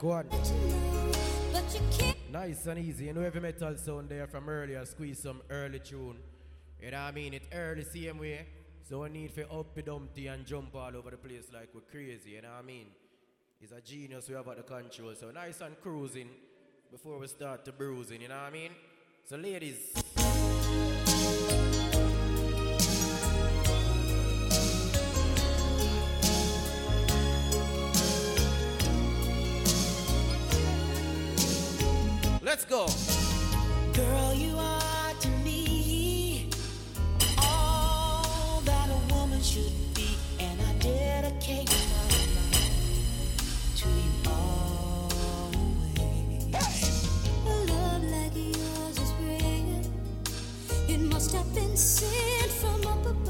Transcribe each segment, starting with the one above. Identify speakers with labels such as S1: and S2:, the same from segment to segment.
S1: Check one. Nice and easy. You know Heavy Metal sound there from earlier. Squeeze some early tune. You know what I mean? It early same way. So we need for up dumpty and jump all over the place like we're crazy. You know what I mean? He's a genius we have at the control. So nice and cruising before we start to bruising. You know what I mean? So ladies. Let's go.
S2: Girl, you are to me all that a woman should be, and I dedicate my life to you always.
S3: A love like yours is rare. It must have been sent from up above,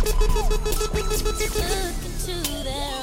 S3: halfway up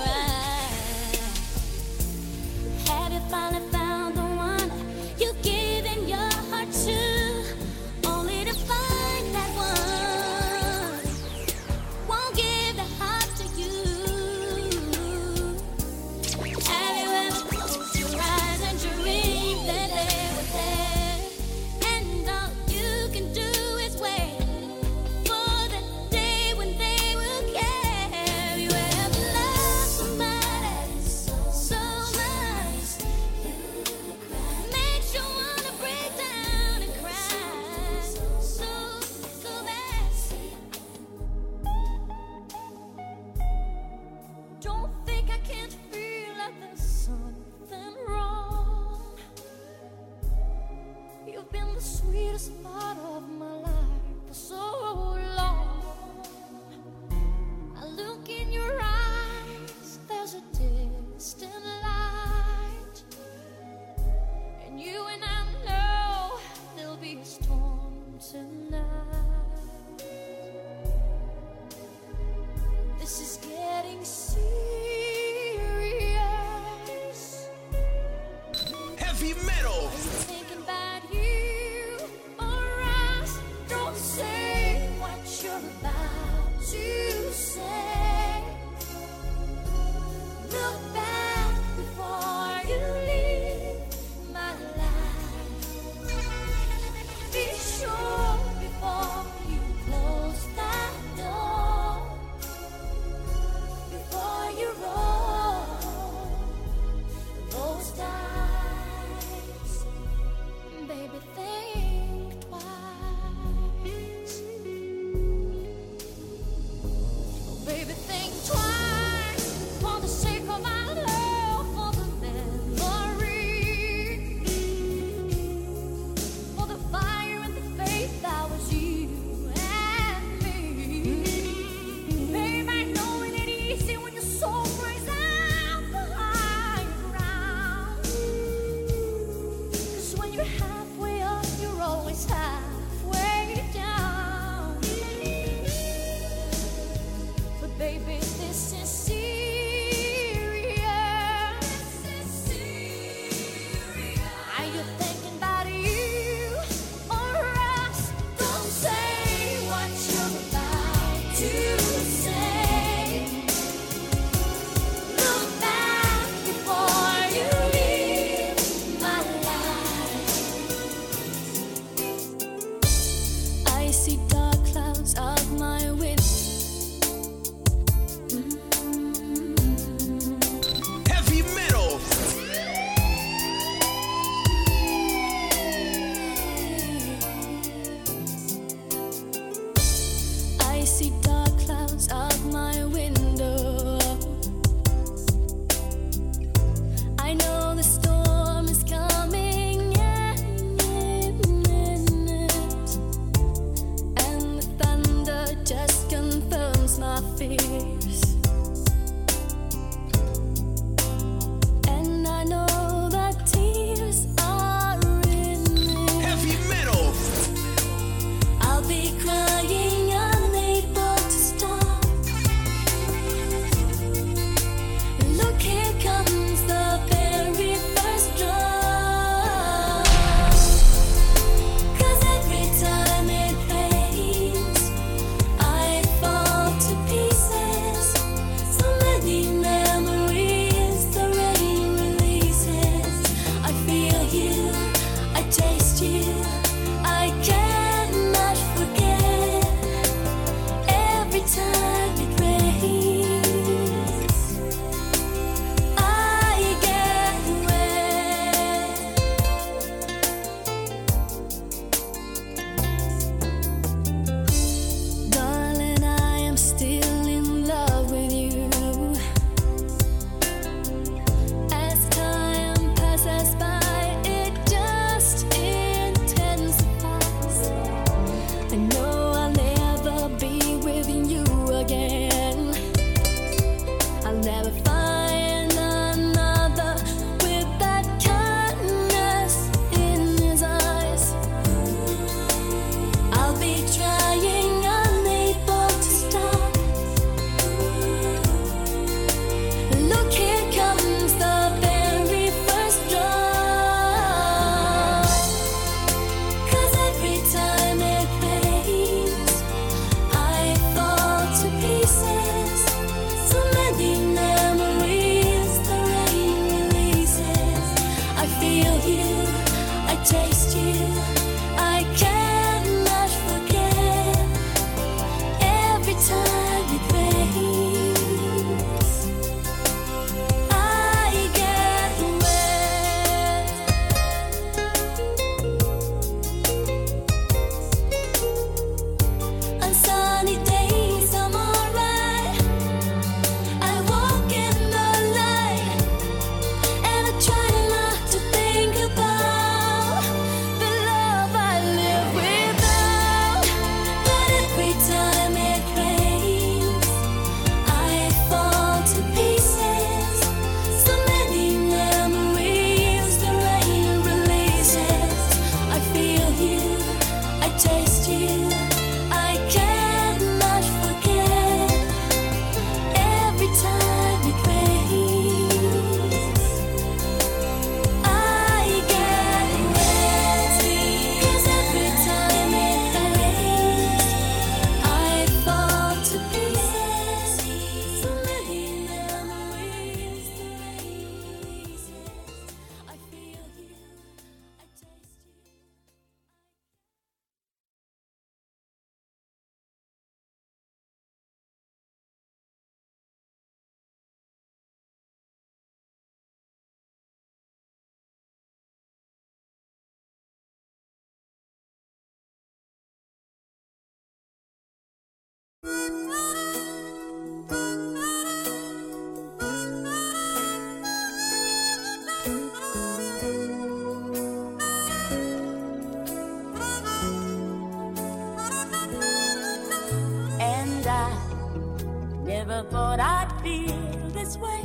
S4: never thought I'd feel this way.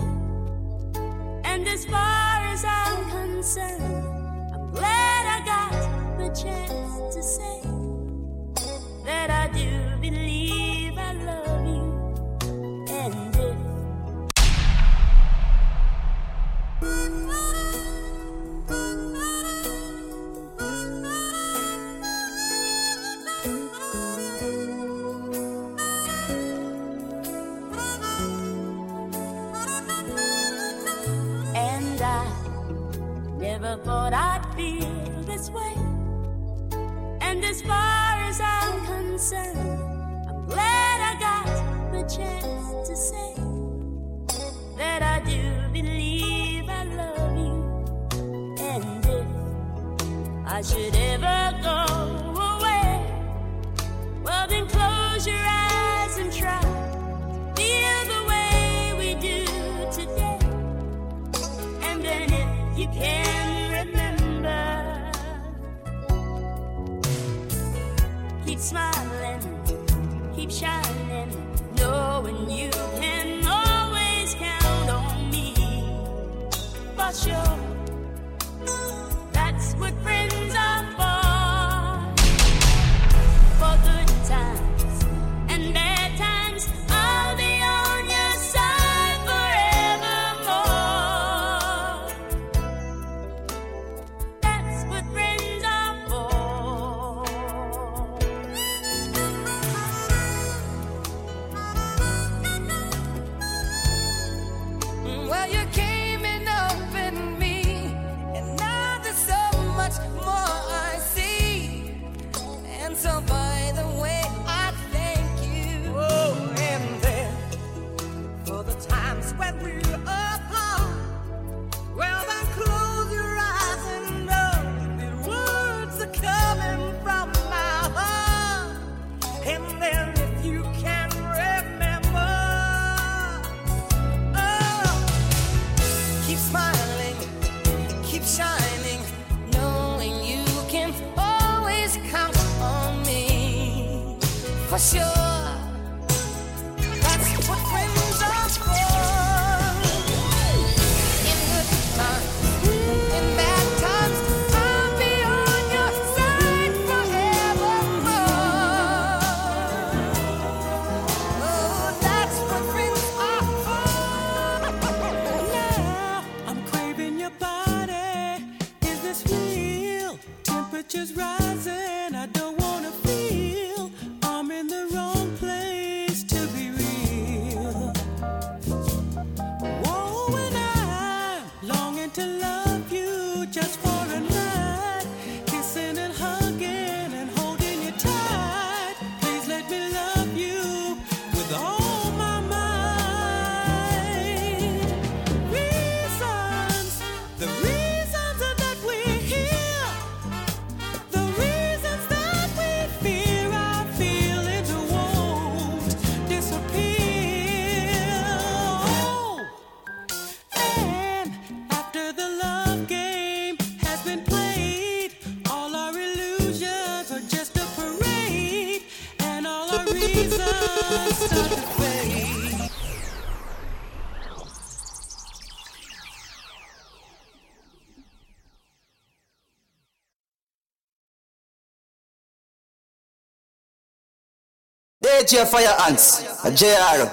S4: And as far as I'm concerned, I'm glad I got the chance to say.
S5: Get fire ants, JR.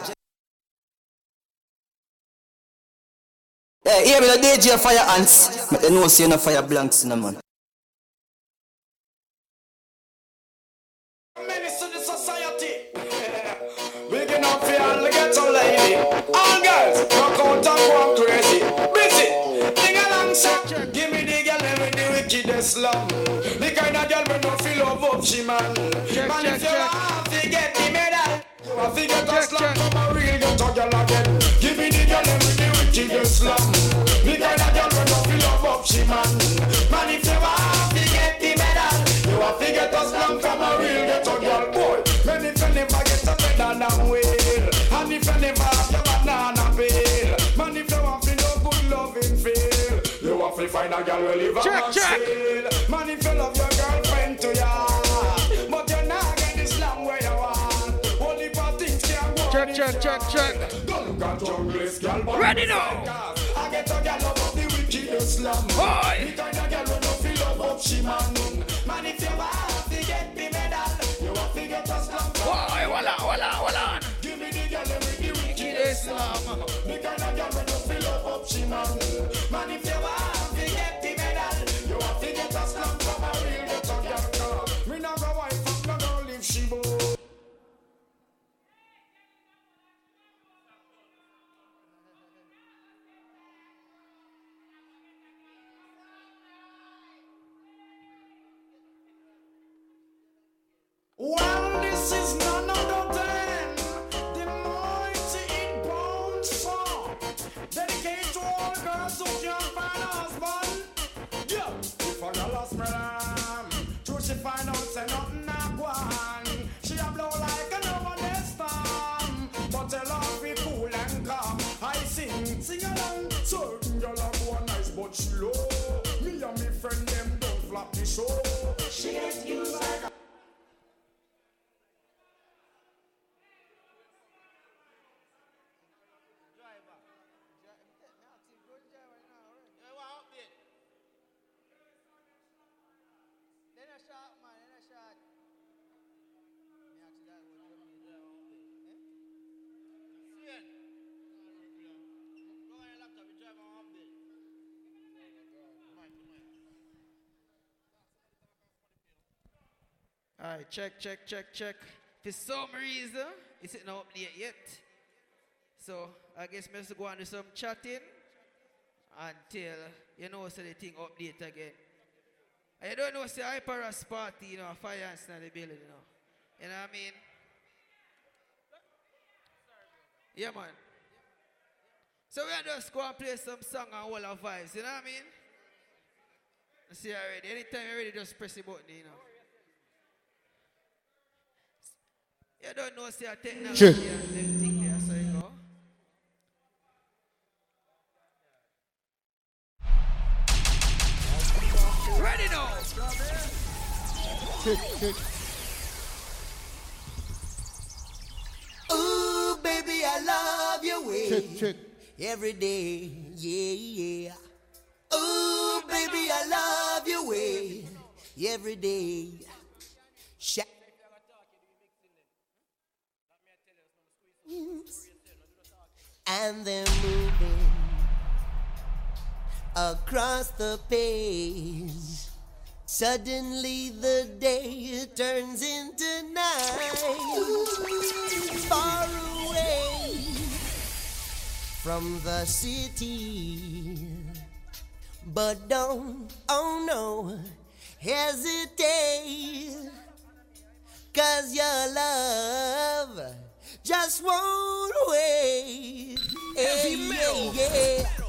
S5: Eh, hey, here we the DJ fire ants. But they know see no fire blanks,
S6: no man.
S7: Alright, check, check, check, check. For some reason, it's not update yet. So I guess I must go on do some chatting until you know so the thing update again. I don't know say Hyperas party, you know, fire ants in the building, you know. You know what I mean? Yeah man. So we just go and play some song and all our vibes, you know what I mean? See already. Anytime you're ready, just press the button, you know. You don't know, say, a technology
S8: Sure.
S7: and them thing there, so you know. Ready now!
S8: Check, check.
S9: Ooh, baby, I love your way.
S8: Check, check.
S9: Every day, yeah, yeah. Ooh, baby, I love your way. Every day. And they're moving across the page. Suddenly the day turns into night. Far away from the city. But don't, oh no, hesitate. Cause your love just won't wait. Hey, yeah, yeah.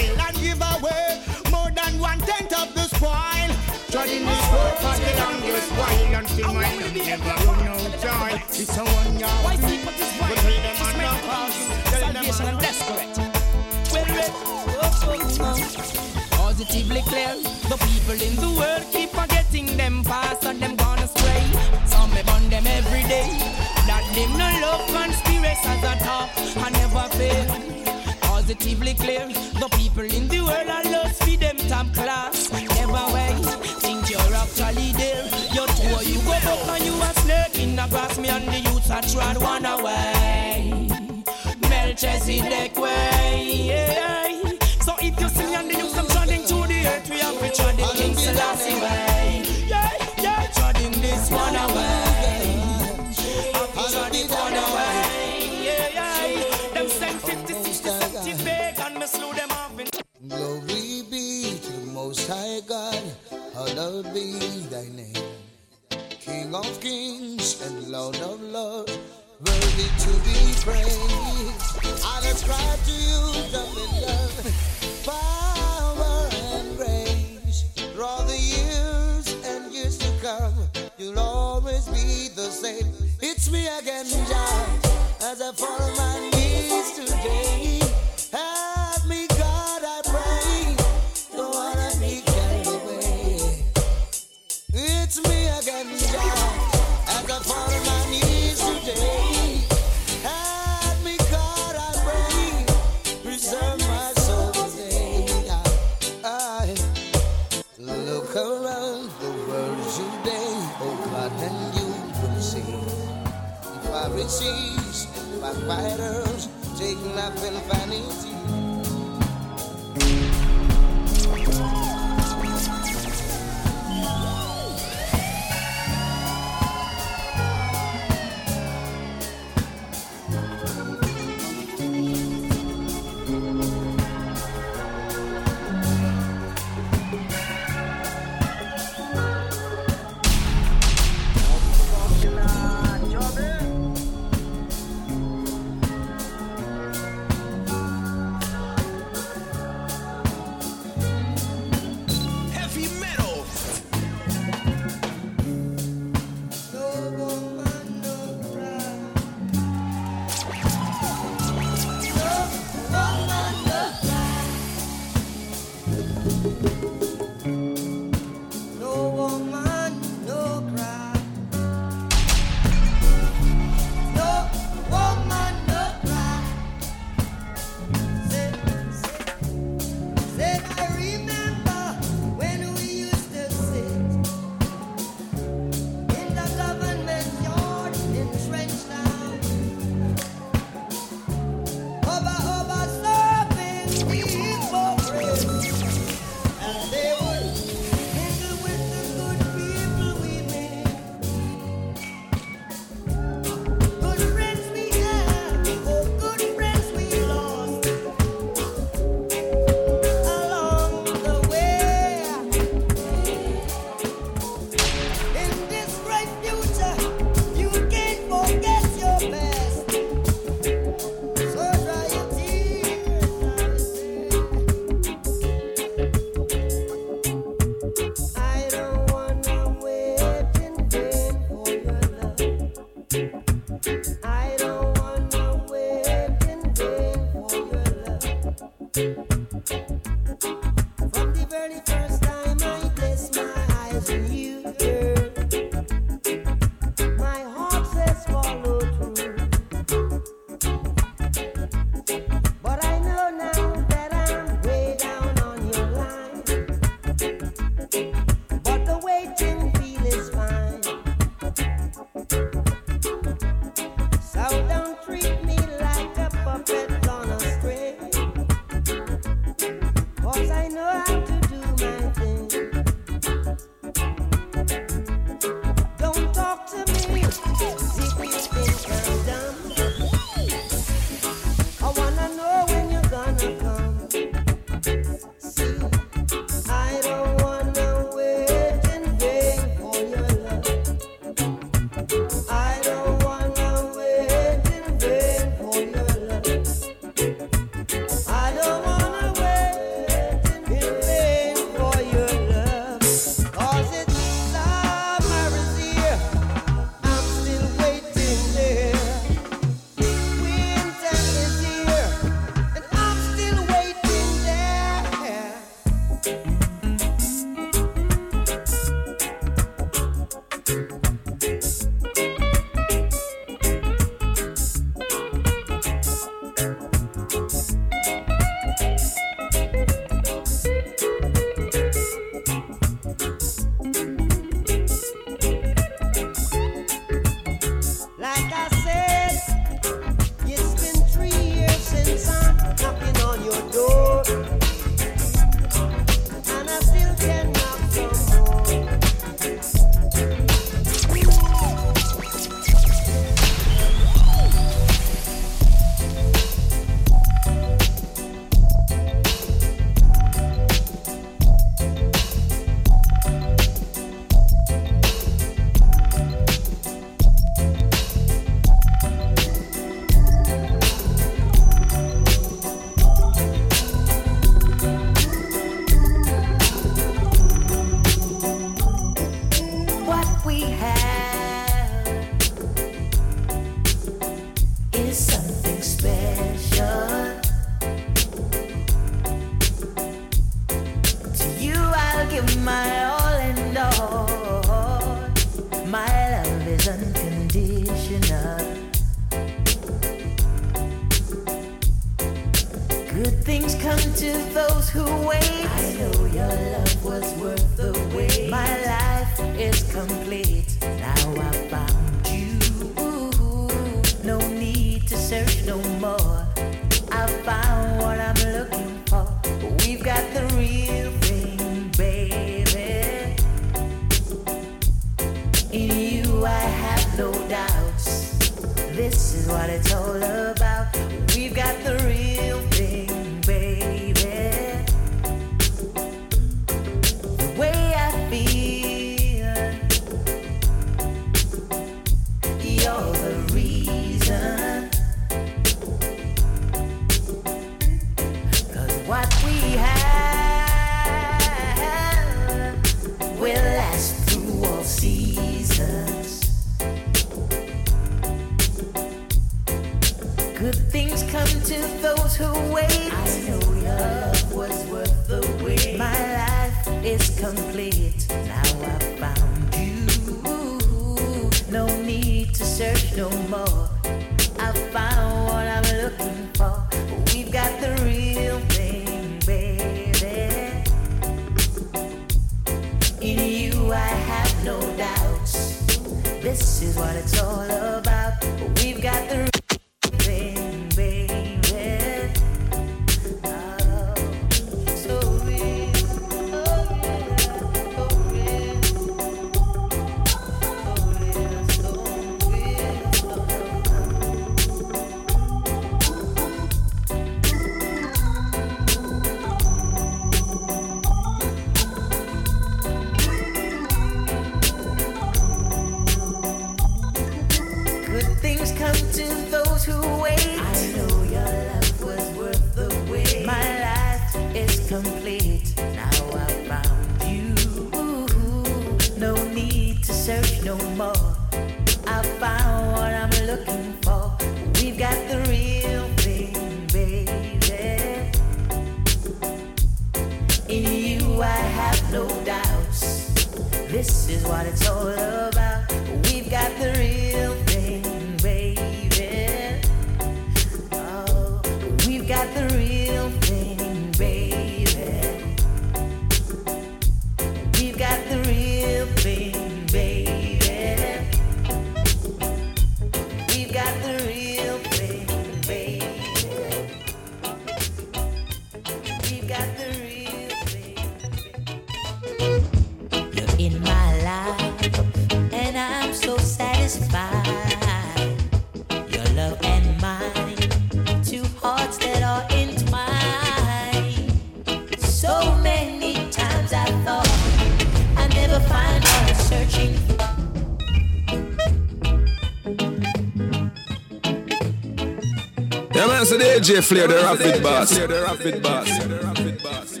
S2: DJ Flare, the
S10: rapid boss. The rapid boss.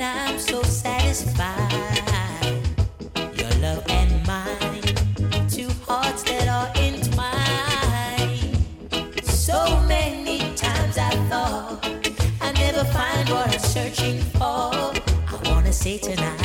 S11: I'm so satisfied. Your love and mine, two hearts that are. So many times I thought I never find what I'm searching for. I wanna say tonight.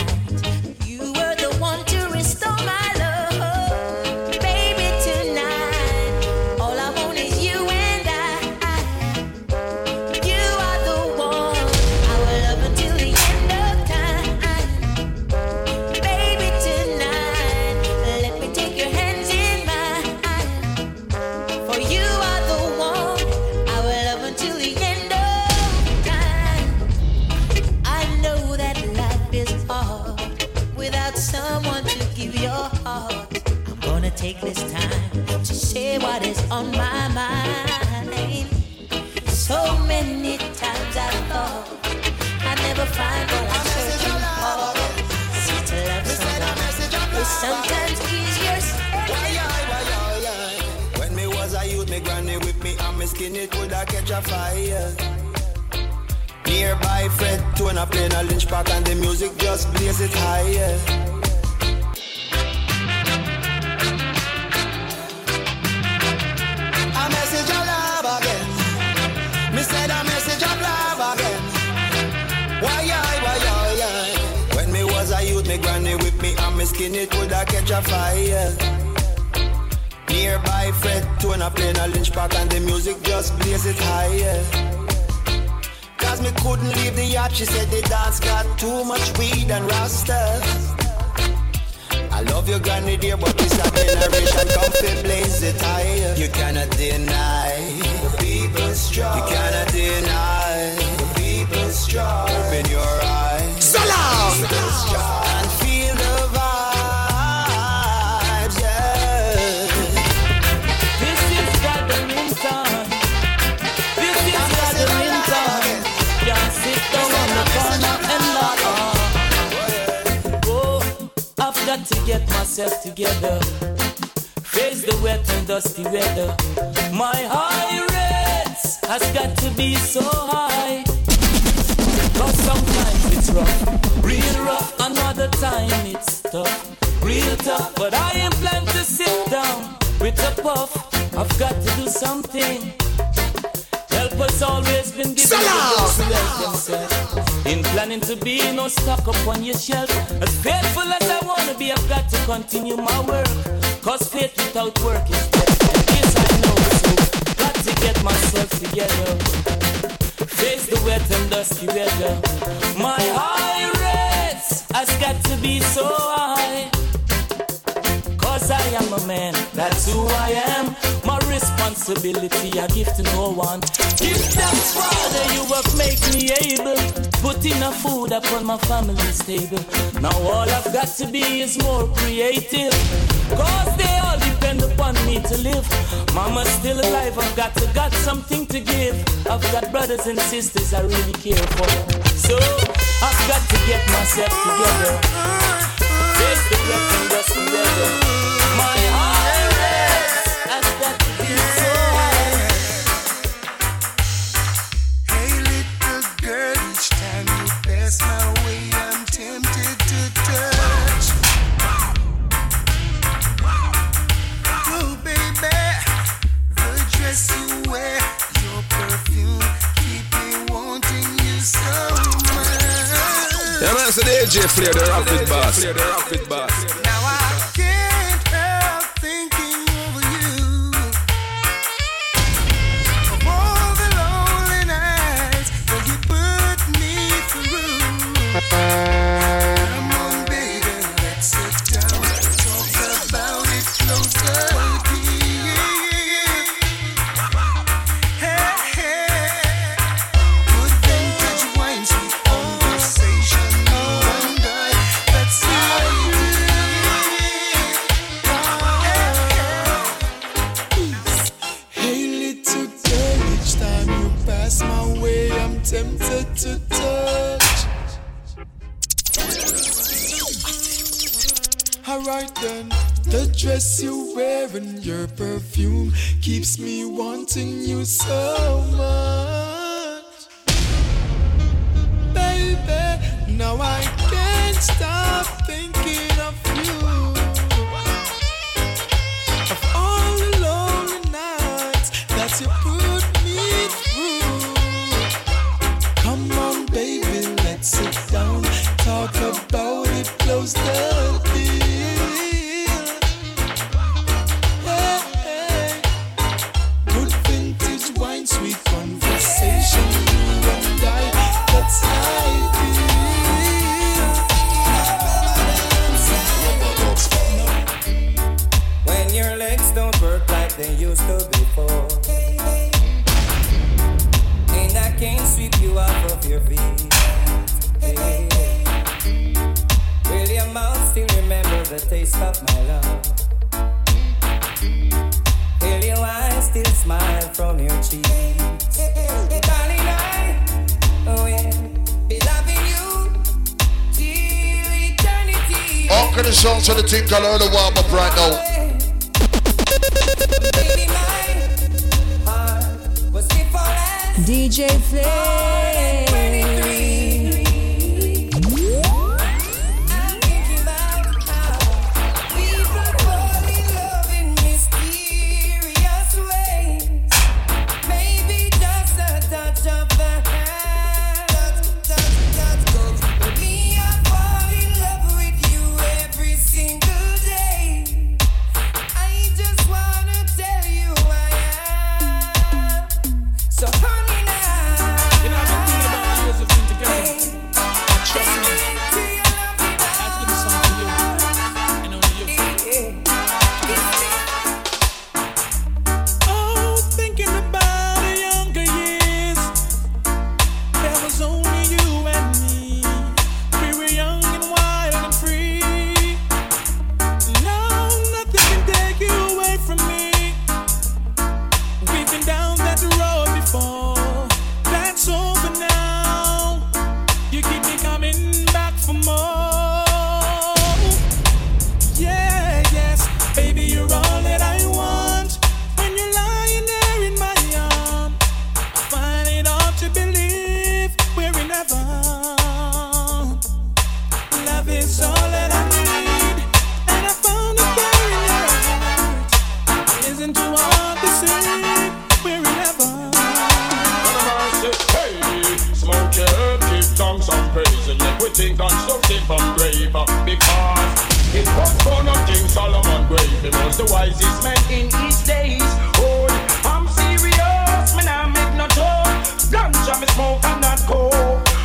S6: Grave. The wisest man in his days. Oh, I'm serious, man, I make no joke. Ganja me smoke and not coke.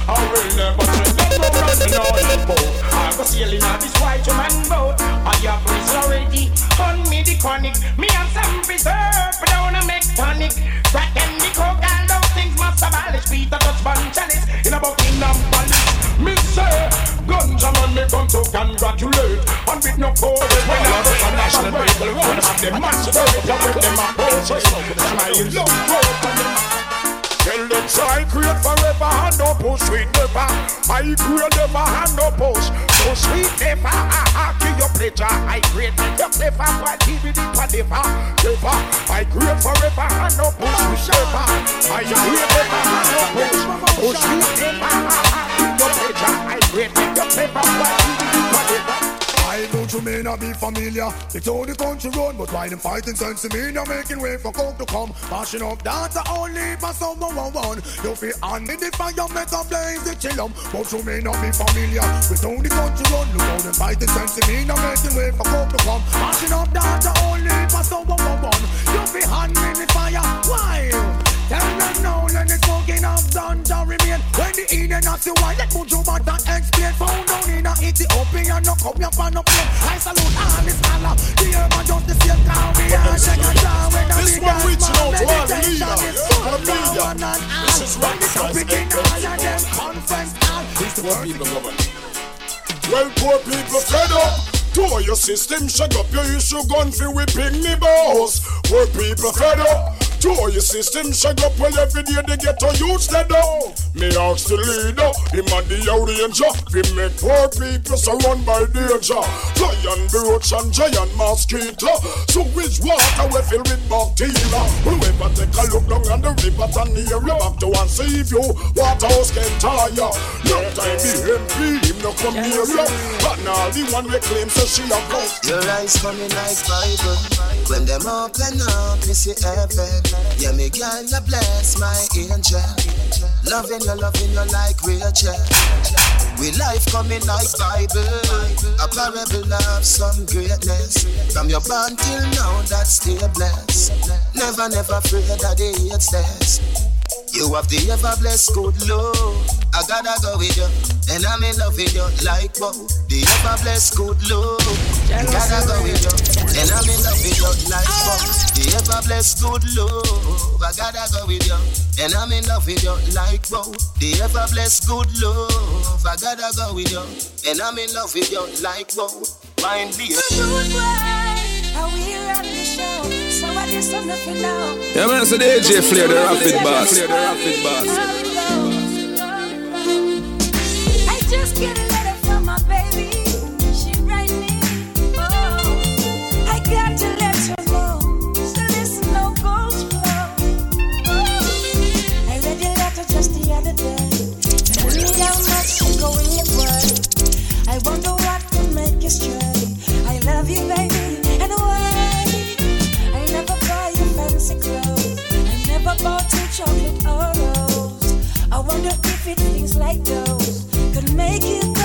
S6: I will never drink no rum and no boat. I go sailing on this white man boat. I have risen already, on me the chronic. Me and some preserve, but don't make tonic. Crack and the coke, all those things must abolish. Peter touch one chalice in a Palace. Me come to congratulate. And with no code, when I go on national I have the master, with them a approach. Smile, look, broke, them try create forever and no push sweet never. I create never and no push. So sweet never. I give your pleasure. I create your clever. But give it for never. Never. I create forever and no push sweet never. I create never and no push. So sweet never. I give your pleasure. I create your clever. But give it never.
S12: You may not be familiar. They told the country run, but why them fighting sense to me? Now making way for coke to come. Mashing up dance only for someone one one. You feel hand in the fire, make a blaze the chillum. But you may not be familiar. We told the country run, look how them fighting sense to me. Now making way for coke to come. Mashing up dance only for someone one one. You feel hand in the fire, why? Tell them now, let the smoking of ganja remain. When the Eden of the let Mojo explain. Found down in Ethiopia, no come up on no plane. I salute all the scholar. The urban just the same town. We are check a down when the
S13: This one reaching out to all the
S12: meditation
S13: leaders,
S12: is
S13: all the media. This is
S12: all. When the
S13: Rockstars
S12: topic in all of them conference hall.
S13: It's the poor people government. Well, poor people fed up. Tour your system, shut up your issue, gun for whipping me boss. Poor people fed up.
S14: To all your system shag up well every day they get to use that though. Me ask the leader, him and the ranger. We make poor people surrounded by danger. And roach and giant mosquito. So which water we fill with bacteria? Whoever take a look down on the river and near you back to and save you. Waterhouse can tire. No time the MP, him no come near you. But now the one we claim so she a go.
S15: Your eyes coming like Bible. When them open up, you see heaven. Yeah, me girl, you bless my angel. Loving you, loving you like Rachel. We life coming like Bible. A parable of some greatness. From your born till now, that's still blessed. Never, never afraid that they hate stairs. You have the ever blessed good love. I gotta go with you, and I'm in love with you like wow. The ever blessed good love. I gotta go with you, and I'm in love with you like wow. The ever blessed good love. I gotta go with you, and I'm in love with you like wow. The ever blessed good love. I gotta go with you, and I'm in love with you like wow. Mind me.
S16: Yeah, man, it's the DJ Flare, the rapid boss. The rapid boss.
S10: I just get a letter from my baby. She write me, oh, I got to let her know. So this no goes flow. Oh, I read your letter just the other day. Tell me how much you go in work. I wonder what make you stray. Wonder if it feels like those could make
S17: you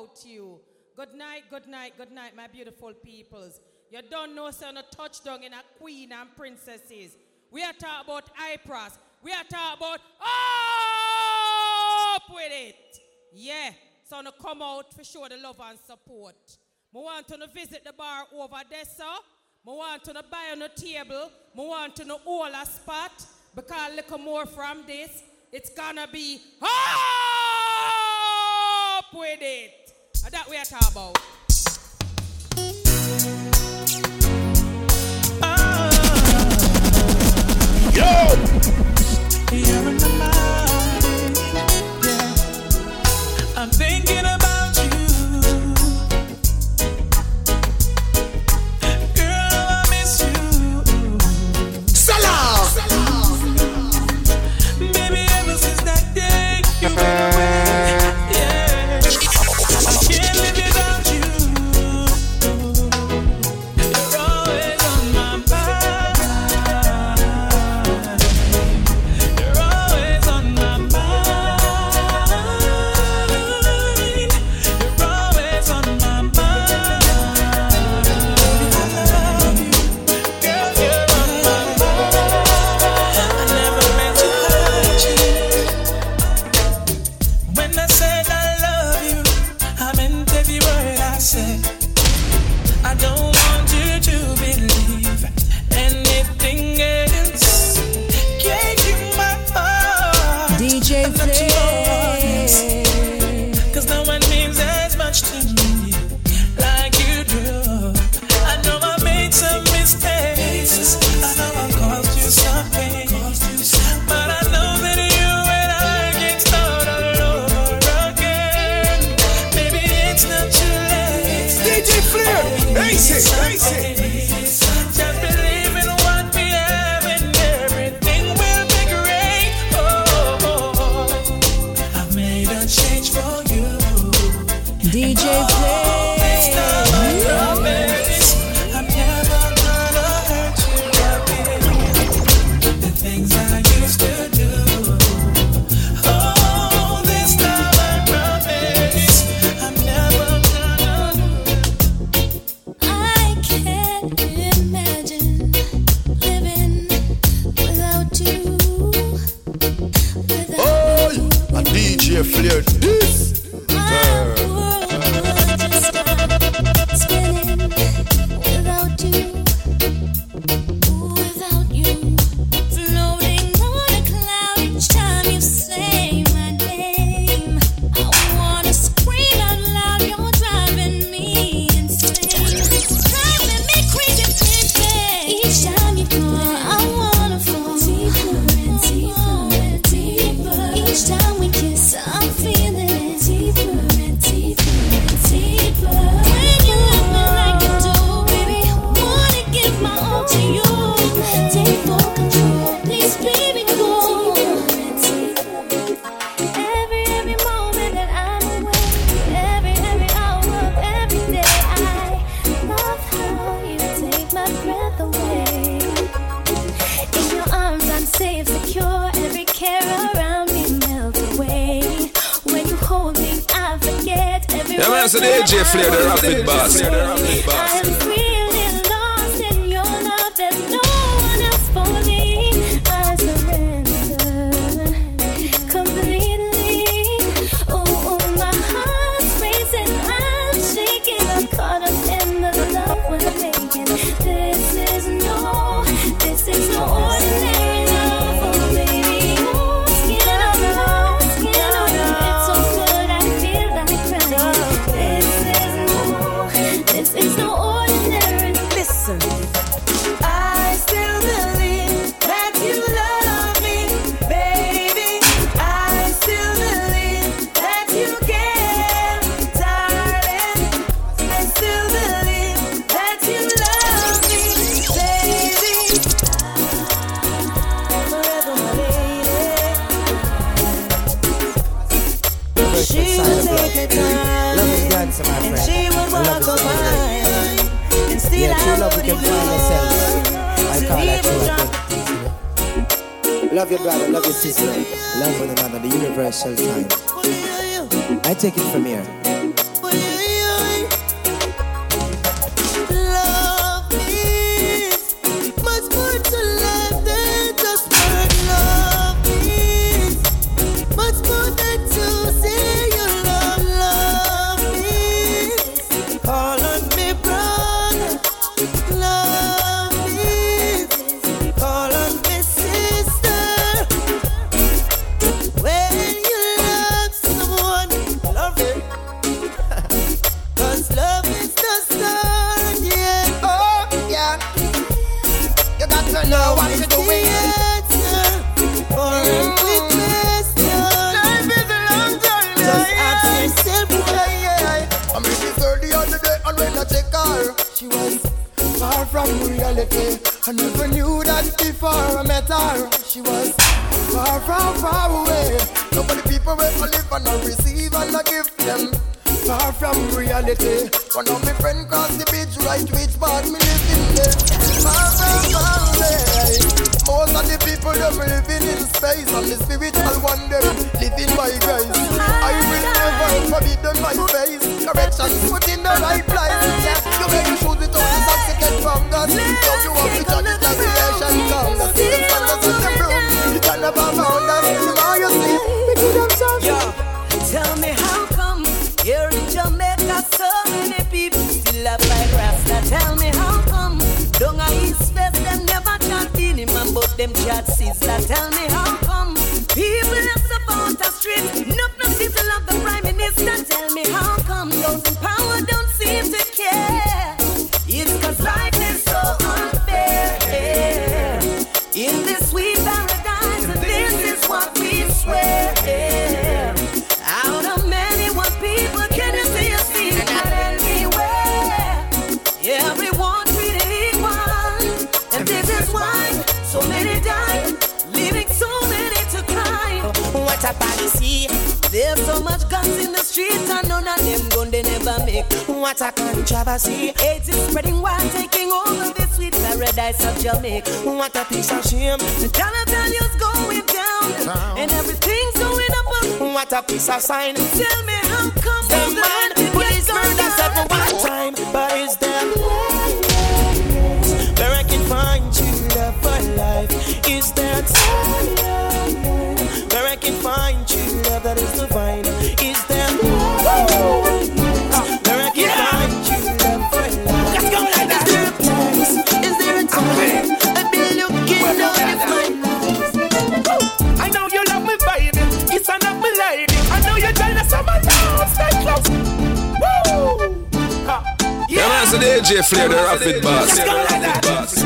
S18: about you.
S19: Good night, good night, good night, my beautiful peoples. You don't know, son, a touchdown in a queen and princesses. We are talking about Ypres. We are talking about up with it. Yeah, so to come out for sure the love and support. I want to visit the bar over there, sir. I want to buy on a table. I want to know all a spot. Because a little more from this, it's gonna be up with it.
S20: That we are talking about.
S21: Yo!
S22: DJ
S21: Flare, the
S10: rapid boss.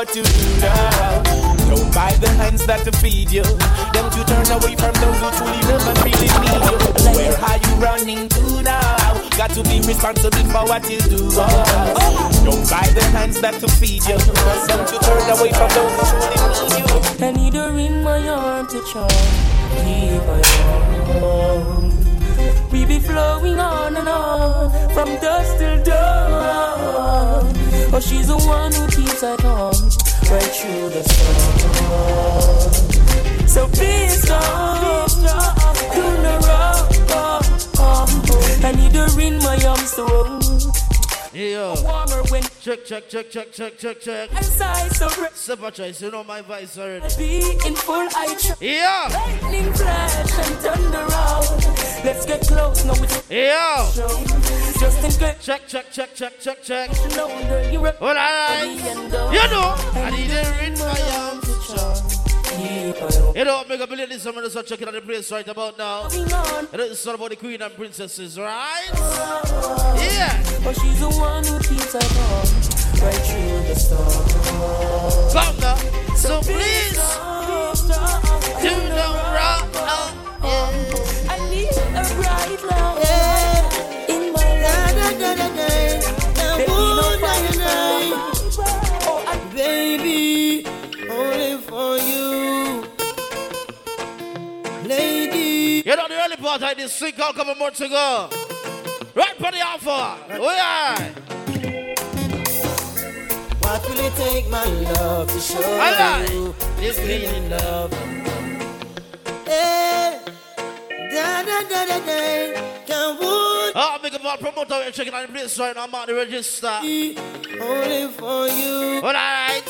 S23: What you
S24: do now. Don't buy the hands that to feed you. Don't you turn away from those who truly love and really need you. Where are you running to now? Got to be responsible for what you do. Oh. Don't buy the hands that to feed you. Don't you turn away from those who truly need you.
S11: I need a ring my arm to charm. Keep my arm. We be flowing on and on from dusk till dawn. Oh, she's the one who keeps us calm right through the storm. So please don't do no wrong. I need a ring my arms to run.
S25: Yeah.
S11: Warmer when
S25: Check, check, check, check, check, check, check.
S11: as I surrender.
S25: Super choice, you know my voice already.
S11: Be in full eye tr-
S25: Yeah.
S11: Lightning flash and thunder round. Let's get close now it's
S25: Yeah.
S11: just in case.
S25: Check, check, check, check, check, check.
S11: No wonder you rep-
S25: All right. You know, I need a ring to charm. You know, make a billion this summer, so check it out the place right about now. And it's all about the queen and princesses, right? Yeah.
S11: But she's the one who keeps us calm right through the storm.
S25: Now. So please, do the wrong.
S11: I need a bright light in my life. There be no fire.
S9: Baby, only for you.
S25: You know the early part I did sing out a couple months ago. Right for the alpha. Oh yeah.
S9: what will it take, my love, to show
S25: Alright.
S9: you
S25: This
S9: feeling love? Hey, da da da da da, can would
S25: Oh, big up our promoter. We're checking out the place right now. I'm on the register.
S9: only for you.
S25: All right.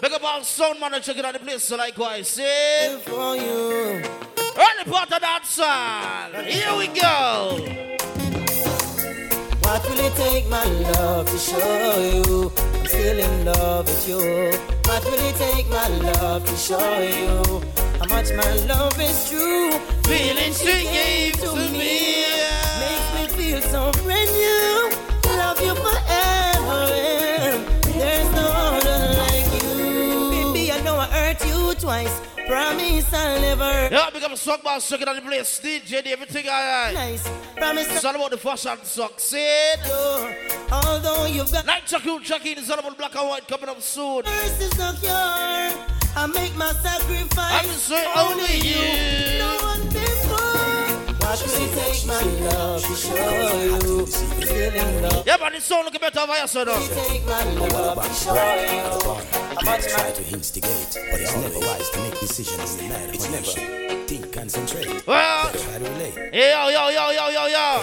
S25: Big up our sound man and checking out the place so likewise. See? For you. Early part of that song. Here we go.
S9: What will it take, my love, to show you I'm still in love with you? What will it take, my love, to show you how much my love is true?
S25: Feelings you gave to me
S9: makes me feel so brand new. Love you forever, and there's no other like you. Baby, I know I hurt you twice. Promise I'll never.
S25: Yeah, become a sock boss checking out the place. DJ, everything alright.
S9: Nice. Promise.
S25: It's all about the fashion succeed.
S9: Although you've got.
S25: Night check you checking. It's all about black and white coming up soon.
S9: First is not your. I make my sacrifice.
S25: I'm say only you.
S9: No one What will it take, my love, to show you still in love?
S25: Yeah, but it's so looking better over here, so no.
S9: Take my love, to show you how much
S26: try to instigate, but it's never wise to make decisions in the night. It's never think, concentrate.
S25: Well,
S26: try to relate.
S25: Yo, yo, yo, yo, yo, yo.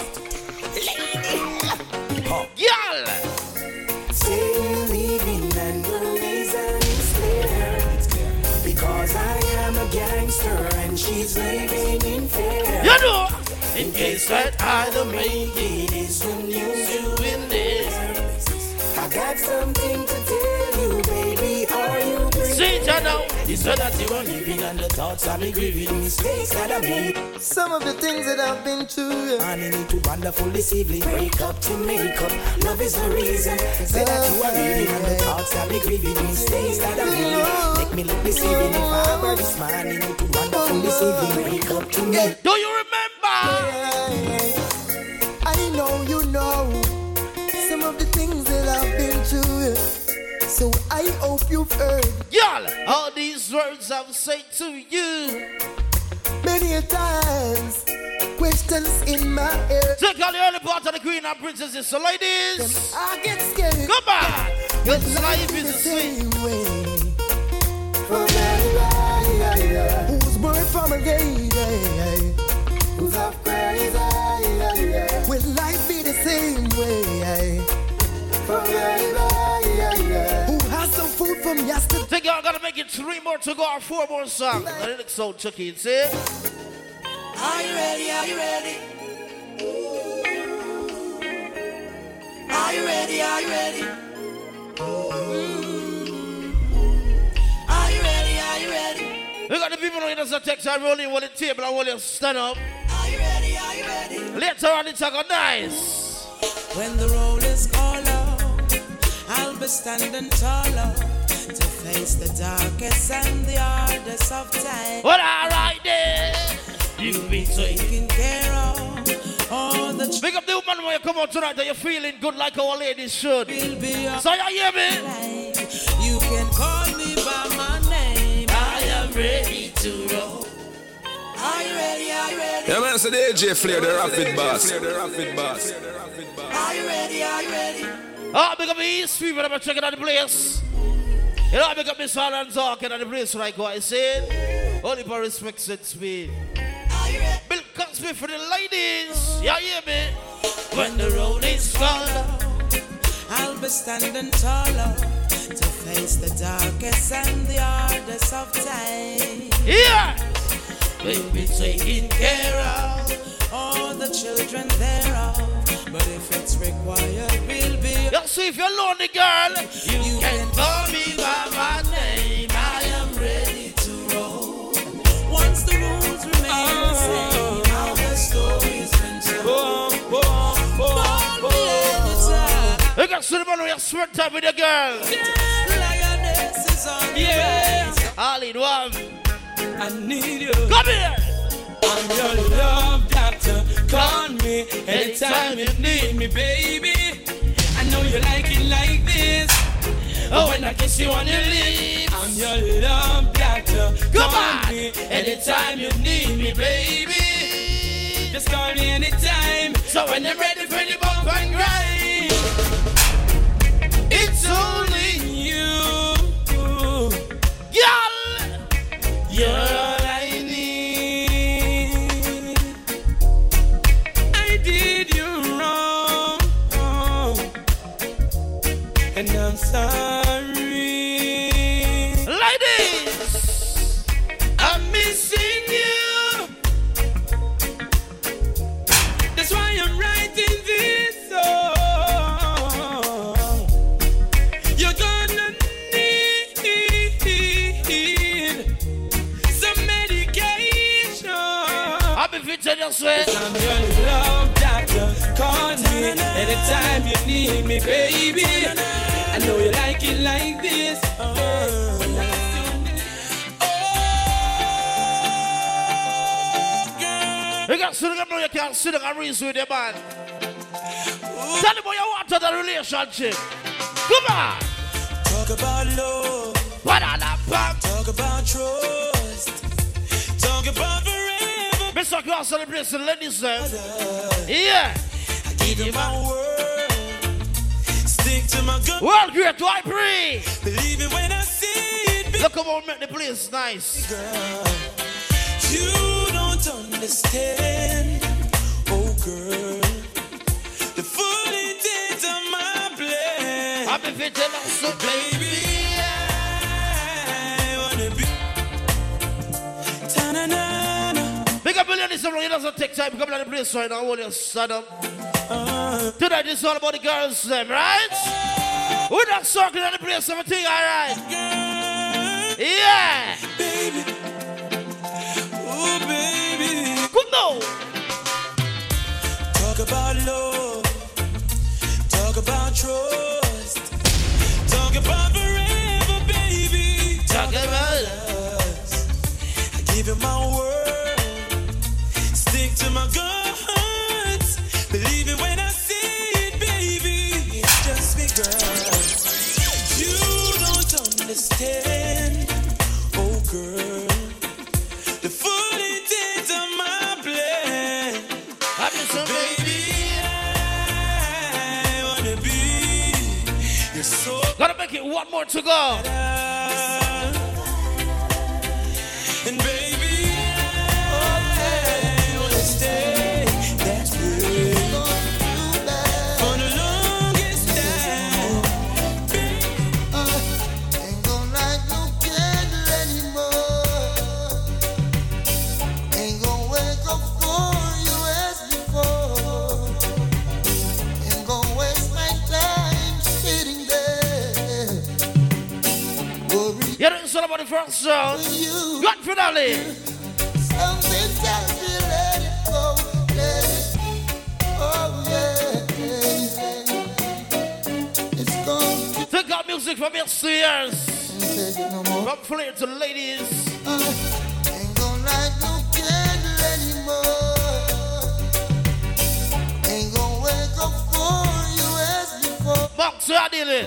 S25: Girl.
S9: Gangster and she's living in fear.
S25: You know.
S9: In case that I don't make it, is the news you in this. I got something It's so that you are living and the thoughts of me grieving mistakes that I made. Some of the things that I've been through. And I need to wonderful deceiving. Break up to make up. Love is the reason. Say that you are living and the thoughts of me grieving mistakes that I made. Make me look deceiving. If I were this man, I need to wonderful deceiving. Break up to me.
S25: Do you remember?
S9: I know you know some of the things that I've been through. So I hope you've heard
S25: Y'all, all these words I've said to you.
S9: many a times. Questions in my head.
S25: Take all the early part of the queen and princesses. So ladies,
S9: I get scared.
S25: come back. Cause life is a sweet.
S9: way. From everybody who's born from a lady who's up crazy. Will life be the same way? From food from yesterday.
S25: Think y'all gotta make it three more to go or four more songs. I didn't so chucky, see?
S9: Are you ready? Are you ready? Are you ready? Are you ready? Mm. Are you ready? Are you ready?
S25: We got the people who does a text and roll in on the table and will you stand up.
S9: Are you ready? Are you ready?
S25: Later on it's a go nice.
S21: When the roll is called out, I'll be standing taller to face the darkest and the hardest of times.
S25: Well, alright then.
S21: You've been taken care of. All the
S25: Big up the woman when you come out tonight that you're feeling good like our ladies should. So you hear me?
S21: You can call me by my name.
S25: I am ready to roll.
S9: Are you ready? Are you ready?
S16: Yeah, man, it's the AJ Flare, the rapid boss. The rapid boss.
S9: Are you ready? Are you ready?
S25: Oh, big up East that are checking out the place. You know, I big up Miss Alan talking at the place like what I said. Only for respect and speed. Bill Cosby for the ladies. Yeah, hear me?
S21: When the road is called I'll be standing taller to face the darkest and the hardest of times.
S25: Yeah.
S21: We'll be taking care of all the children thereof. But if it's required, we'll
S25: You see, if you're lonely, girl,
S21: you, can call me by my name. I am ready to roll. Once the rules remain the same, how the story's been told. Born anytime.
S25: You got cinnamon when you sweat time with your girl.
S21: Lioness is on the
S25: Yeah. All in one.
S21: I need you.
S25: Come here.
S21: I'm your love doctor. Call me anytime you need me, baby. I know you like it like this. Oh, when I kiss you on your lips, I'm your love doctor.
S25: Come on.
S21: me anytime you need me, baby. Just call me anytime. So when you're ready for the bump and grind, it's only you.
S25: Girl.
S21: You're
S25: Wait.
S21: I'm your love doctor. Call me anytime you need me, baby. I know you like it like this. Uh,
S25: You can sit down, you can sit and reason with your man. Tell them what you want to the relationship. Come on.
S21: Talk about love.
S25: What on that pump?
S21: Talk about trust. Talk about.
S25: Mr. Cross on the ladies. eh? Yeah.
S21: I give you my word. Stick to my gun.
S25: World great to I pray.
S21: Believe it when I see it.
S25: Look how make the place nice.
S21: You don't understand, oh girl, the full intent of my plan.
S25: Happy fit and so
S21: baby. I
S25: Big up million this song, it doesn't take time. To come to the place right now, hold your son up. Tonight is all about the girls, them, right? We're not circling on the place, everything, alright? Yeah!
S21: Baby. Oh, baby.
S25: Come now!
S21: Talk about love. Talk about trust. Talk about forever, baby.
S25: Talk about
S21: us. I give you my word.
S25: Gotta make it one more to go.
S27: Oh yeah, it's gone.
S25: Take out music from yesteryears. From Flare to ladies.
S27: Uh, ain't gonna light no candle anymore. Ain't gonna wake up for you as before.
S25: Box dealing.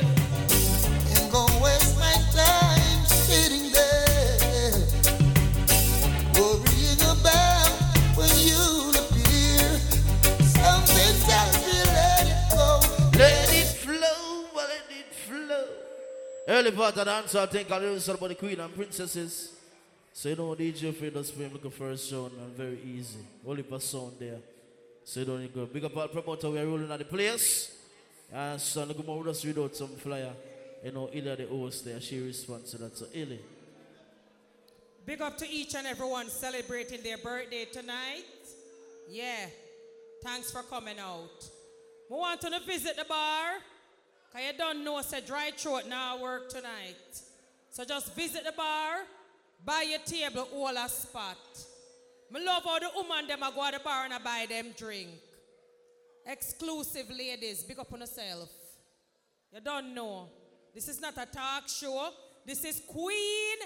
S27: Ain't gonna waste my
S25: Early part of the answer, I think I was about the queen and princesses. So you know DJ Fred does play like a first round and very easy. Only per sound there. So you don't need go. Big up our promoter, we are rolling at the place. And so look more just read out some flyer. You know, Ilya the host there, she responds to that. So Illy.
S19: Big up to each and everyone celebrating their birthday tonight. Yeah. Thanks for coming out. We want to visit the bar. Cause you don't know, say dry throat now work tonight. So just visit the bar, buy your table, all a spot. Me love how the woman them a go to the bar and I buy them drink. Exclusive ladies, big up on yourself. You don't know. This is not a talk show. This is queen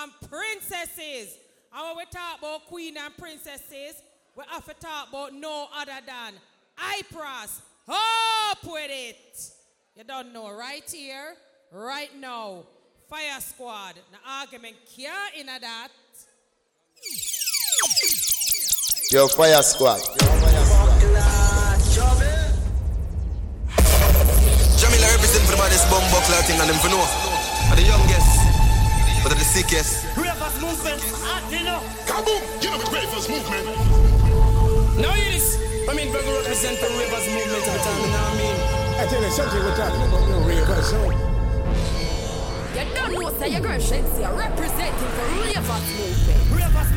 S19: and princesses. When we talk about queen and princesses, we have to talk about no other than Ipras. Up with it. You don't know. Right here, right now. Fire squad. The argument can't in that.
S28: Yo, Fire Squad.
S29: Jamila represent for the baddest bomb buckler thing and them for know. Are the youngest, but are the sickest.
S21: Ravers movement, Attila.
S30: Kaboom! You know the Ravers movement.
S21: Now yes, I mean, Burger represent the Ravers movement at the time, you know what I mean?
S12: I tell you, something we're no raver.
S31: You don't know, your girl Shensi are representing Ravers Movement.
S21: Ravers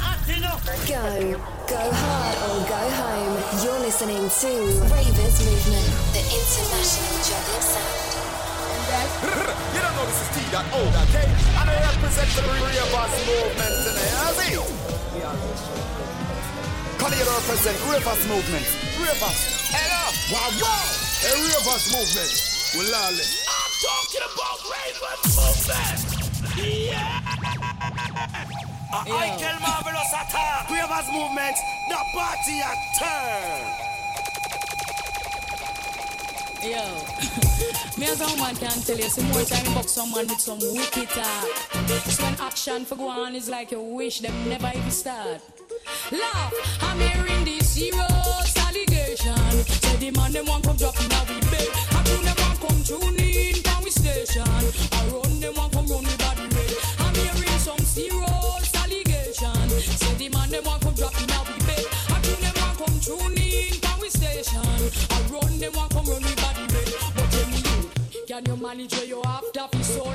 S21: hot enough.
S3: Go. Go hard or go home. You're listening to Ravers Movement, the international juggling sound.
S28: You don't know this is T that old, okay? And I represent the Ravers Movement today,
S32: has represent Ravers Movement. Ravers. Hello!
S33: Wow, wow! A Ravers movement. We're lawless.
S34: I'm talking about Ravers movement. Yeah.
S32: yeah. Michael Marvelous attack. Ravers movement. The party at turn.
S35: Yo, me as a woman can tell you, some more time box someone with some wicked talk. So when action for go on is like you wish them never even start. Love, I'm hearing this hero. Say the man them want come drop in our bed. I do them want come tune in down we station. I run them want come run the body red. I'm hearing some serious allegation. Say the man them want come drop in our bed. I do them want come tune in down we station. I run them want come run the body red. But tell me you, can you manage where you have to be so?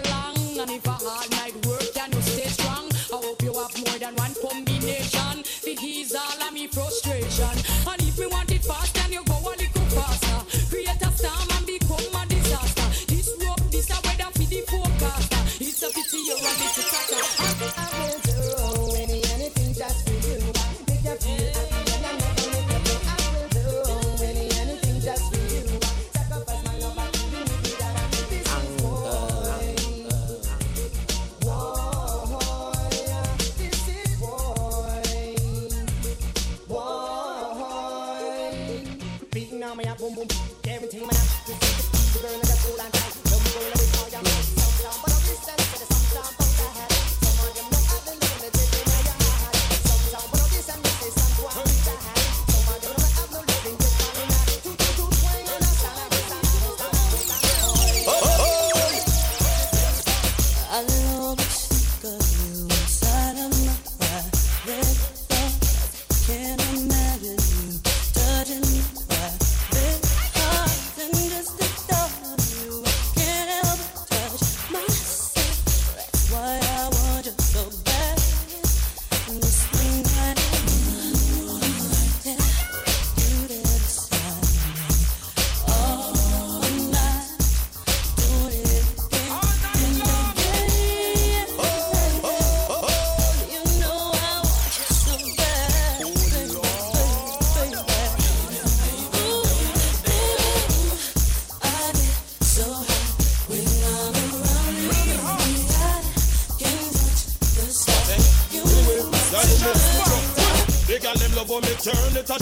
S30: Turn it
S16: a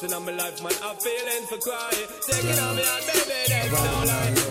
S12: Watching on my life, man, I'm feeling for crying. Taking on me out, baby, there's no life.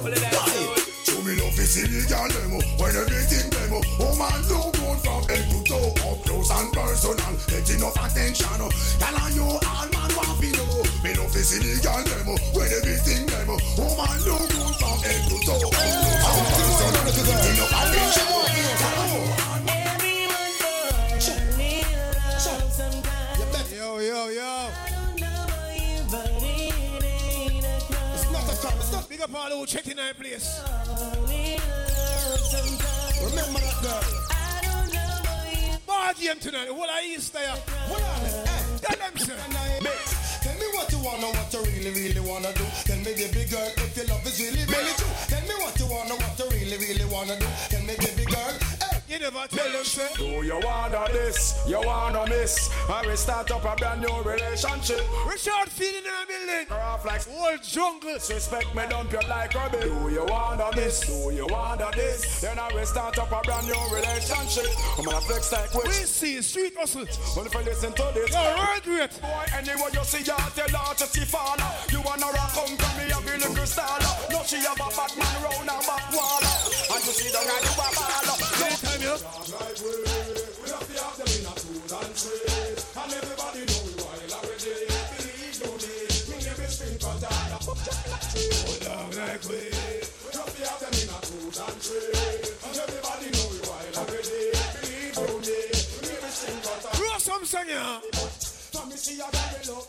S36: You
S37: wanna
S6: this? You wanna miss? I will start up a brand new relationship.
S38: Richard feeling in a building.
S6: Off like
S38: old jungle.
S6: Respect me, dump you like rubbish. Do you wanna this? Do you wanna this? Then I will start up a brand new relationship. I'm gonna flex like which?
S38: We see street hustle.
S6: If I listen to this,
S38: Yo, right great.
S6: boy, anyway you see her, tell her to see fall. You wanna rock, come from me, a real crystal. No, she have a bad man round her back wall. And you see down and you a ball.
S38: Anytime you.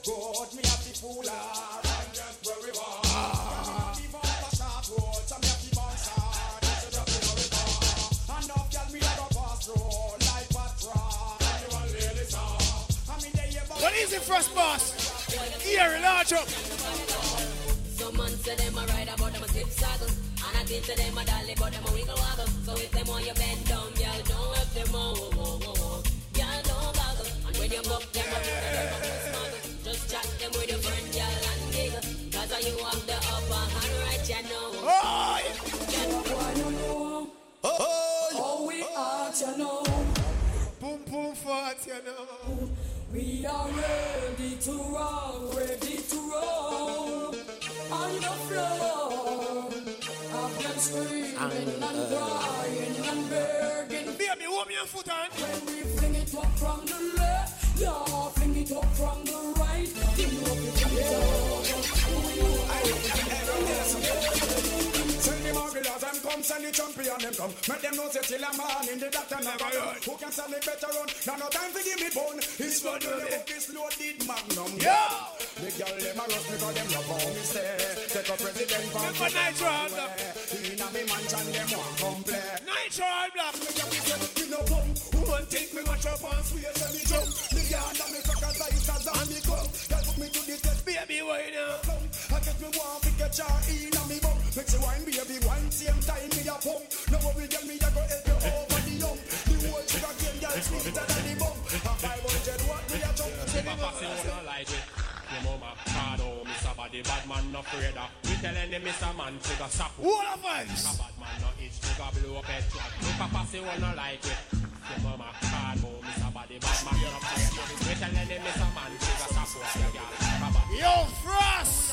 S6: Girl we good, me have to fool her and get where we want. Ah. Give up a short road, so me have to bounce hard. That's a drop in a river. And girl me a pass through like patrol. And you want ladies off. I mean they ever.
S38: What is it, first boss? Here, large up.
S35: Some man say them a ride about them a zip saddle And I think to them a dolly but them a wiggle waggle So if them want you bend down, girl, don't help them oh, oh. Don't goggle And when you buck them up, them you know
S38: Oh,
S35: you know
S38: Oh,
S35: we are, you know
S38: Boom, boom, fart, you know.
S35: We are ready to rock, ready to roll on the floor. I've been screaming and uh, crying and begging.
S38: Baby, hold me your foot on.
S35: When we fling it up from the left, yeah, fling it up from the right. Know
S6: Send the Margulas, them come, send the champion, them come. Make them know say till a man in the doctor never run. Who can sell it better run? Now no time to give me bone. It's for the up this loaded magnum.
S38: Yeah.
S6: The girl them a rush because them love how me stay. Take a president from
S38: Nitro and Black?
S6: Inna me mansion them want come play.
S38: Nitro and Black.
S6: Me no bum. Woman take me match up and swear let me jump. Me yard and me crackers like as on me come. Girl put me to the test.
S38: Baby, why now?
S6: I get me want to get your in me bum. Make you wine, baby, wine same time me a pump. Now what we get me a go help you over the hump. The whole sugar cane, girl sweeter than the bum. A 500 watt me a jump.
S39: Papa say wanna like it. Your mama hard oh, Mr. Body bad man no afraid of. We telling them Mr. Man figure sap.
S38: All of us.
S39: A bad man no itch, figure blow up head track. Oh, me papa say wanna like it. Your mama hard oh, Mr. Body bad man no afraid of. We telling them Mr. Man figure sap. Your girl, a bad
S38: Yo, Frost.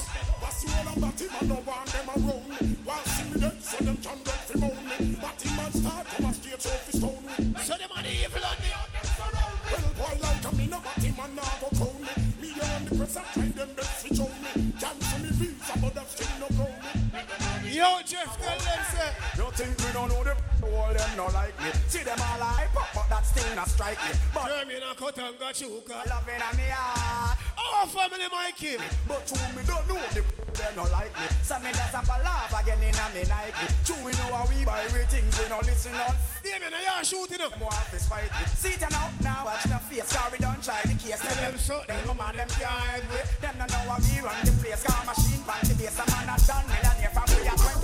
S6: The one about him? I no want them around me. While see me dead, so them can get fi moan. But him start from a stage so fi stone me.
S38: So them are the evil on the
S6: Well, boy, like a me no but him and now go crown me. On the press and try them best fi show me. Visa, but that
S38: Yo, Jeff, tell them, say.
S6: You think we don't know the all them no like me? See them all like pop, but that still not strike me. But
S38: Jeremy and Kotanga Chuka.
S6: loving a me heart.
S38: Our family, Mikey.
S6: But who me don't know the they no like me. So me just have a laugh again in a me Nike. True we know how we buy everything, we no listen on.
S38: Yeah, man, I are shooting up.
S6: More office fight me. See it now, now watch the face. Sorry, don't try the case. Tell them so. Them come on them can't wait. Them no know how we run the place. Car machine pan the base. A man a done me and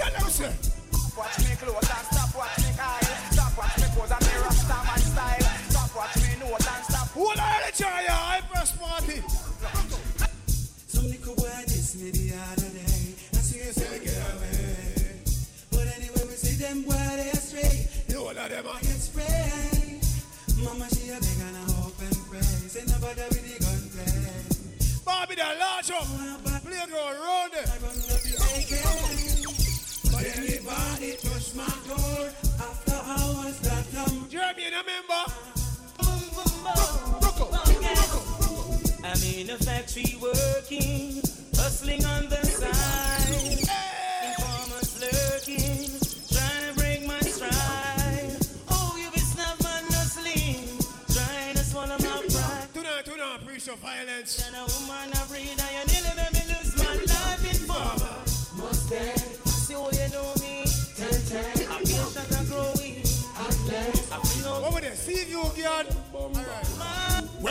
S38: Tell them so.
S6: Watch me close and stop watch me Kyle. Stop watch me pose and me rasta man style. Stop watch me note and stop.
S38: Who are the try ya? I press party.
S40: Some little boy diss me the other day. I see you say get eh. away. But anyway, we see them boy they astray.
S38: You all of them
S40: I get spray. Mama she a beg and I hope and pray. Say no bother with the gunplay.
S38: Bobby, the large up.
S40: But anybody touch my door after hours that come.
S38: Jeremy, you member?
S41: I'm in a factory working, hustling on the side. Informers lurking, trying to break my stride. Oh, you be snap man hustling, trying to swallow my pride.
S38: Tonight, tonight, preach of violence.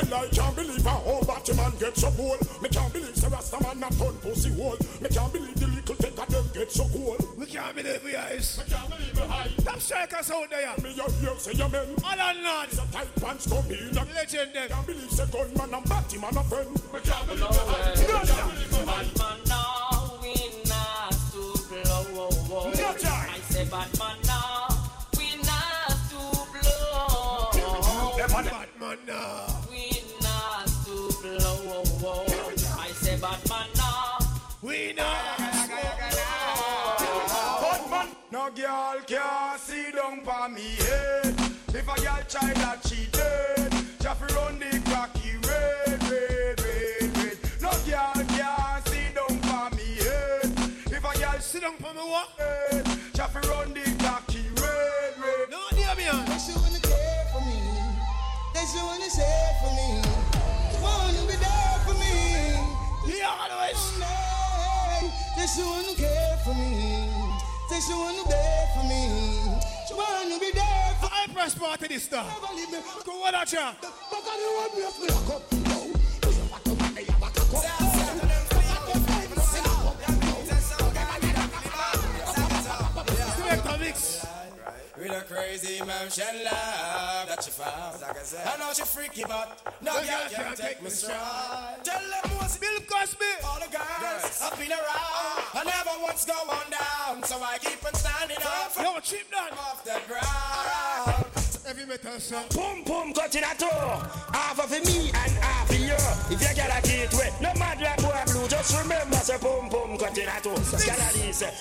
S12: Well, I can't believe how old Batman get so cool. Me can't believe Sir Rastaman not turn pussy hole. Me can't believe the little take of them get so cool.
S38: We can't believe we eyes.
S12: Me can't believe the high.
S38: Top strikers out there.
S12: Me your hear say your men.
S38: All and not.
S12: Some tight pants come in. and
S38: Legend them.
S12: Can't believe say gunman and Batman a friend. Me can't believe
S39: No
S12: the high. Me can't believe the high.
S38: No
S6: girl can see down for me head. If a girl try that she cheated, just run the cracky red, red, red, red. No girl can see down for me head. If a girl
S38: Sit down for me what?
S6: head, just run the cracky red, red.
S38: No, dear me.
S28: They should wanna care for me. They should wanna say for me. Wanna be there for me.
S38: Yeah, always.
S28: They should wanna care for me. They should wanna beg for me. She wanna be there for
S38: I press part of this stuff.
S28: Never leave me.
S38: Go what at ya?
S28: Back on the road, me me lock up.
S6: With a crazy motion love that she found. I said, I know she freaky, but no girl can take me stride. Tell them what's
S38: Bill Cosby.
S6: all the girls up in around. Ah. I never once go on down, so I keep on standing up
S38: Yo, cheap down.
S6: off the ground.
S38: Heavy metal song.
S6: Boom boom cutting a toe, half of me and half of you. If you get a gateway, no matter like boy blue, just remember say boom boom cutting a toe.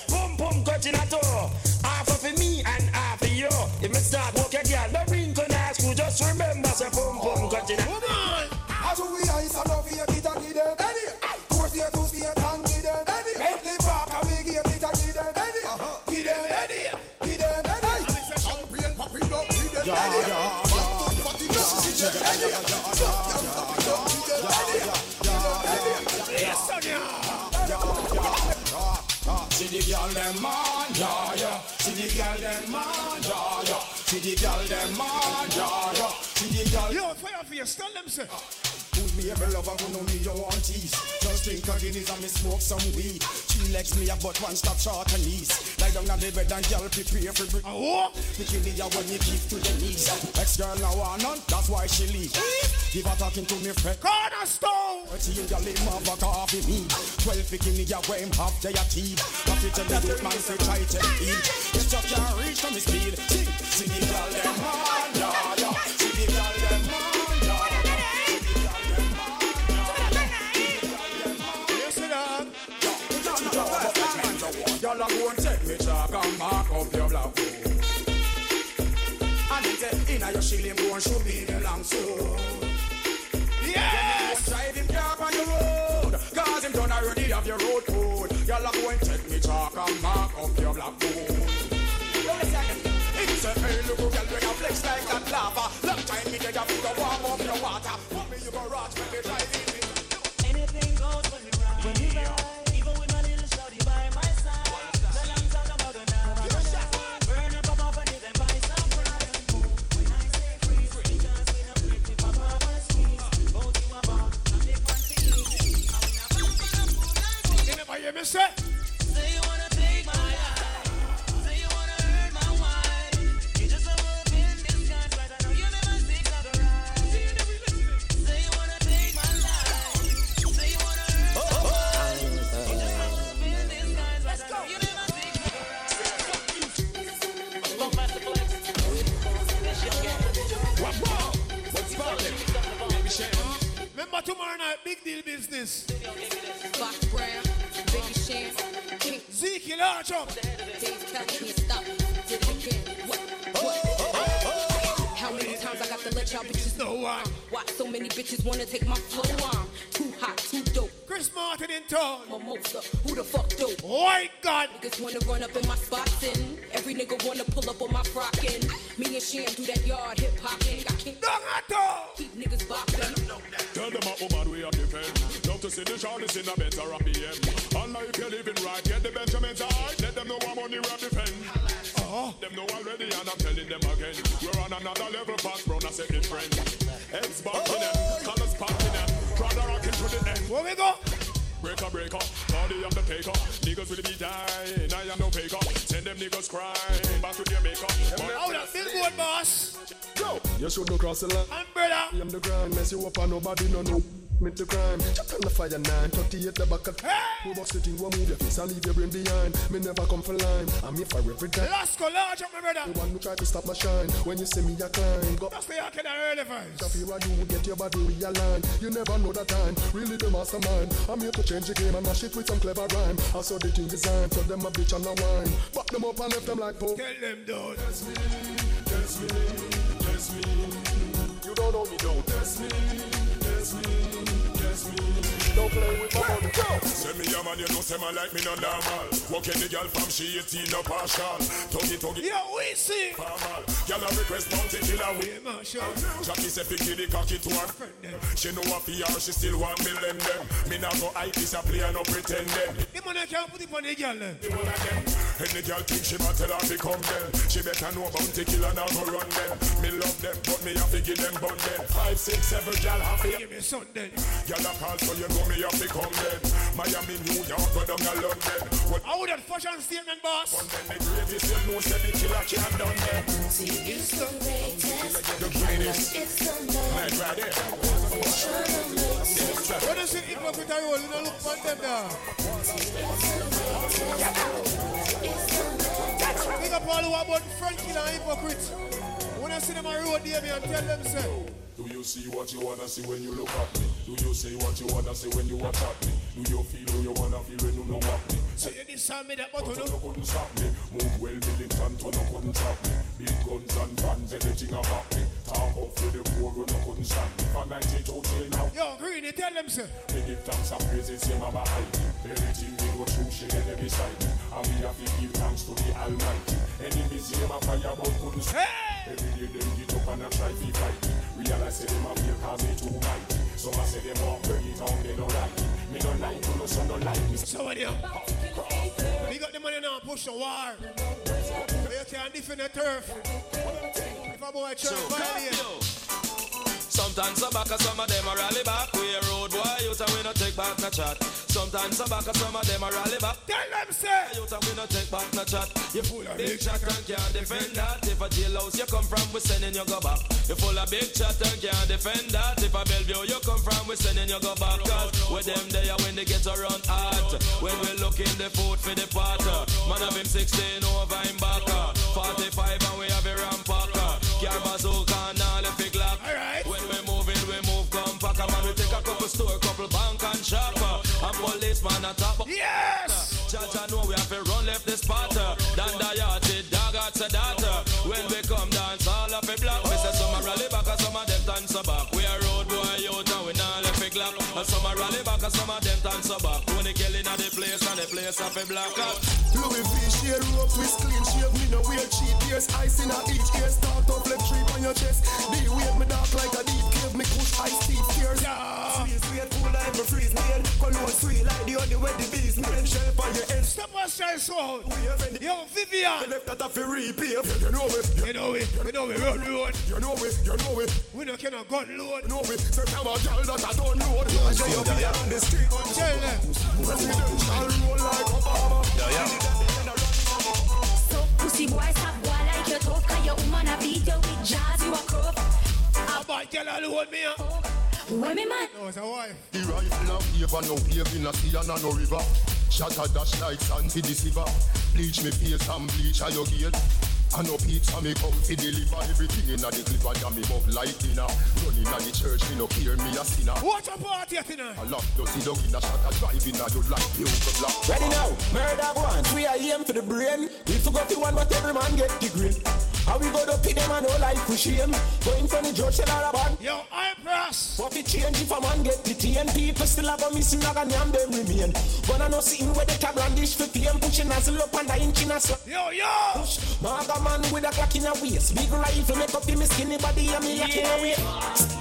S6: Boom boom cutting a toe, half of me and half of you. If me start walk a girl, no ring can ask you, just remember say boom boom cutting a.
S38: Come on.
S6: As we ice and love you, get a give them. Two feet, two feet, and give them. Bentley Park, and we give it a give them. Give them, give them,
S12: Champagne popping up. We get
S6: Yeah,
S12: ready.
S6: yeah,
S12: Party up.
S38: Yes, son,
S6: See the girl them man, yeah, yeah. See the girl them man, yeah, yeah. See the girl them man, yeah, yeah. See the girl.
S38: Yo, fire for you. Stun them, sir.
S6: Uh, Me every lover who know me you want tease. Just drink a Guinness and me smoke some weed. Three legs me a but one stop short and knees Lie down on the bed and girl prepare for break.
S38: Oh,
S6: Bikini ya when you keep to the knees. Ex girl now want none, that's why she leave. Give her talking to me friend
S38: cornerstone.
S6: Thirteen girl him have a coffee me. Twelve bikini ya where him have their teeth. Happy tell the youth man say try to eat. Yes you can't reach from his speed Sing, see the girl them man, yeah, yeah A go and take me chalk and mark up your black hole. And then take inna your shilling and show me the long sword.
S38: Yes.
S6: Drive him car on the road, cause him done already have your road code. A go and take me chalk and mark up your black hole. It's a hey look girl when you flex like that lava. Long time me dead a figure warm up your water.
S39: Seek not know. You wanna hurt my wife. You just a moving these guys around. You never think of oh, oh, oh. a ride. What's wrong? What's wrong? What's wrong?
S38: Remember tomorrow night, big deal business.
S31: Fox Brown, Biggie Sham, King,
S38: Zeke, large up.
S31: Dave Kelly, can't stop. Did it again. What? What? How many times I got to let y'all bitches
S38: know why?
S31: Why so many bitches wanna take my flow on? Too hot, too dope.
S38: Chris Martin in town.
S31: Mimosa, who the fuck dope?
S38: White God.
S31: Niggas wanna run up in my spots and every nigga wanna pull up on my frockin'. Me and Sham do that yard hip hopping. I can't do keep niggas bopping.
S12: Tell them a woman we are defend. Love to see the shawties in a better RPM. And if you're living right, get the Benjamins high. Let them know I'm on the rap defend. Uh-huh. Them know already and I'm telling them again. We're on another level, fast brown, I said it friend. Heads back to them.
S38: Where we go?
S39: Breaker, breaker, body of the taker. Niggas will be dying, I am no faker. Send them niggas crying, back to their maker.
S38: Out of billboard, boss.
S39: Yo, you should not cross the line.
S38: I'm brother.
S39: I am the grind, mess you up and nobody no know. Meant the crime, chop on the fire nine, 38 the back of Who box the thing, go move your face and leave your brain behind. Me never come for line, I'm here for every time.
S38: Let's go large up, my brother.
S39: The one who try to stop my shine, when you see me, I climb. Go
S38: That's the early first.
S39: Stop here, I do get your body realigned. You never know the time, really the mastermind. I'm here to change the game and mash it with some clever rhyme. I saw the thing designed, so them a bitch and a wine. Back them up and left them like Pope.
S38: Tell them down.
S39: That's me, that's me, that's me. You don't know me, don't test me, play with my money. Send me a man, you know, say man like me no normal. Walking the girl from she 18 no partial. Tuggy, tuggy.
S38: Yeah, we see.
S39: Formal. Girl a request mountain killer we. Jackie say pick the cocky to her. She know what fear, she still want me lend them. Me now go hype this a play and no pretend them.
S38: The money can't put it on the girl. Eh.
S39: The one of them. Any girl think she better tell her become them. She better know bounty killer now go run them. Me love them, but me have to give them bun them. Five, six, seven, girl have to
S38: give me something.
S39: Girl a call so you know me have to come them. Miami, New York, go down to London. What
S38: How that fashion statement, boss?
S39: fun them? The greatest you know, say the killer can't done them.
S38: It's the
S39: The greatest. Right, right there.
S38: What does it hypocrite I roll? You don't look for them there. Big up all who are about Frankie and hypocrite. When I see them on road, there, me and tell them, say,
S39: Do you see what you wanna see when you look at me? Do you say what you wanna say when you attack me? Do you feel who you wanna feel when you know what me?
S38: so you disarm me that button,
S39: You
S38: no?
S39: couldn't stop me. Move well militant, no couldn't stop me. Big guns and guns, anything about me. Talk up for the poor, you no couldn't stop me. From 92 till now,
S38: Yo, Greeny, tell them, say,
S39: me give thanks and praises, mama hide me. Everything we go through, she get beside me. And we have to give thanks to the Almighty. Enemies here, my fire, but couldn't stop. Every day them get up and I try to fight. Realize them a feel cause me too mighty. I say them want burn it down, they don't like me. Me don't like to no son don't like me.
S38: so what you? We got the money now, push the war. You can't defend the turf. If a boy try to violate,
S16: Sometimes some back, some of them a rally back. We a road boy, you tell we no take back no chat. Sometimes some back, some of them a rally back.
S38: tell them, say,
S16: You tell we no take back no chat. You full of big chat and can't defend that. If a jailhouse you come from, we sending you go back. You full of big chat and can't defend that. If a Bellevue you come from, we sending you go back. Cause with them there when they get around hot. When we look in the food for the pot. Man of him 16 over him back. 45 and we have a And policeman a top.
S38: yes!
S16: Judge, I know we have to run left this spot. Dan Dayati, dog at Sadata. When we come dance, all up a block. We say some a rally back, and some of them dance back. We a road boy out and we not left a glock. And some a rally back, and some of them dance back. Tony Kelly na the place, and the place have a block.
S39: Louis V share rope with clean shave. Me no wear cheap ears. Ice in a each ear. Start up left tree on your chest. The wave me dark like a deep cave. Me push ice teeth tears. Sweet, sweet, full like me freeze made. Cologne sweet like the only way the bees made. Shell on your head.
S38: Stop us, try so. Yo,
S39: The
S38: Vivian.
S39: left that a fi repave. You know it.
S38: You know it, you know it, run road.
S39: You know it. You know it.
S38: We no cannot gun load.
S39: You know it. Say come on, girl that I don't know. I say you be on the street.
S38: Tell them.
S39: Presidential roll like Obama.
S42: So pussy boy stop boy like you tough Cause your woman a beat you with jazz you a crop
S38: How about girl alone, me?
S42: When me man
S38: No, it's a wife.
S39: The rifle of paper, no pave in a sea and a no river. Shatter dash like sand for the silver. Bleach me face and bleach a your gate. I know pizza me come to deliver everything in a the clipper jam me up like dinner. Running at the church, me no care me a sinner.
S38: What a party tonight.
S39: I love to see dog in a shot a driving a you like you go black.
S6: Ready now, murder one, three I aim for the brain. We forgot the one, but every man get the green. How we go to pit them and no life we shame. Going for the judge, tell her about.
S38: Yo, I press.
S6: What it change if a man get the TN people still have a missing like a name them remain. But I know sitting where they tag brandish for PM pushing as up and the inch in a slap.
S38: Yo, yo.
S6: Push, maga man with a clock in a waist. Big rifle make up him skinny body and me yak in a waist.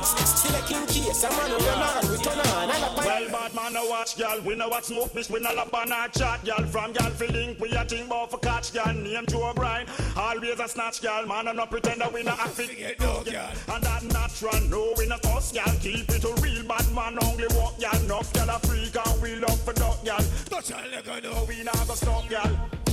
S6: Still a king case, a man run on, we turn on, and a
S43: Well, bad man, no watch, girl. We know what smoke, miss. We no lap on our chat, girl. From girl feeling, we a think about for catch, girl. Name Joe Bryan. Always a snatch, girl. Man, I'm not pretend that we not act it.
S38: No, girl.
S43: And that natural, no, we not cuss, girl. Keep it a real bad man, only walk, girl. No
S44: enough gal a freak and we love for duck gal.
S38: Touch all the gun
S44: No, we not go stop gal.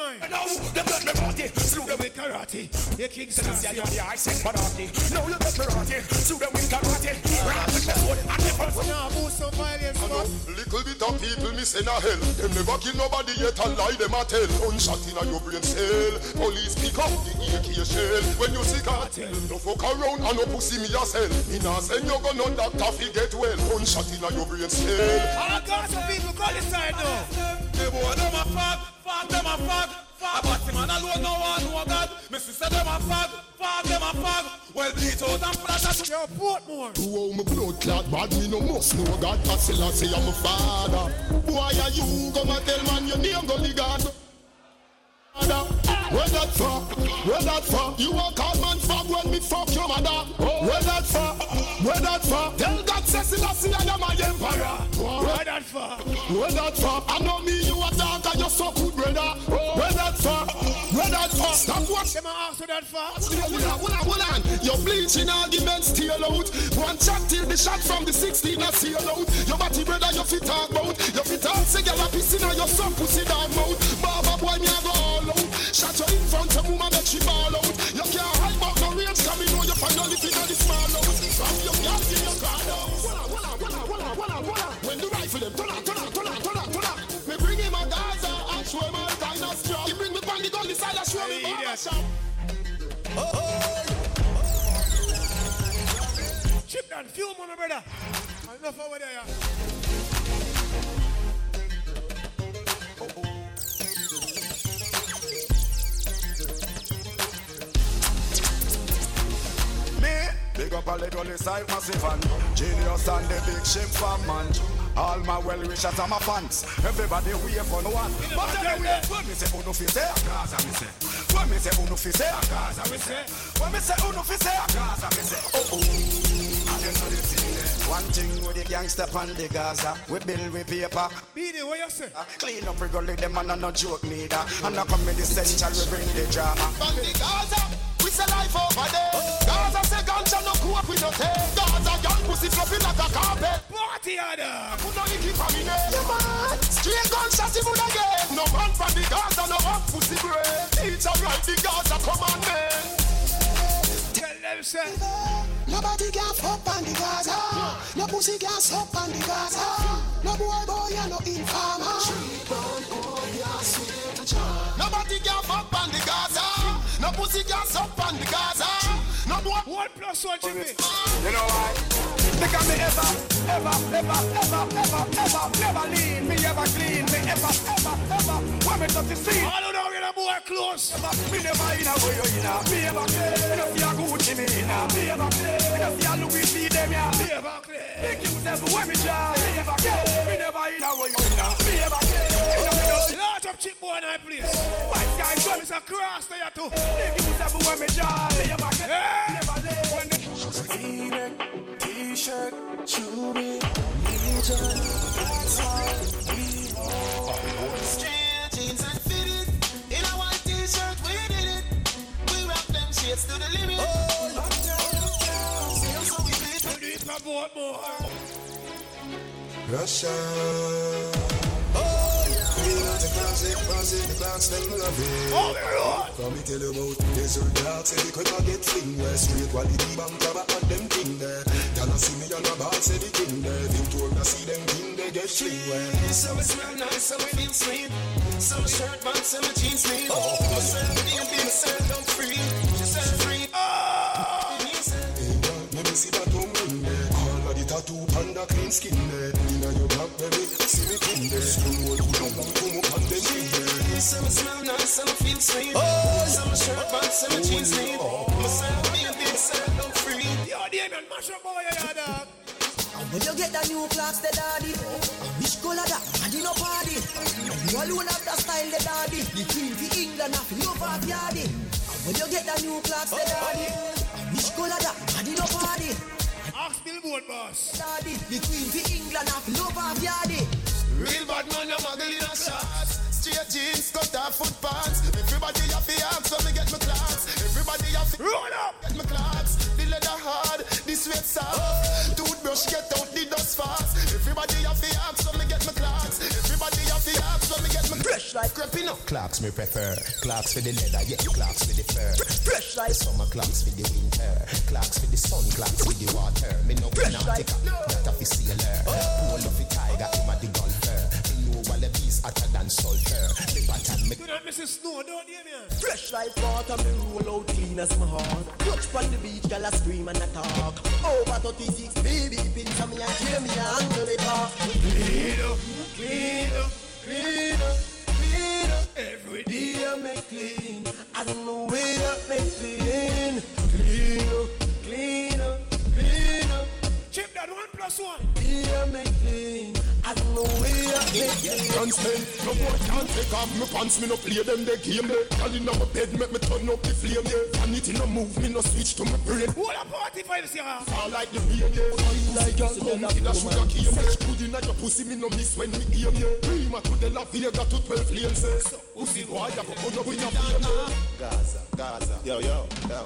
S38: dirty.
S45: Now, them let me party. Slew them with
S38: karate. You king
S45: Selassie, you're the ice and party. Now you let me party. Slew them with karate. Rap with the sword and the pulse.
S38: Now boost some violence, man.
S28: Little bit of people me send a hell. Them never kill nobody yet and lie them a tell. Gunshot in a your brain cell. Police pick up the AK shell. When you see cartel, no fuck around and no pussy me a sell. Me nah send you gun on doctor fi get well. Gunshot in a your brain cell.
S38: All kinds of people call this side now.
S46: The boy them a fag, fag them a fag. A party man alone no one know God. Me sister them a fag, fag them a fag. Well bleach out and flash
S38: Yo, Portmore.
S28: To how my blood clot bad, me no must know God. Cause Selassie I'm a father. Why are you and tell man your name go God? Where that for? Where that for? You a call man fuck when me fuck your mother. Where that for? Where that for? Tell God say Selassie I am my emperor.
S38: Where that for?
S28: Where that for? I know me you a dog and you so good brother. Where that for? Where that for? Stop watch.
S38: Them a ask that for.
S28: Hold on, hold on, hold on. Your bleaching arguments steal out. One shot till the shot from the 16 I seal out. Your body brother you fit talk about. You fit talk say girl a pissing on your son pussy down mouth. Baba boy me a go all out. Shot you in front of woman make she ball out. You can't hide but no range come me know you only thing on the small house. From your girl till your car on. When the rifle them turn on, turn on, turn on, turn on, turn on. Me bring him a Gaza and show him all kind of strong. He bring me on the gun inside and show me barber shop.
S38: Chip down, more, my brother. Enough over there. yeah.
S6: Big up a little side massive and genius and the big ship fan man. All my well wishers and my fans. Everybody for no one. But anyway, when me say uno fi say a Gaza me say. When me say uno fi say a Gaza me say. When me say uno fi say a Gaza me say. Oh oh. And you know the thing. Eh. One thing with the gangster pan the Gaza, we build with paper.
S38: Beanie, what you say?
S6: Uh, clean up regularly, them and no joke neither. And I come in the central, we bring the drama.
S28: Bang the Gaza, we say life over there. Say ganja no cope with no take. Gaza young pussy flopping like a carpet.
S38: Party harder.
S28: Put on the keep on me name. Yeah man, straight gunshots even again. No man from the Gaza, no up pussy brain. Teacher write the Gaza commandment.
S38: Tell them say.
S47: Nobody can fuck on the Gaza. No pussy can suck on the Gaza. No boy boy and no informer.
S28: Nobody can fuck on the Gaza. No pussy can suck on the Gaza. No boy.
S38: One plus one, Jimmy.
S6: You know why? Because me ever, ever, ever, ever, ever, ever, never lean, me ever clean, me ever, ever, ever. When me touch the scene,
S38: I don't know when a boy close.
S6: me never in a way you in a. Me ever clean, me see a Gucci me in a. Me ever clean, me no see a Louis V them ya.
S38: Me ever clean.
S6: Make yourself when me try. Me ever clean, me never in a way you in a. Me ever clean.
S38: Lot of chip boy in my place.
S6: White guy gun
S38: It's a cross there too.
S6: Make yourself when me try. Me ever clean,
S38: Hey.
S6: never leave when the
S48: V-neck, t-shirt, chubby, legion, that's why we
S49: Straight jeans and fitted. In a white t-shirt, we did it. We rock them shades to the limit. Oh, so we did it.
S38: We need a boat more.
S48: Russia. Oh, you know the classic, classic, the class them love it.
S38: Oh, Lord.
S48: Come me tell you about desert dark, say they could not get fling where straight quality bank cover and them thing there. Y'all see me on the bar, say the king there. Victoria see them king, they get fling where.
S49: So we smell nice, so we feel sweet. Some shirt pants, some jeans neat. Myself, baby, myself, I'm free. Myself
S48: tattoo panda clean skin there. Inna your back, baby, see me king there. Screw all who don't want come up and them king there.
S49: Some smell nice, some feel sweet. Oh, some shirt pants, some oh, jeans neat. Myself, baby, myself, I'm free.
S38: Yo, Damien, mash up boy, yeah, dog.
S9: When you get the new Clarks, the daddy. Which color that? And you know party. You alone have the style, the daddy. The king for England, have no party hardy. When you get the new Clarks, the daddy. Which color that? And you know party.
S38: Ask Bill billboard boss.
S9: Daddy, the queen for England of love of yardy.
S50: Real bad man, you muggle in a shots. Straight jeans, cut off foot pants. Everybody have to ask so me get my Clarks. Everybody have to
S38: roll up,
S50: get my Clarks. The leather hard, the sweat soft. Toothbrush get out the dust fast. Everybody have to ask so me get my Clarks. Fresh like creeping up.
S51: Clarks me prefer. Clarks for the leather, yeah. Clarks for the fur.
S9: Fresh like
S51: Summer Clarks for the winter. Clarks for the sun, Clarks for the water. Me no
S9: Fresh like-
S51: Not a fi sailor. Pull off the tiger, him a the golfer. Me know all the bees hotter than sulfur. The pattern me
S38: Do not miss the snow, don't you, man?
S9: Fresh like water, me roll out clean as my heart. Touch on the beach, girl a scream and a talk. Over 36, baby, pin some me and kill me and handle it off.
S38: Clean up, clean up,
S9: clean up, Every day I make clean. I don't know where that make clean. Clean
S38: Chip that one plus one.
S9: Yeah, make clean. I don't know where that make clean.
S28: Can't spend, no boy can't take off my pants, me no play them the game there. Girl inna my bed, make me turn up the flame there. Vanity no move, me no switch to my brain.
S38: What a party vibes here.
S28: Fall like the rain yeah. Fine like girl, come to the sugar cane. Fresh good inna your pussy, me no miss when me aim yeah. Prima to the La Vega to 12 lanes eh. Pussy boy, I go put up in your flame yeah.
S51: Gaza, Gaza. Yo, yo, yo.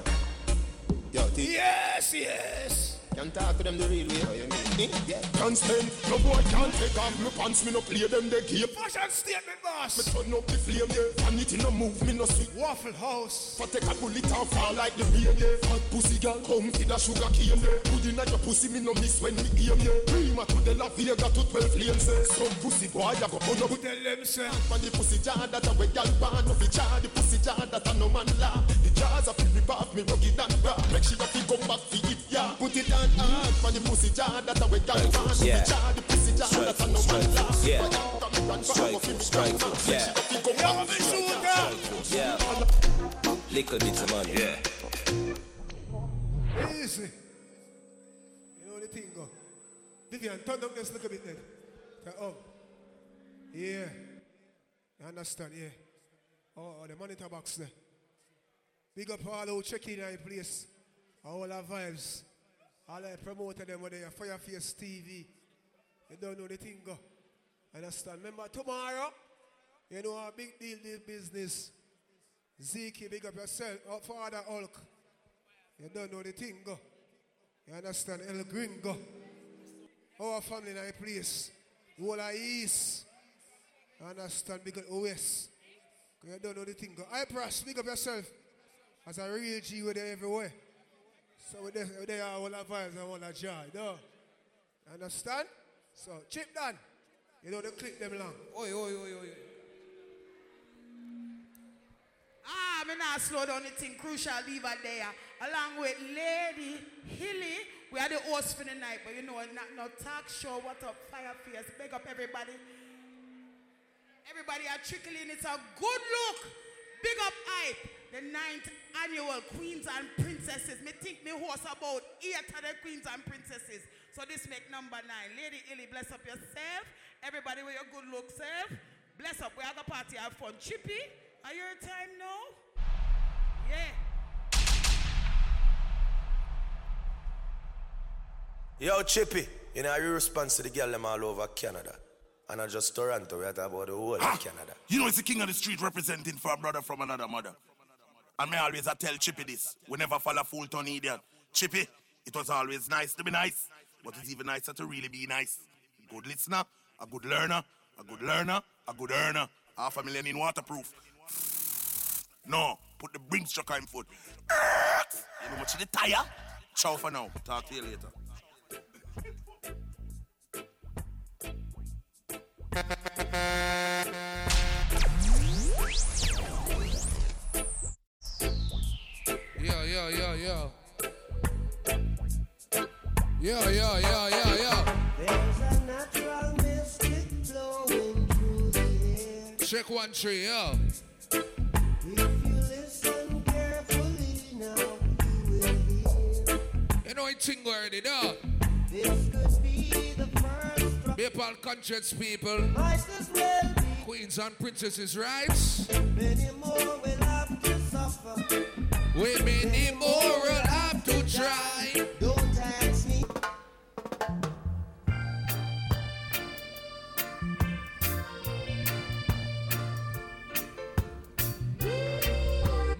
S51: Yo, T.
S38: Yes, yes.
S51: Can talk to them the real way. Oh, you mean? Yeah.
S28: Can't spend, no boy can't take off my pants, me no play them the game.
S38: Fashion statement, boss.
S28: Me turn up the flame yeah. Vanity no move, me no switch.
S38: Waffle House.
S28: For take a bullet and fall like the rain yeah. Fat pussy girl, come to the sugar cane yeah. Good inna your pussy, me no miss when me aim yeah. Prima to the La Vega to 12 lanes eh. Some pussy boy, I go put up.
S38: Tell them, sir.
S28: Man, the pussy jar that a we gal born of the jar, the pussy jar that a no man laugh. The jars a flip off me rugged and raw. Make sure that you come back for it, yeah. Put it on hard, man, the pussy jar that a we of the
S26: Yeah.
S28: the pussy jar that a no man laugh.
S26: Yeah.
S28: Strike,
S26: Strike, yeah. Yeah. Little bit of money. Yeah.
S38: Easy. You know the thing go. Vivian, turn up this little bit then. Up. Yeah. You understand, yeah. Oh, oh, the monitor box there. Big up all who check in our place. All our vibes. All the promoter them with their Fireface TV. You don't know the thing go. Understand? Remember tomorrow, you know a big deal this business. Zeke, big up yourself. Oh, Father Hulk. You don't know the thing go. You understand? El Gringo. Our family in a place. Whole of East. You understand? Big up West. You don't know the thing go. I press, big up yourself. As a real G with everywhere. So with they are all our vibes and all our joy. No. Understand? So chip down. You know they click them long.
S52: Oi, oi, oi, oi. Ah, me not slow down the thing. Crucial diva there. Along with Lady Hilly. We are the host for the night, but you know, not no talk show. What up, Fireface? Big up everybody. Everybody are trickling. It's a good look. Big up hype. The ninth annual Queens and Princesses. Me think me host about eight of the Queens and Princesses. So this make number nine. Lady Illy, bless up yourself. Everybody with your good look self. Bless up. We have a party, have fun. Chippy, are your time now? Yeah.
S53: Yo, Chippy, you know, how you response to the girl them all over Canada. And not just Toronto, we are talking about the whole of Canada.
S48: You know, it's the king of the street representing for a brother from another mother. And me always I tell Chippy this. We never fall a fool turn idiot. Chippy, it was always nice to be nice, but it's even nicer to really be nice. Good listener, a good learner, a good learner, a good earner. Half a million in waterproof. No, put the brinks truck on foot. You know much of the tire? Ciao for now. Talk to you later.
S54: Yo, yo, yo, yo. Yo, yo, yo.
S9: There's a natural mystic flowing through the air.
S54: Check one tree, yo.
S9: If you listen carefully now, you will hear.
S54: You know it thing already, no?
S9: This could be the first
S54: Maple conscious people.
S9: Might as well be.
S54: Queens and princesses' rights.
S9: Many more will have to suffer.
S54: Women immoral have to try.
S9: Don't ask me.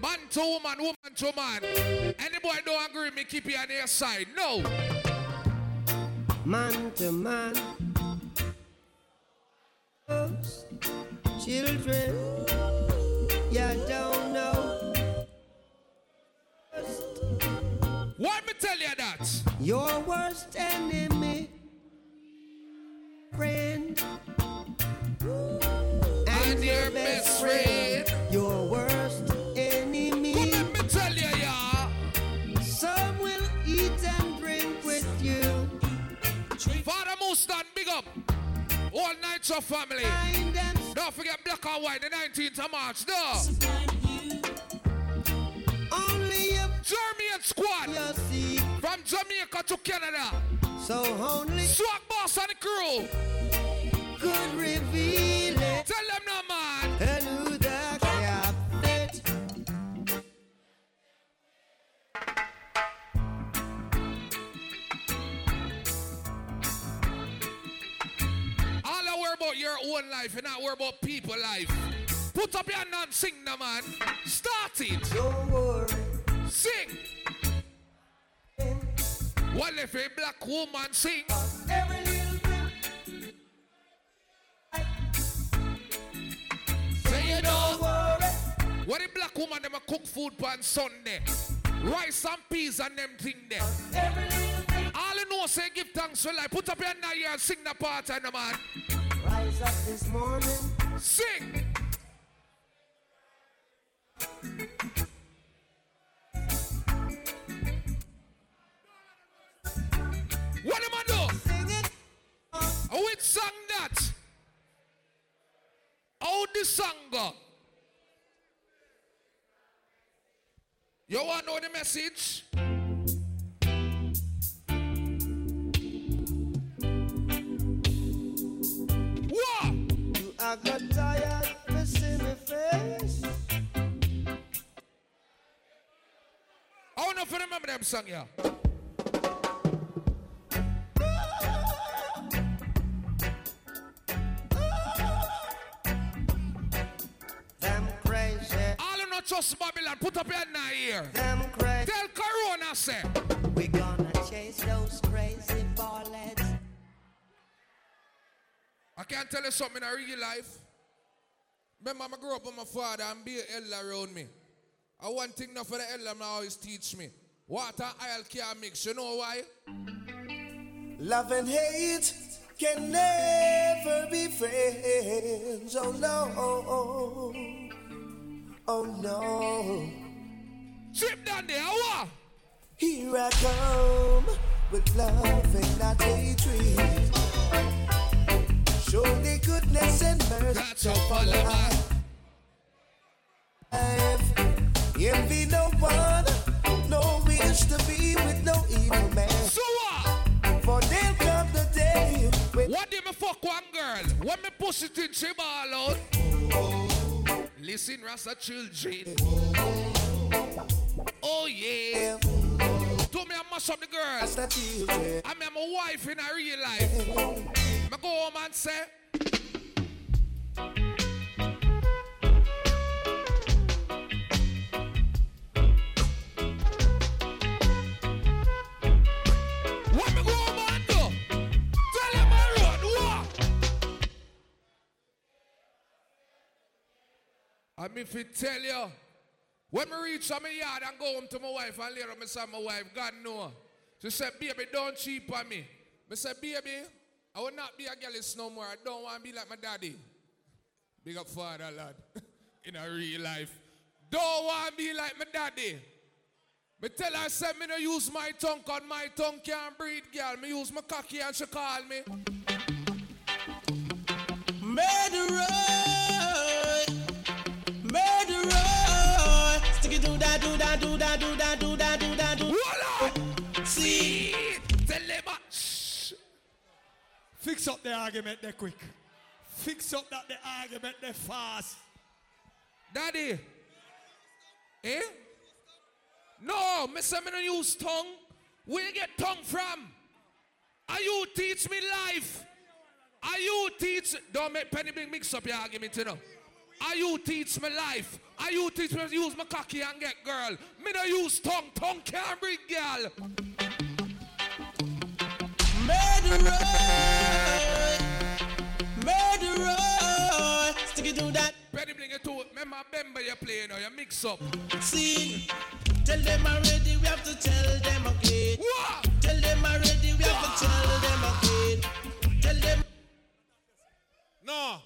S54: Man to woman, woman to man. Any boy don't agree me, keep you on their side. No.
S9: Man to man. Children. Your worst enemy, friend,
S54: And your best friend.
S9: Your worst enemy.
S54: Come let me tell you, yeah.
S9: Some will eat and drink with you.
S54: Father Mustan, big up. All nights of family. Don't forget black and white, the 19th of March. No. Jeremy squad. From Jamaica to Canada.
S9: So only.
S54: Swag boss and the crew.
S9: Could reveal it.
S54: Tell them no, man.
S9: And who the captain.
S54: All I worry about your own life and not worry about people life. Put up your hand and sing now, man. Start it.
S9: Don't worry.
S54: Sing. What if a black woman sing?
S9: Every little bit.
S54: Say you
S9: Don't worry.
S54: What the black woman them a cook food on Sunday? Rice and peas and them thing there.
S9: Every little bit.
S54: All you know say give thanks for life. Put up your hand here and sing the part and the man.
S9: Rise up this morning.
S54: Sing. Which song that? How the song go? You want to know the message? What?
S9: You are got tired, to see me face.
S54: I want to remember them song, yeah. Trust Babylon. Put up your hand here.
S9: Them crazy.
S54: Tell Corona say.
S9: We gonna chase those crazy.
S54: I can't tell you something in real life. Remember, I grew up with my father and be an elder around me. I one thing now for the elder now always teach me. Water can't mix. You know why?
S9: Love and hate can never be friends. Oh no. Oh no.
S54: Trip down the hour.
S9: Here I come with love and not hatred. Surely goodness and mercy
S54: That's
S9: shall
S54: how
S9: follow
S54: follow
S9: my life. Envy no one, no wish to be with no evil man.
S54: So what?
S9: For there'll come the day when
S54: What did me fuck one girl? When me push it in, she ball out. Listen, Rasta children. Oh yeah. To me, I mash up the girl.
S9: that's the children.
S54: I mean, I'm a wife in a real life. I go home and say, I'm if it tell you, when me reach my yard and go home to my wife and later me say my wife, God know. She said, baby, don't cheap on me. Me said, baby, I will not be a girlist no more. I don't want to be like my daddy. Big up father, lad. In a real life. Don't want to be like my daddy. Me tell her, say me no use my tongue, cause my tongue can't breathe, girl. Me use my cocky and she call me.
S9: Murderer, do that, do that, do that, do that, do that, do that, do.
S54: Voila! See? Tell them, shh.
S55: Fix up the argument there quick. Fix up that the argument there fast.
S54: Daddy. Eh? No, say me no use tongue. Where you get tongue from? Are you teach me life? Are you teach? Don't make Penny Big mix up your argument, you know. Are you teach me life? I you teach me to use my cocky and get girl. Me no use tongue. Tongue can't bring girl.
S56: Murderer, murderer, stick it to that.
S54: Benny bring it to it. Remember Bemba you're playing or You mix up.
S56: See, tell them already, we have to tell them again.
S54: What?
S56: Tell them already, we have to tell them again. Tell them.
S38: No,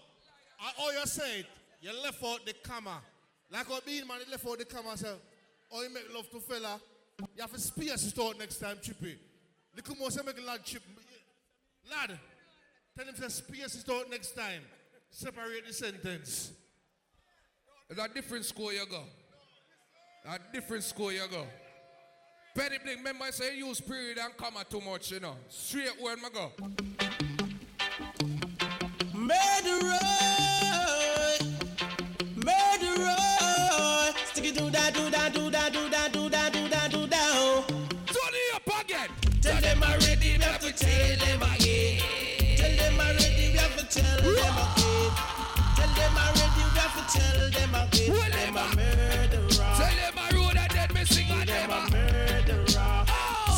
S38: I, all you said, you left out the comma. Like what being man, you left out the comma. So, oh, you make love to fella. You have to space it out next time, Chippy. Look more say make a lad chip. Lad, tell him to space it out next time. Separate the sentence.
S54: It's a different school you go. A different school you go. Penny Blink, remember I say use period and comma too much, you know. Straight word, my go.
S56: Murderer, murderer, have to tell them again. Tell them already, we have to tell them again. Tell them already, we have to tell them again.
S54: Well,
S56: them a murderer.
S54: Tell them I road and dead me sing on
S56: them a murderer.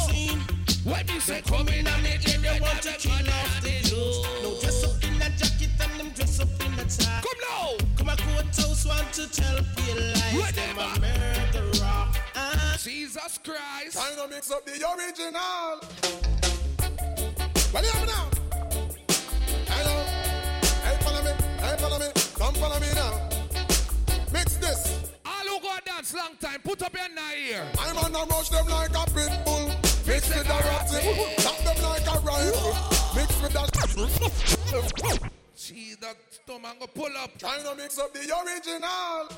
S56: Seen
S54: When me say
S56: come in and make them they want to kill off the Jews. No dress up in a jacket and them dress up in a tie.
S54: Come now.
S56: Come a courthouse want to tell real lies. Them a murderer. Ah.
S54: Jesus Christ.
S12: Time to mix up the original. What do you now? Hello. Hey, follow me. Hey, follow me. Come follow me now. Mix this.
S54: All who go dance long time, put up your nine here.
S12: I'm on a rush them like a pit bull. Mix with a ratty. Tap them like a rifle. Mix with a.
S54: See that stomach go pull up.
S12: Trying to mix up the original.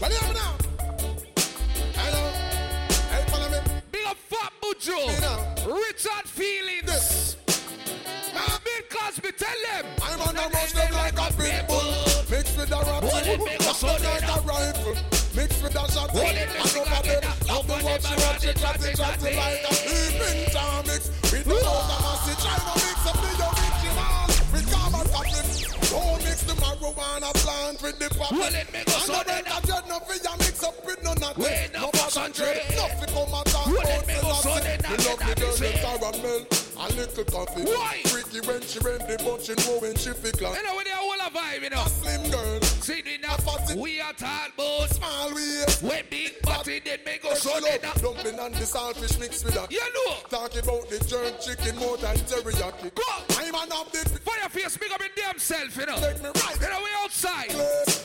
S12: What do you have now?
S54: Hold it,
S12: And over them. The watch you watch it, chat it, chat it like a sleeping mix. With the powder massy. Trying to mix up the original. With carbon copy. Don't mix the marijuana plant with the pop.
S54: Well, it make us so
S12: the
S54: dead.
S12: red jet no fear mix up with no nothing.
S54: Wait, no
S12: No
S54: concentrate.
S12: Caramel. A little coffee.
S54: Why?
S12: Freaky when she ready, but she know when she feel like.
S54: You know, when they all a vibe, you know.
S12: Slim girl.
S54: See, the enough. We are tall boats.
S12: Small waist.
S54: When big body, then make us so
S12: Fresh
S54: dead.
S12: love, dumpling and the saltfish mixed with that.
S54: You know.
S12: Talk about the jerk chicken more than teriyaki.
S54: Go.
S12: I'm an update.
S54: Fire face, big up in damn self, you know.
S12: Make me right.
S54: You know, we outside.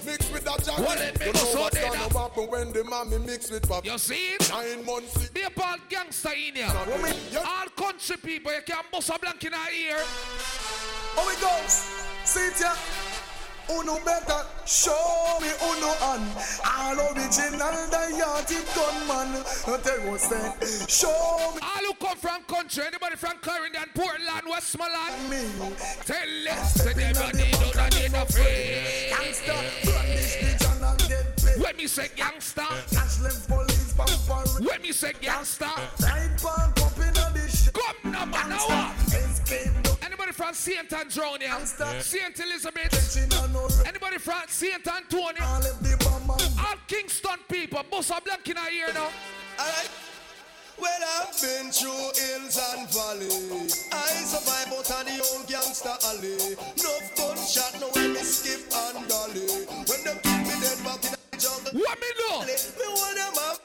S12: Mix with that jacket.
S54: Well, it make
S12: you know
S54: so
S12: what's
S54: dead
S12: gonna
S54: up.
S12: happen when the mommy mix with pop.
S54: You see it?
S12: Nine months.
S54: Be a bad gangster in here. All country people, you can bust a blank in our ear.
S57: How it goes? See it ya? Uno better show me uno on All original diati gunman us say? Show me.
S54: All who come from country, anybody from Clarendon, Portland, Westmoreland,
S57: me.
S54: Tell us to them you need to not get afraid.
S57: Gangsta Brandish pigeon and get paid.
S54: When me say
S57: Catch them police pamper
S54: when me say gangster,
S57: Ride park up in a dish.
S54: come now, man, now?
S57: Escape
S54: from St. Andrew?
S57: Yeah.
S54: St. Elizabeth? Anybody from St. Antonio?
S57: All of the bomb and
S54: All Kingston people, bust a blank in our ear now.
S58: Alright. Well, I've been through hills and valleys. I survive out on the old gangster alley. Enough gunshot, no when me skip and dolly. When them kick me dead back in the jungle.
S54: What me do?
S58: Me want them up.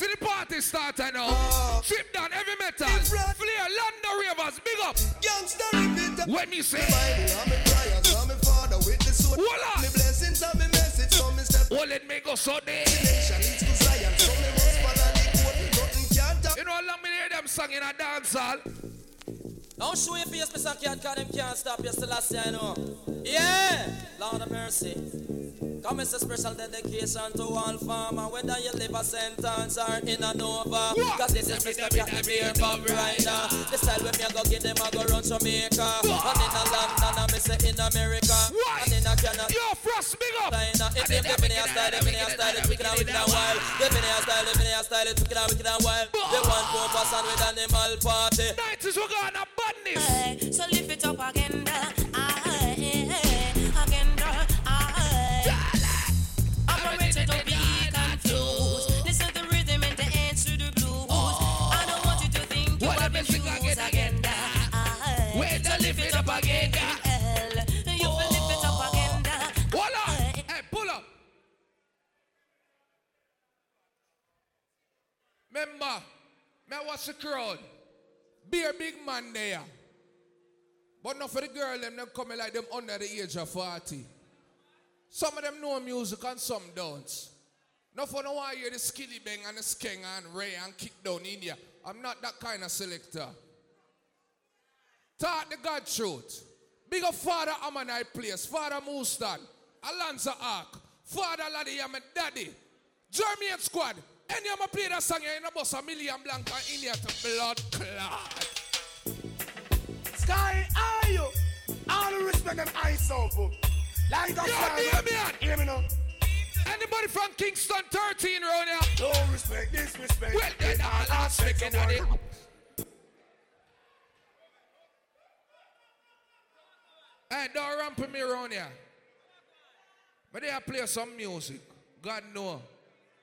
S54: See the party starter now.
S58: Ah.
S54: Trip down heavy metal. Flare, Lando Ravers, big up.
S58: gangster repeat.
S54: When me say,
S58: Bible, I'm a prayers, I'm a father with the sword.
S54: Voila.
S58: Me blessings and me message, so me step
S54: oh, let me go so there.
S58: nation. It's to Zion, so me must follow the code. Nothing can stop
S54: You know how long me hear them song in a dance hall?
S59: Don't show your face, Mr. Cat, cause them can't stop you year, you know. Yeah, Lord of mercy. Come it's a special dedication to all farmer, whether you live a sentence or in a Nova. Cause this is Mr. Cat, the beer pub rider. The style when me a go get them, I go run Jamaica. And in a London, I me say in America. And in a Canada.
S54: Yo, Frost, big up.
S59: China. If them living in a style, living in a style, it's wicked and wicked and wild. Living in a style, living in a style, it's wicked and wicked and wild. They want to pass on with animal party.
S54: 90s, we're gonna
S60: madness. So lift it up again,
S54: girl. I'm ready to be confused. Listen to rhythm and the answer to blues. Oh. I don't want you to think you're what music again, girl. Wait to lift it up oh. again, girl. Remember, man, what's the crowd? Be a big man there. But not for the girl, them, them coming like them under the age of 40. Some of them know music and some don't. Not for no one hear the skilly bang and the skeng and ray and kick down India. I'm not that kind of selector. Talk the God truth. Big up Father Ammonite Place, Father Moostan, Alonzo Ark, Father Laddie, I'm a daddy. German Squad. Any of them play that song here in a bus a million blank and in here to blood clot.
S12: Sky, are you? All the respect them eyes open. Like a
S54: Yo. Damien.
S12: Hear me now.
S54: Anybody from Kingston 13 round here?
S12: No respect, disrespect.
S54: Well, then all aspect of it. Hey, don't ramp me around here. But they play some music. God know.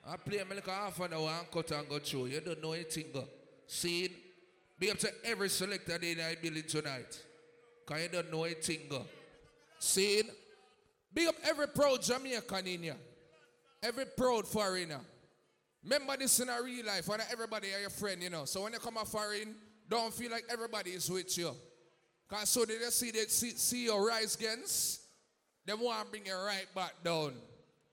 S54: I play me like half an hour and cut and go through. You don't know anything. Go. See? Be up to every selector in I building tonight. Because you don't know anything. Go. See? Big up every proud Jamaican in. Every proud foreigner. Remember this in a real life when everybody are your friend, you know. So when you come a foreign, don't feel like everybody is with you. Because so they just see, they see, see your rise against, they want to bring you right back down.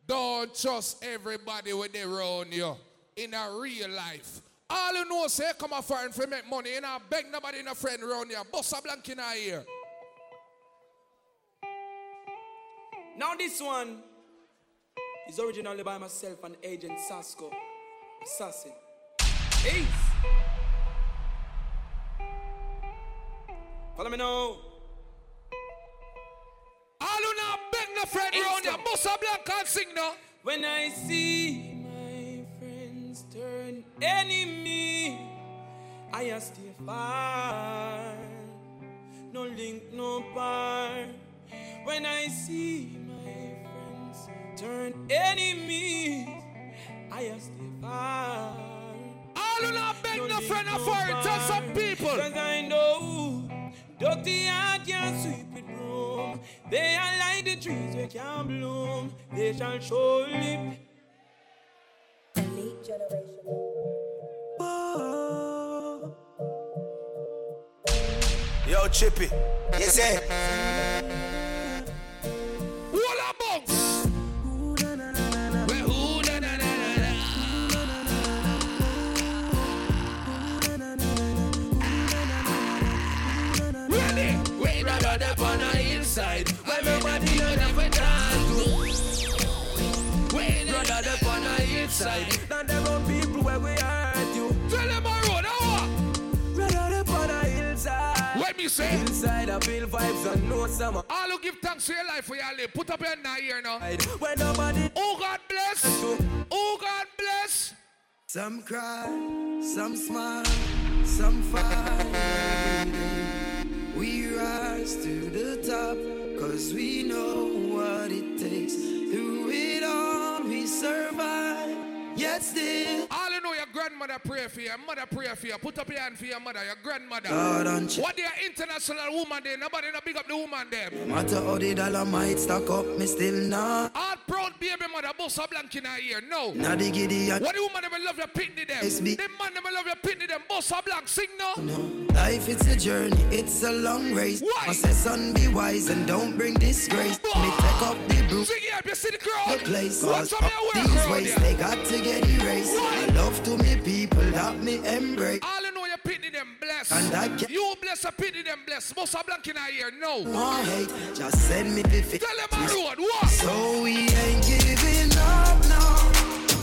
S54: Don't trust everybody with they around you in a real life. All you know say come a foreign for make money, you know, beg nobody in a friend around you. Boss a blank in ear.
S59: Now this one is originally by myself and Agent Sasco, Assassin. Ace. Follow me now.
S54: No friend around you. Boss a blank and sing now.
S59: When I see my friends turn enemy, I stay far. No link, no bar. When I see my friends turn enemies, I stay far.
S54: All you now beg no friend of foreign. Tell some people.
S59: Cause I know dirty heart can't sweep it broom. They are like the trees we can bloom. They shall surely.
S42: Elite generation.
S50: Yo, Chippy.
S9: Yes, sir.
S54: Inside.
S59: Not people where we hurt you.
S54: Tell them a road, how
S59: Rather up on a hillside.
S54: What me say?
S59: Inside I feel vibes and no summer.
S54: All who give thanks for your life for your live. Put up your hand here now.
S59: When nobody.
S54: Oh God bless. Oh God bless.
S27: Some cry, some smile, some fight. We rise to the top, cause we know what it takes. Through it all, we survive. Yet still,
S54: All you know your grandmother pray for you, your mother pray for you. Put up your hand for your mother, your grandmother.
S27: God
S54: what their international woman there? Nobody not big up the woman there.
S27: no matter how the dollar might stack up, me still not.
S54: All proud baby mother, boss a blank in her ear. No.
S27: Now the giddy
S54: What the woman never love your pitney them?
S27: Me.
S54: The man never love your pitney them. Boss a blank, sing no.
S27: Life it's a journey, it's a long race.
S54: Why?
S27: I say son be wise and don't bring disgrace. Me take up the broom.
S54: Sing here, you see the crowd.
S27: The place cause
S54: up
S27: these ways they got to get erased. I love to me people that me embrace.
S54: All you know your pitney them bless.
S27: And I get-
S54: you bless a pitney them bless. Boss a blank in her ear. No.
S27: Want hate, just send me the fit.
S54: Tell them a road. What?
S27: So we ain't giving up now.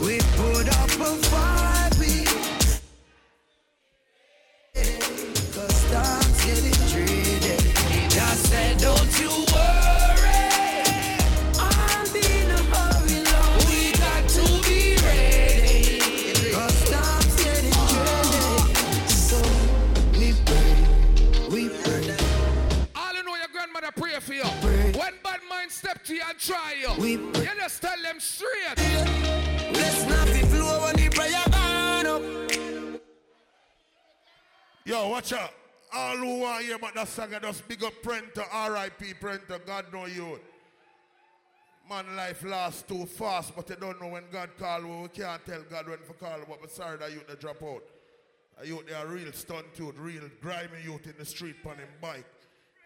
S27: We put up a fight. To
S54: you and try you,
S27: We
S54: you just tell them straight.
S27: Let's not be flow when the prayer burn up.
S61: Yo, watch out. All who want to hear about that song, just big up Prenter, R.I.P. Prenter, God know you.
S38: Man, life lasts too fast, but you don't know when God call. We can't tell God when to call. But we're sorry that youth they drop out. A youth they are real stunt youth, real grimy youth in the street on him bike.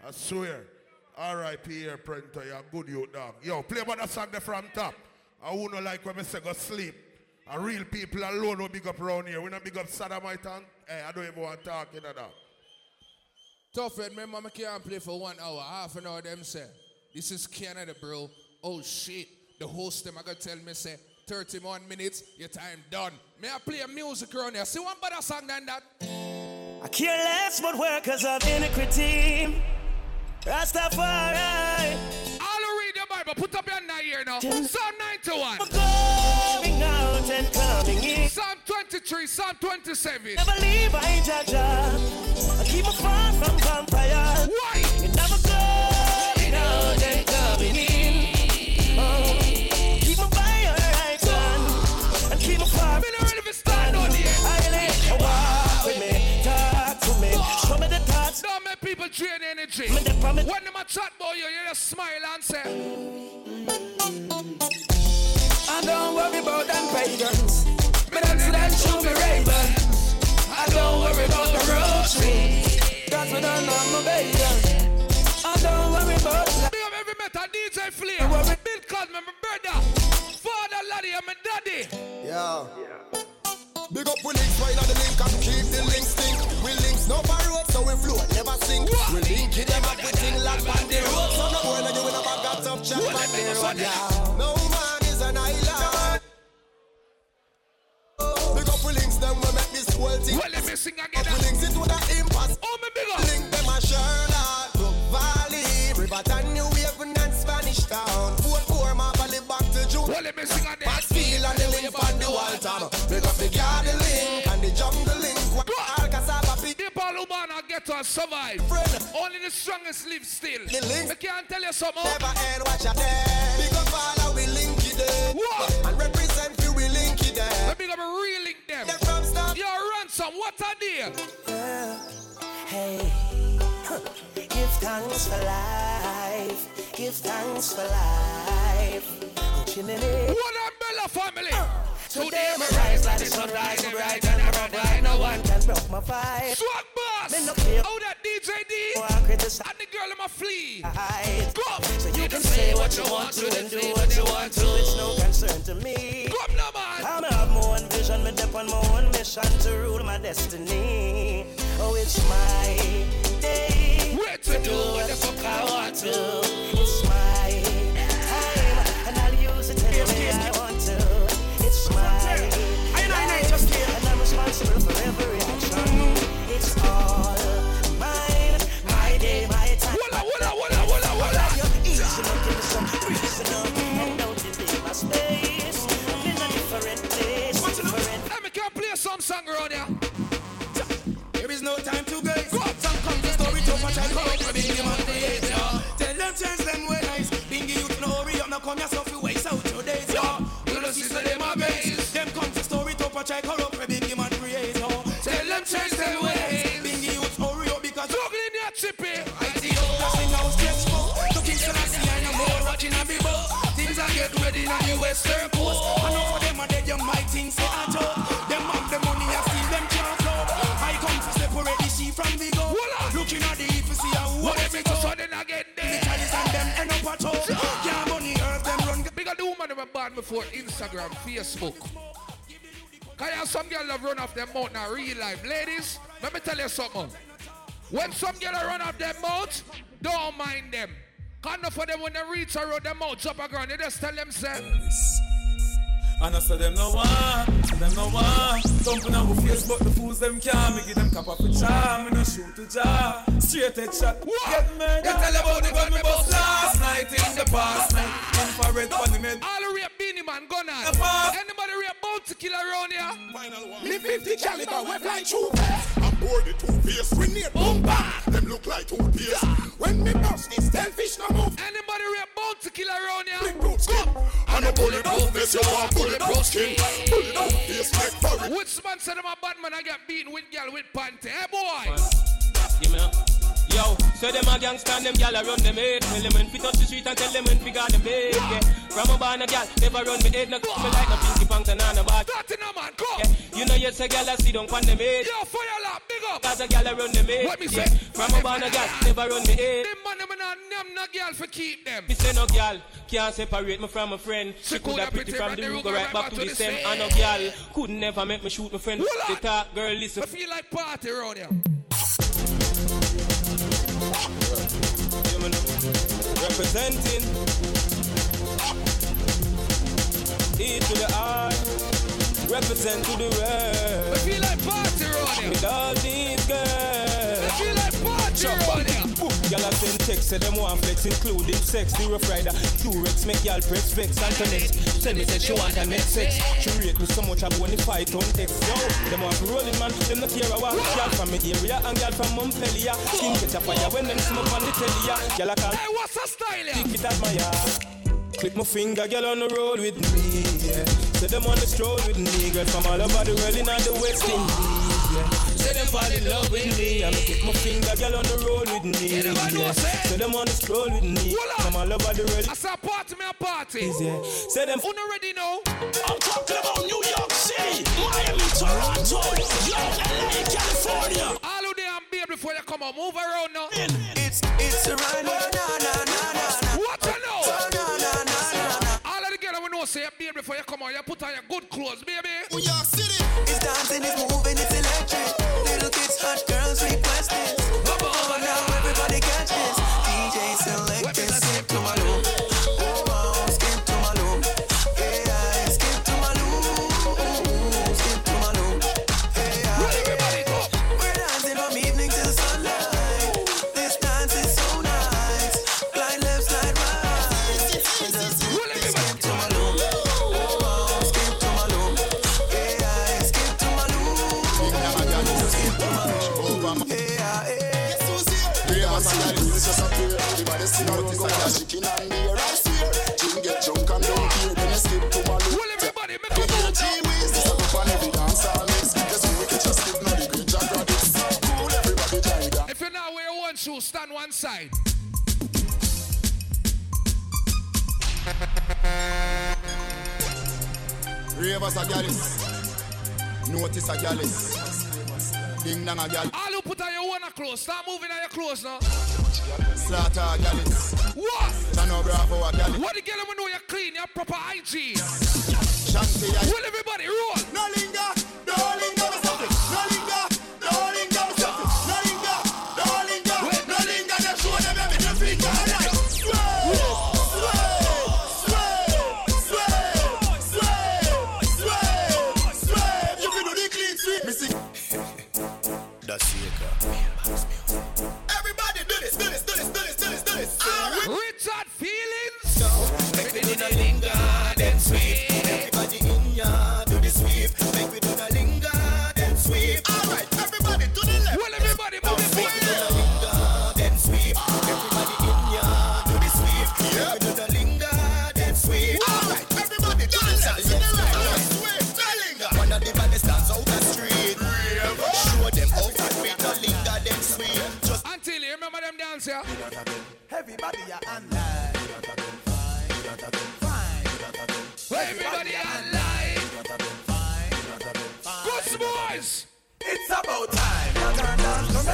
S38: I swear. R.I.P. here, Prento. You're a good youth, dog. Yo, play about that song there from top. I wouldn't like when I say go sleep. A real people alone will big up around here. We not big up Sodomite eh, and hey, I don't even want to talk in that.
S54: Tough Red, remember I can't play for one hour, half an hour them say. This is Canada, bro. Oh shit. The host them I gotta tell me say 31 minutes, your time done. May I play a music around here? See one better song than that?
S62: I care less what workers of iniquity. Rastafari.
S54: All who read the Bible, put up your here now. Psalm 91.
S62: Going out and coming in.
S54: Psalm 23, Psalm 27.
S62: Never leave, I judge. I keep from vampires.
S54: Why?
S62: Thoughts.
S54: People drain energy.
S62: The promise.
S54: When them a chat about you, you just smile and say,
S62: I don't worry about them pagans. Me dance them to me ravens. I don't worry about the road rotary. Cause we don't know my baby. I don't worry about that.
S54: Big up every metal DJ Flea. Bill Cosman, my brother. Father Laddie, and my daddy.
S50: Yeah. Big up we links right on the link and keep the links stink. We links no for road, so we float, never sink. We link it them up with thing like on the road. So no boy like you in a bag got tough chat back the road. No man is an island. Big up we links them we make this whole thing.
S54: Well, let me sing again.
S50: We links it to the impasse.
S54: Oh, me big up.
S50: Link them a Sherlock, Riverton, New Haven and Spanish Town. Fort Four, Valley back to June.
S54: Well, let me sing again.
S50: Maxfield and the link on the wall. Big up the
S54: get to survive.
S50: Friend.
S54: Only the strongest live still.
S50: The link.
S54: I can't tell you something.
S50: Never end, watch out there. Big up all how we link it there.
S54: What?
S50: And represent you, we link it there.
S54: Let me go real link them.
S50: They're from stop.
S54: Yo, ransom, what a deal.
S62: Hey, give thanks for life. Give thanks for life. Chimney.
S54: What umbrella family? Uh.
S62: Today my rise like the sunrise, so bright and run like no one can broke my vibe.
S54: Swag boss.
S62: Me no care.
S54: Oh, that DJ D.
S62: Oh, I criticize.
S54: And the girl in my flea.
S62: Go. So you can say what you want to and do what you want to. It's no concern to me.
S54: Come now, man.
S62: I'm have my own vision, me dip on my own mission to rule my destiny. Oh, it's my day.
S54: Where to do what the fuck I want to.
S63: Come yourself you waste out your days, yo. You know sister them a base. Them come to story to watch I I see you dashing out stressful. Looking so I see I know more watching a boat. Things are get ready on the western coast. I know for them are dead young my things say I talk. Them have the money I steal them can't. I come to separate the sheep from the goat. Looking at the if you see how
S54: What it's a sudden again
S63: The
S54: there?
S63: chalice and them end up at home. Yeah, money earth them run.
S54: Big up the woman were born before Instagram, Facebook. Cause you have some girl that run off their mouth now, real life. Ladies, let me tell you something. When some girl run off their mouth, don't mind them. Enough of them when they reach around their mouth up a ground, They just tell them, say,
S63: And I said them no one, them no one. Thumping on my face, but the fools them can't. Me give them cap off a charm, me no shoot to jaw. Straight head shot, get murder. You tell about the gun me bust last night in the past night. Infrared on the med.
S54: all the rape Beenie Man, gun on. Anybody rape bounty killer around here?
S28: Me 50 caliber, we fly through I'm bored with two face, grenade boom back. Them look like two peas. When me bust this, tell fish no move.
S54: Anybody rape bounty killer around here?
S28: Big boot skin. And a bulletproof vest, you want bulletproof skin. Bulletproof face, neck for it.
S54: Which man said I'm a bad man, I get beaten with girl with panty? Hey boy!
S64: Give me up. Yo, so them a gangsta and them gyal a run them head. Tell them when fit touch the street and tell them when fi got them bed. Yeah. from a born a gal, never run me head, no me like no pinky pants and on a bar.
S54: Dirty no man, go.
S64: Yeah, you know yes a gal I see don't pan them head.
S54: Yo, fire lap, big up.
S64: Cause a gal I run them head.
S54: What me
S64: Yeah,
S54: say?
S64: from a born a gal, never run me head.
S54: Them man, them not name no girl for keep them.
S64: Me say no gyal can't separate me from a friend. She coulda pretty from the go right back to the same. And no gal could never make me shoot my friend. The talk girl listen.
S54: I feel like party around here.
S64: Representing E to the R. Represent to the world.
S54: I feel like party around.
S64: With all these girls.
S54: I feel like party around here.
S64: Y'all have send text, say them want flex, including sex. The rough rider, Durex, make y'all press vex. Antoinette, tell me that she want a net sex. She rate me so much, I want to fight on text. Yo, them want to rolling man, them not care about y'all from me area and y'all from Montpellier. Skin get a fire when them smoke on the telly. Y'all a call.
S54: Hey, what's the style?
S64: Kick it at my yard. Click my finger, girl on the road with me. Yeah. Say them on the stroll with me, girl from all over the world in all the West Indies. Yeah. Say them fall in love with me. I'm click my finger, girl on the road with me. Yeah. Say them on the stroll with me, from all over the world.
S54: I saw party, me a party.
S64: Yeah. Say them.
S54: Who not ready now?
S65: I'm talking about New York City, Miami, Toronto, York, LA, California.
S54: All of them baby before you come out, move around now.
S28: It's it's a run, na na na na.
S54: What you know?
S28: Na na na na.
S54: All of the girls we know say baby before you come out, you put on your good clothes, baby.
S28: New York City. It's dancing, it's moving, girls
S50: Ravers a gallus. Notice a. Ding a gal.
S54: All who put on your one clothes, start moving on your clothes now.
S50: Slaughter a.
S54: What?
S50: Chano Bravo a.
S54: What the girl we know you're clean, you're proper hygiene.
S50: Shanty a
S54: Will everybody roll?
S50: No linger, no linger,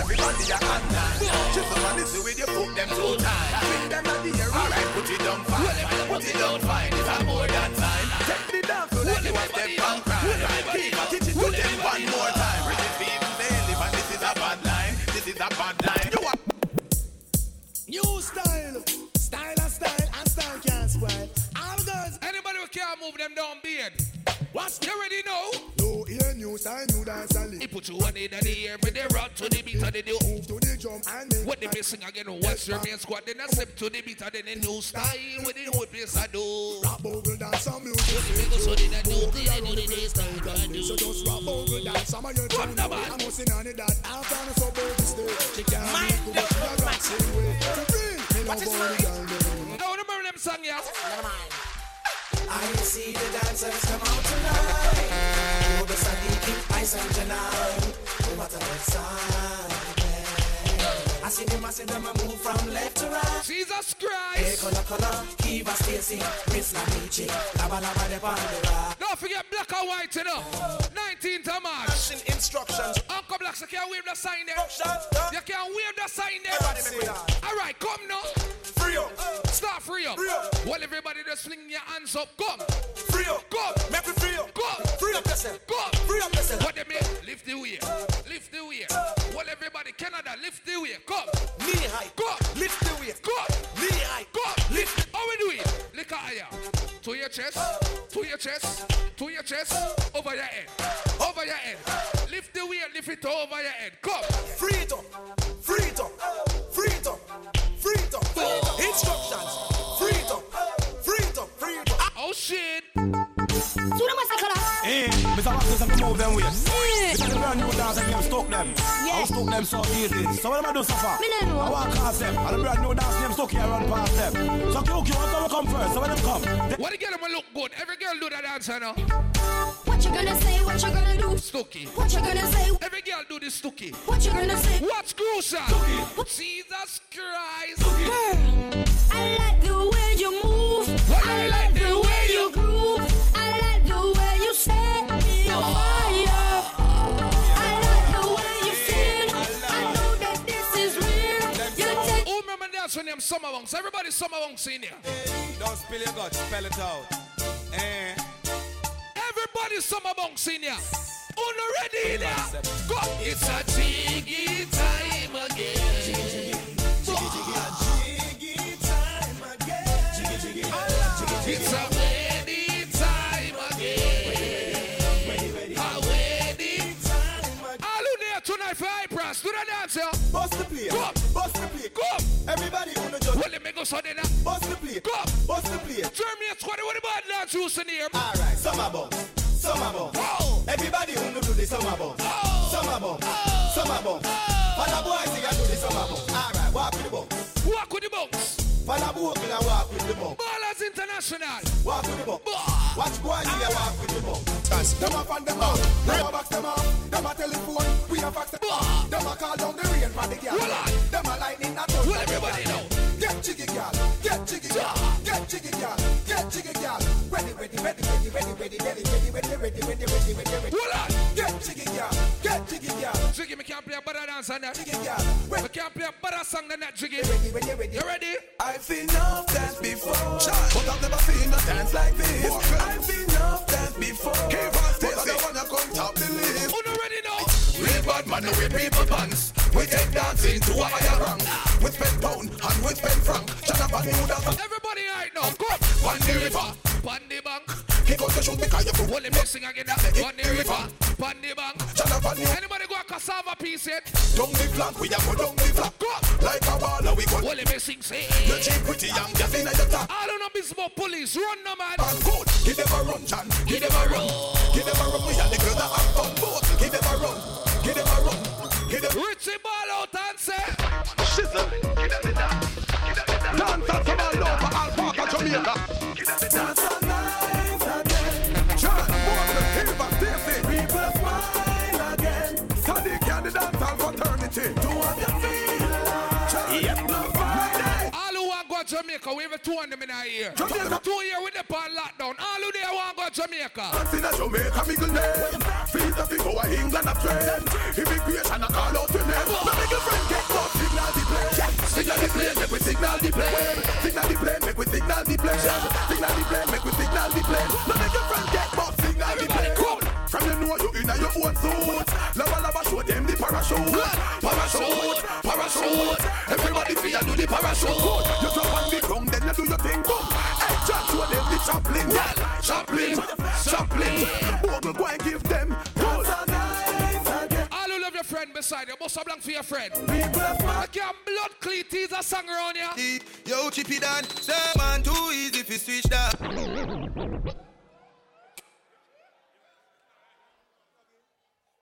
S50: everybody
S28: are online. Just on this with you put them two times. Bring them at the air. Alright, put it down fine. Put it down fine. It's a more than time. Take the dance so that you have them punk crime. Keep a kitchen to them one more time. British people they live and this is a bad line. This is a bad line. You are
S12: New style. Style and style and style can't spoil. All girls.
S54: Anybody who can't move them down beard.
S12: What?
S54: You already know.
S12: No ear, new style, new dance and
S54: He put you one in the air with the rock to the beat of the new.
S12: Move to the drum and make
S54: What they be sing again? What's your main squad? Then I step to the beat of the new style with the old place I do.
S12: Rap bogle dance and music.
S54: What the people so did I do? They do the day style I do.
S12: So just rap bogle dance. Some of you
S54: From the man.
S12: I'm missing on it that. I'm trying to so bogle stay. She can't make it, but she a rock same way. To free, no bogle girl.
S54: I want to remember them song, yeah.
S66: I see the dancers come out tonight. Sadiq, I sang. What a good sight. I
S67: see them, I see them a move from left to right.
S54: Jesus
S67: Hey,
S54: Christ.
S67: color, color, Kiva Stacy, Miss Lamichi, Laba Laba de Pandora.
S54: Don't forget black and white, you know. 19th of March.
S68: Instructions.
S54: Uncle Blacks, you can't wave the sign there. You can't wave the sign there.
S68: Everybody make it
S54: All right, come now.
S68: Free up.
S54: Start free up.
S68: Free up.
S54: Well, everybody just fling your hands up. Come.
S68: Free up.
S54: Come.
S68: Make me free up.
S54: Come.
S68: Free up yourself.
S54: Come.
S68: Free up yourself.
S54: What they mean? Lift the weight. Lift the weight. Well, everybody, Canada, lift the weight. Come.
S68: Knee high.
S54: Come.
S68: Lift the weight.
S54: Come.
S68: Knee high.
S54: Come. Lift. How we do it? Lick higher. To your chest. To your chest. To your chest. Over your head. Over your head. Lift the weight. Lift it over your head. Come.
S68: Free it up. Free it up. Instructions. It up.
S54: Oh shit.
S12: Hey, Mr. Wax have to move them ways. This is the brand new dance and them stuck them. I'll stuck them so easy. So what am I do so far? I walk past them. And the brand new dance them stuck here run past them. So Kyuki, what come come first? So when them come?
S54: What the girl will look good? Every girl do that dance, you know.
S3: What you gonna say? What you gonna do?
S54: Stucky.
S3: What you gonna say?
S54: Every girl do this stucky.
S3: What you gonna say?
S54: What's crucial? Jesus Christ.
S3: Girl, I like the way you move. I like the way
S54: Dance when them summer bunks? Everybody summer bunks in here.
S12: Don't spill your guts, spell it out. Eh.
S54: Everybody summer bunks in here. Not ready in here? Go. It's a jiggy time again. It's a wedding tonight for high do the dance here.
S12: Bust the plate.
S54: Go.
S12: Bust the plate.
S54: Go.
S12: Everybody on the judge.
S54: Well, let me go then. uh,
S12: Bust the plate.
S54: Go.
S12: Bust the plate.
S54: Germany squad the bad dance who's in here.
S12: Alright, summer bomb. Summer bomb.
S54: Whoa.
S12: Everybody on the do the summer bomb. Summer bomb. Summer bomb. Father boy, see I do the summer bomb. Alright, walk with the bomb.
S54: Walk with the bunks.
S12: Boy, can I walk with the bomb.
S54: Ballers International.
S12: Walk with the.
S54: Bah.
S12: Watch boy, see I walk with the bomb. Them a fan them out. Them a box them out. Them a telephone. We a fax them out. Them a call down the rain for the girl.
S54: Well, on.
S12: Them a lightning that touch.
S54: Well, everybody know.
S12: Get jiggy, girl. Get jiggy, girl. Get jiggy, girl. Get jiggy, girl. Ready, ready, ready, ready, ready, ready, ready, ready, ready, ready, ready, ready, ready, ready.
S54: Well, on.
S12: Get jiggy, girl. Get jiggy, girl.
S54: Jiggy, me can't play a better dance than that.
S12: Jiggy, girl.
S54: Me can't play a better song than that, Jiggy.
S12: Ready, ready, ready.
S54: You ready?
S12: I've seen enough dance before, but I've never seen a dance like this. I've seen enough dance before, but I don't wanna come top the list.
S54: Who not ready now?
S12: We bad man, we people pants. We take dancing to a higher rank. We spend pound and we spend franc. Shut up and do that.
S54: Everybody right now. Come.
S12: On the river,
S54: the bank.
S12: he goes to shoot me cause you fool.
S54: Well, let me sing again. Pan the river. Pan the bank.
S12: Shut up and do
S54: Anybody go a cassava piece yet?
S12: Down the flank, we a go down the flank.
S54: Go.
S12: Like a baller, we go.
S54: Well, let me sing. Say.
S12: You cheap pretty young, just in the top.
S54: All on a business police. Run no man.
S12: And good, them a run, John. Them a run. Give them
S54: of them in.
S12: Jamaica.
S54: Two year with the pan lockdown. All who there want go to Jamaica.
S12: Dance in a Jamaica, me good name. Feel the thing over England a trend. Immigration a call out your name. No make your friend get caught. Signal the plane. Signal the plane, make we signal the plane. Signal the plane, make we signal the plane. Signal the plane, make we signal the plane. No make your friend get caught. Signal the plane. Come. From you know you in a your own suit. Lava lava show them the parachute. Parachute, parachute. Everybody feel you do the parachute.
S54: Bust a blank for your friend. Like your blood cleat is a song around here.
S67: Yo, Chippy Don, say man too easy if you switch that.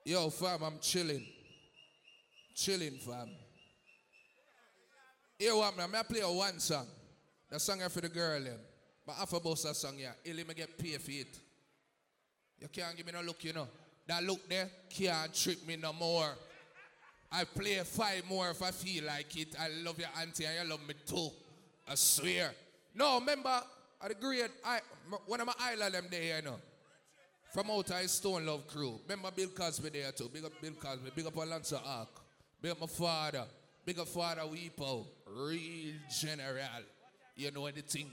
S54: Yo, fam, I'm chilling. Chilling, fam. Here, what, man? I play a one song. The song here for the girl, them. But after boss that song, yeah, he let me get paid for it. You can't give me no look, you know. That look there can't trick me no more. I play five more if I feel like it. I love your auntie and you love me too. I swear. No, remember, at the I, one of my island them there, you know. From out of Stone Love crew. Remember Bill Cosby there too. Big up Bill Cosby. Big up Alonso Ark. Big up my father. Big up Father Weepo. Real general. You know the thing.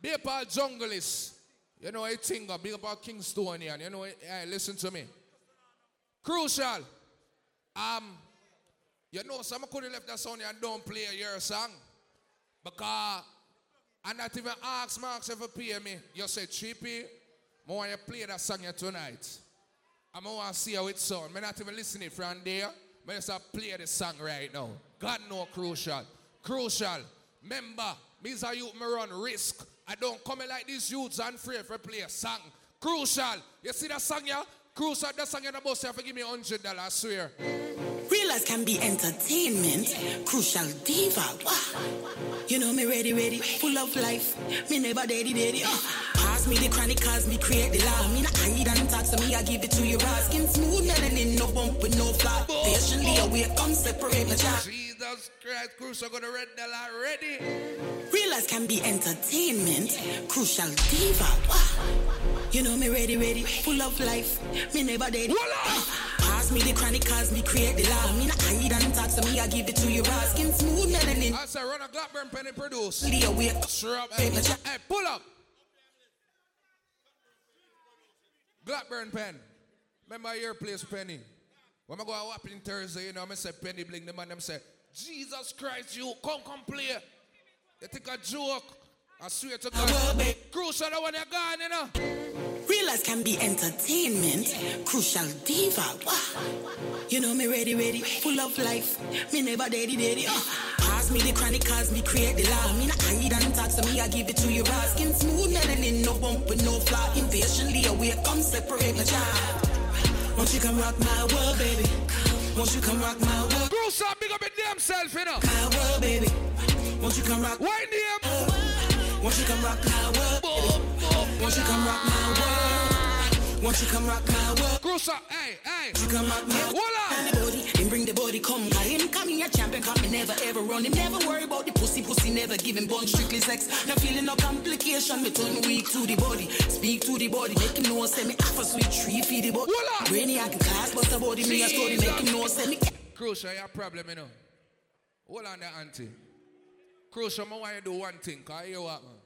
S54: Big up our junglist. You know the thing. Big up our Kingstonian. You know, hey, listen to me. Crucial. Um, you know, some couldn't left that song and don't play your song. Because I not even ask Marks if you pay me. You say, Chippy, I want you play that song here tonight. I'm want to see how it sound. I'm not even listening from there. I just play the song right now. God know crucial. Crucial. Remember, me as a me run risk. I don't come like these youths and afraid for play a song. Crucial. You see that song here? Crucial, that song you're boss, you have to give me $100, I swear.
S69: Realize can be entertainment, crucial diva. Wah. You know me ready, ready, full of life. Me never daddy, daddy. Uh. Pass me the chronic, cause me create the law. Me not hide and talk, so me I give it to you raw. Skin smooth, melanin, no bump with no flaw. Patiently away, come separate my child.
S54: Jesus Christ, Crucial gonna red the already.
S69: Realize can be entertainment, crucial diva. Wah. You know me ready, ready, full of life. Me never dead. Pass me the chronic, cause me create the law. Me not hide and talk, so me I give it to you raw. Skin smooth, melanin.
S54: I say, run a Blackburn Penny produce.
S69: Video way.
S54: Shrub. Hey, hey, pull up. Blackburn Pen. Remember your place, Penny. When I go out in Thursday, you know, I say Penny Bling, the man them say, Jesus Christ, you come come play. You think a joke. I swear to God. Crucial, I want you gone, you know.
S69: Realize can be entertainment, crucial diva. Wah. You know me ready, ready, full of life. Me never daddy, daddy. Uh. Pass me the chronic, cause me create the law. Me not hide and talk, to me I give it to you raw. Skin smooth, melanin, no bump with no flaw. Impatiently away, come separate my child. Won't you come rock my world, baby? Won't you come rock my world?
S54: Crucial, big up damn self, you know.
S69: My world, baby. Won't you come rock?
S54: Why name?
S69: Won't you come rock my world? baby? Won't you come rock my world? Won't you come rock my world?
S54: Crucial, hey, hey.
S69: Won't you come rock my
S54: Hold
S69: on. The body, him bring the body, come. Got him coming a champion, come me never ever run him. Never worry about the pussy, pussy never give him bun. Strictly sex, no feeling no complication. Me turn weak to the body, speak to the body, make him know say me half a sweet tree feed the body. Brainy I can class, but the body me a story, make him know say me.
S54: Crucial, you have problem, you know. Hold on there, auntie. Crucial, I want you to do one thing, cause you what, man.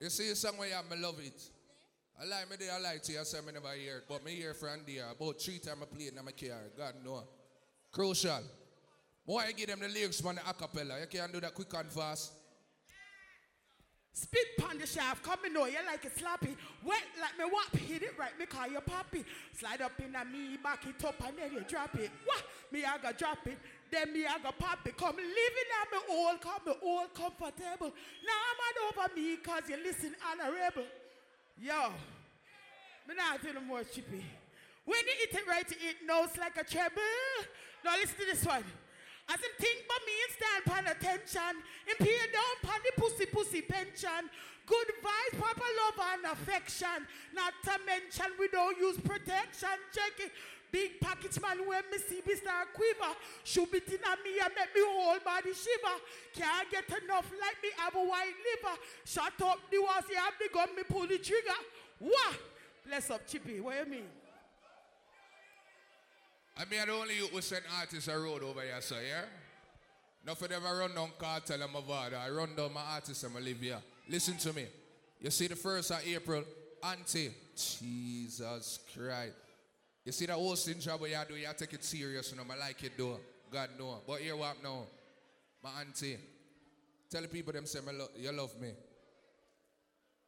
S54: You see the song where you have, me love it. I like me I like to you, I say me never hear it, but me hear from there. Uh, about three times I play it in my car, God know. Crucial. Why you give them the lyrics from the acapella? You can't do that quick and fast.
S70: Spit pon the shaft, come me know you like it sloppy. Wet like me whop, hit it right, me call you poppy. Slide up in a me, back it up and then you drop it. What? Me I go drop it, then me I go pop it. Come living at me all, come me all comfortable. Now I'm mad over me cause you listen honorable. Yo, me not tell more chippy. When you eat it right, it knows like a treble. Now listen to this one. As him think but me and stand pan attention. Him pay down pan the pussy pussy pension. Good vibes, proper love and affection. Not to mention we don't use protection. Check it. Big package man when me see start quiver. It in a me and make me whole body shiver. Can't get enough like me have a white liver. Shut up the walls, you have the gun, me pull the trigger. What? Bless up Chippy, what you mean?
S54: I mean, I the only you who send artists a road over here, sir, yeah? Nothing ever run down cartel and father. I run down my artists and I live here. Listen to me. You see the first of April, Auntie. Jesus Christ. You see that hosting job where you do, you take it serious, you know. I like it though. God know. But here what now? My auntie. Tell the people them say lo- you love me.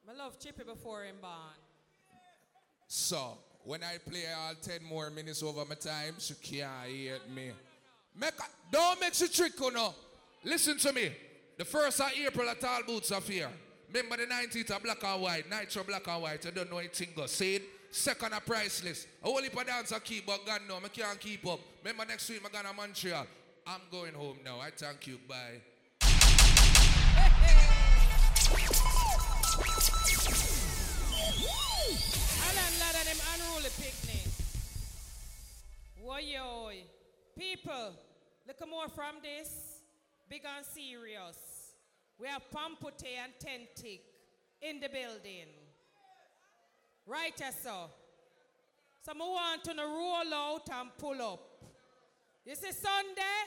S19: I love Chippy before him born.
S54: So, when I play all 10 more minutes over my time, she can't hear me. Make a, don't make she trick, you know. Listen to me. The first of April at all boots are here. Remember the 19th of black and white, nitro black and white. I don't know anything go. See it? Second a priceless. A whole heap of dance I keep, but God no, I can't keep up. Remember next week I'm going to Montreal. I'm going home now. I thank you. Bye.
S19: Alan lad and them unruly picnic. Woy yoy. People, look more from this. Big and serious. We have Pampute and Tentic in the building. Right, yes, sir. So I want to roll out and pull up. You see, Sunday,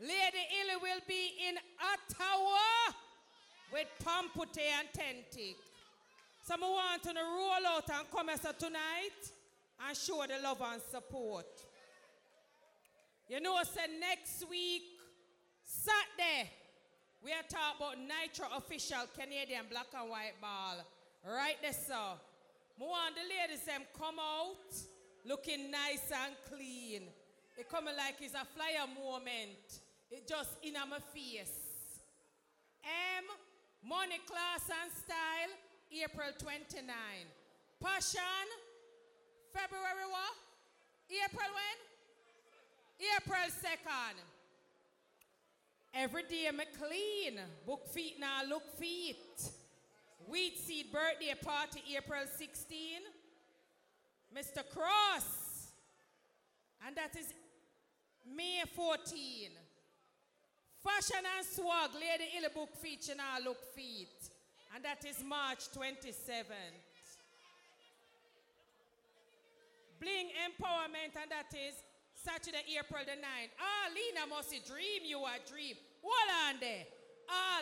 S19: Lady Illy will be in Ottawa with Pampute and Tentic. So I want to roll out and come here tonight and show the love and support. You know, say next week, Saturday, we are talking about Nitro official Canadian black and white ball. Right there, sir. I the ladies them come out looking nice and clean. It coming like it's a flyer moment. It just in my face. M, money, class, and style, April 29. Passion, February what? April when? April 2nd. Every day me clean. Book feet now look feet. Wheat seed birthday party April 16. Mr. Cross. And that is May 14. Fashion and swag, Lady Illy book feature now look feet. And that is March 27th. Bling Empowerment, and that is Saturday, April the 9th. Ah, Lena must dream you a dream. Hold on there.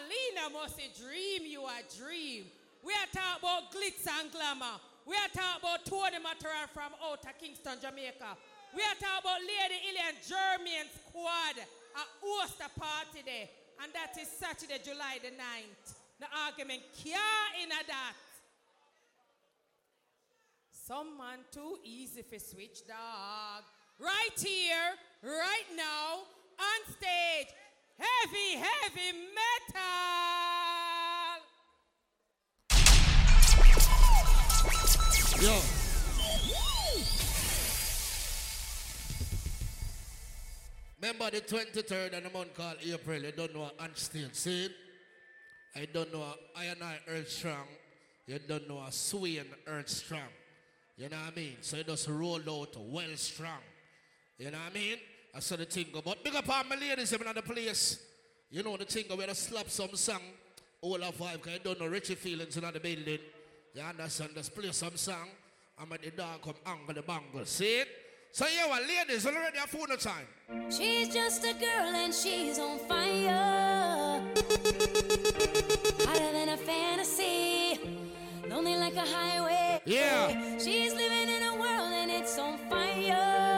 S19: Lena must dream you a dream. We are talking about glitz and glamour. We are talking about Tony Matterhorn from out of Kingston, Jamaica. We are talking about Lady Ilian German squad. A host a party there. And that is Saturday, July the 9th. The argument care in a that. Some man too easy for switch dog. Right here, right now, on stage, heavy, heavy metal.
S55: Yo. Remember the 23rd of the month called April, you don't know on stage, see it? I don't know I and I Earth Strong. You don't know a Swing Earth Strong. You know what I mean? So you just roll out well strong. You know what I mean? I saw the thing go. But big up all my ladies in the place. You know the thing go, we just slap some song. All of vibe, because you don't know Richie feelings in the building. You understand? Just play some song. I'm at the dog come angle the bangle. See it? So you are ladies already have phone time.
S3: She's just a girl and she's on fire. Hotter than a fantasy. Lonely like a highway.
S55: Yeah.
S3: She's living in a world and it's on fire.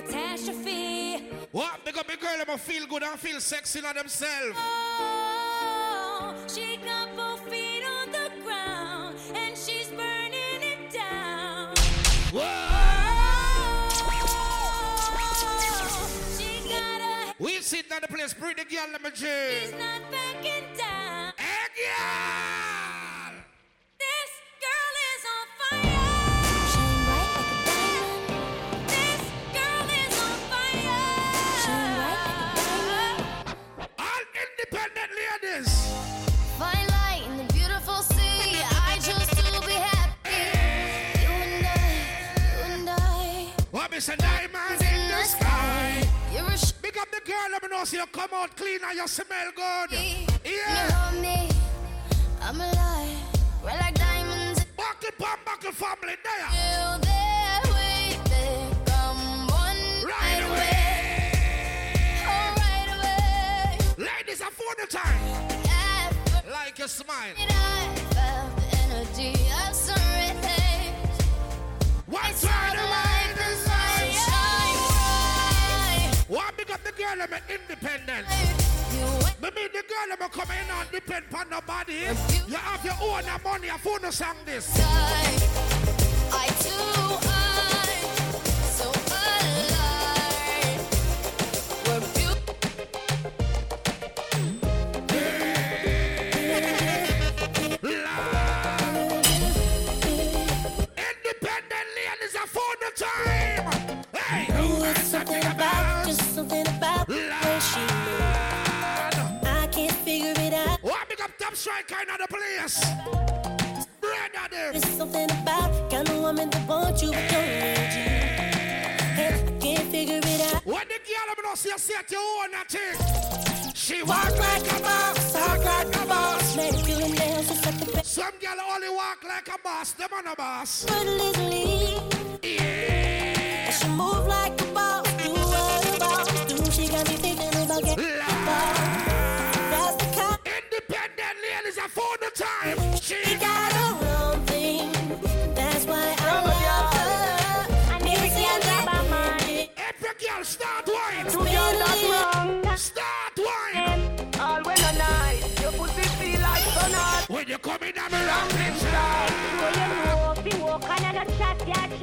S3: Catastrophe.
S55: What? Because my girl them feel good and feel sexy on themselves.
S3: Oh, she got both feet on the ground and she's burning it down. Oh, she got a
S55: We sit on the place, bring the girl let me
S3: She's not backing down.
S55: Hey, girl! Let me know so you come out clean and you smell good. Yeah.
S3: me. I'm alive. We're like diamonds.
S55: Buckle pump, buckle family there.
S3: You there, wait there. Come one
S55: Right
S3: away. Oh, right away.
S55: Ladies, I phone the time.
S3: Yeah,
S55: Like a smile.
S3: I felt the energy of.
S55: One
S3: It's
S55: girl, me independent.
S3: You
S55: Me mean the girl, me come in and depend on nobody. You have your own money, I phone the song this.
S3: I too am so alive. We're beautiful.
S55: Independent ladies, I phone the time. Hey,
S3: It's something about, just something about oh, the way she moves. I can't figure it out.
S55: What big up top striker in the place? Brother.
S3: There's something about kind of woman that wants you but don't need you. And
S55: must you set your own thing. She walk like a boss, talk like a boss.
S42: Manicure nails to set the bed.
S55: Some girl only walk like a boss, them on a boss.
S42: But legally,
S55: Yeah.
S42: she move like a boss. Got me thinking about getting the boss. That's the kind.
S55: Independent ladies are for the time. She
S42: got her own thing. That's why I love her. I never see her drop my money.
S55: Every girl start wine.
S42: Do you not wrong?
S55: Start wine.
S71: All when a night, your pussy feel like sun.
S55: When you come in, I'm rambling style.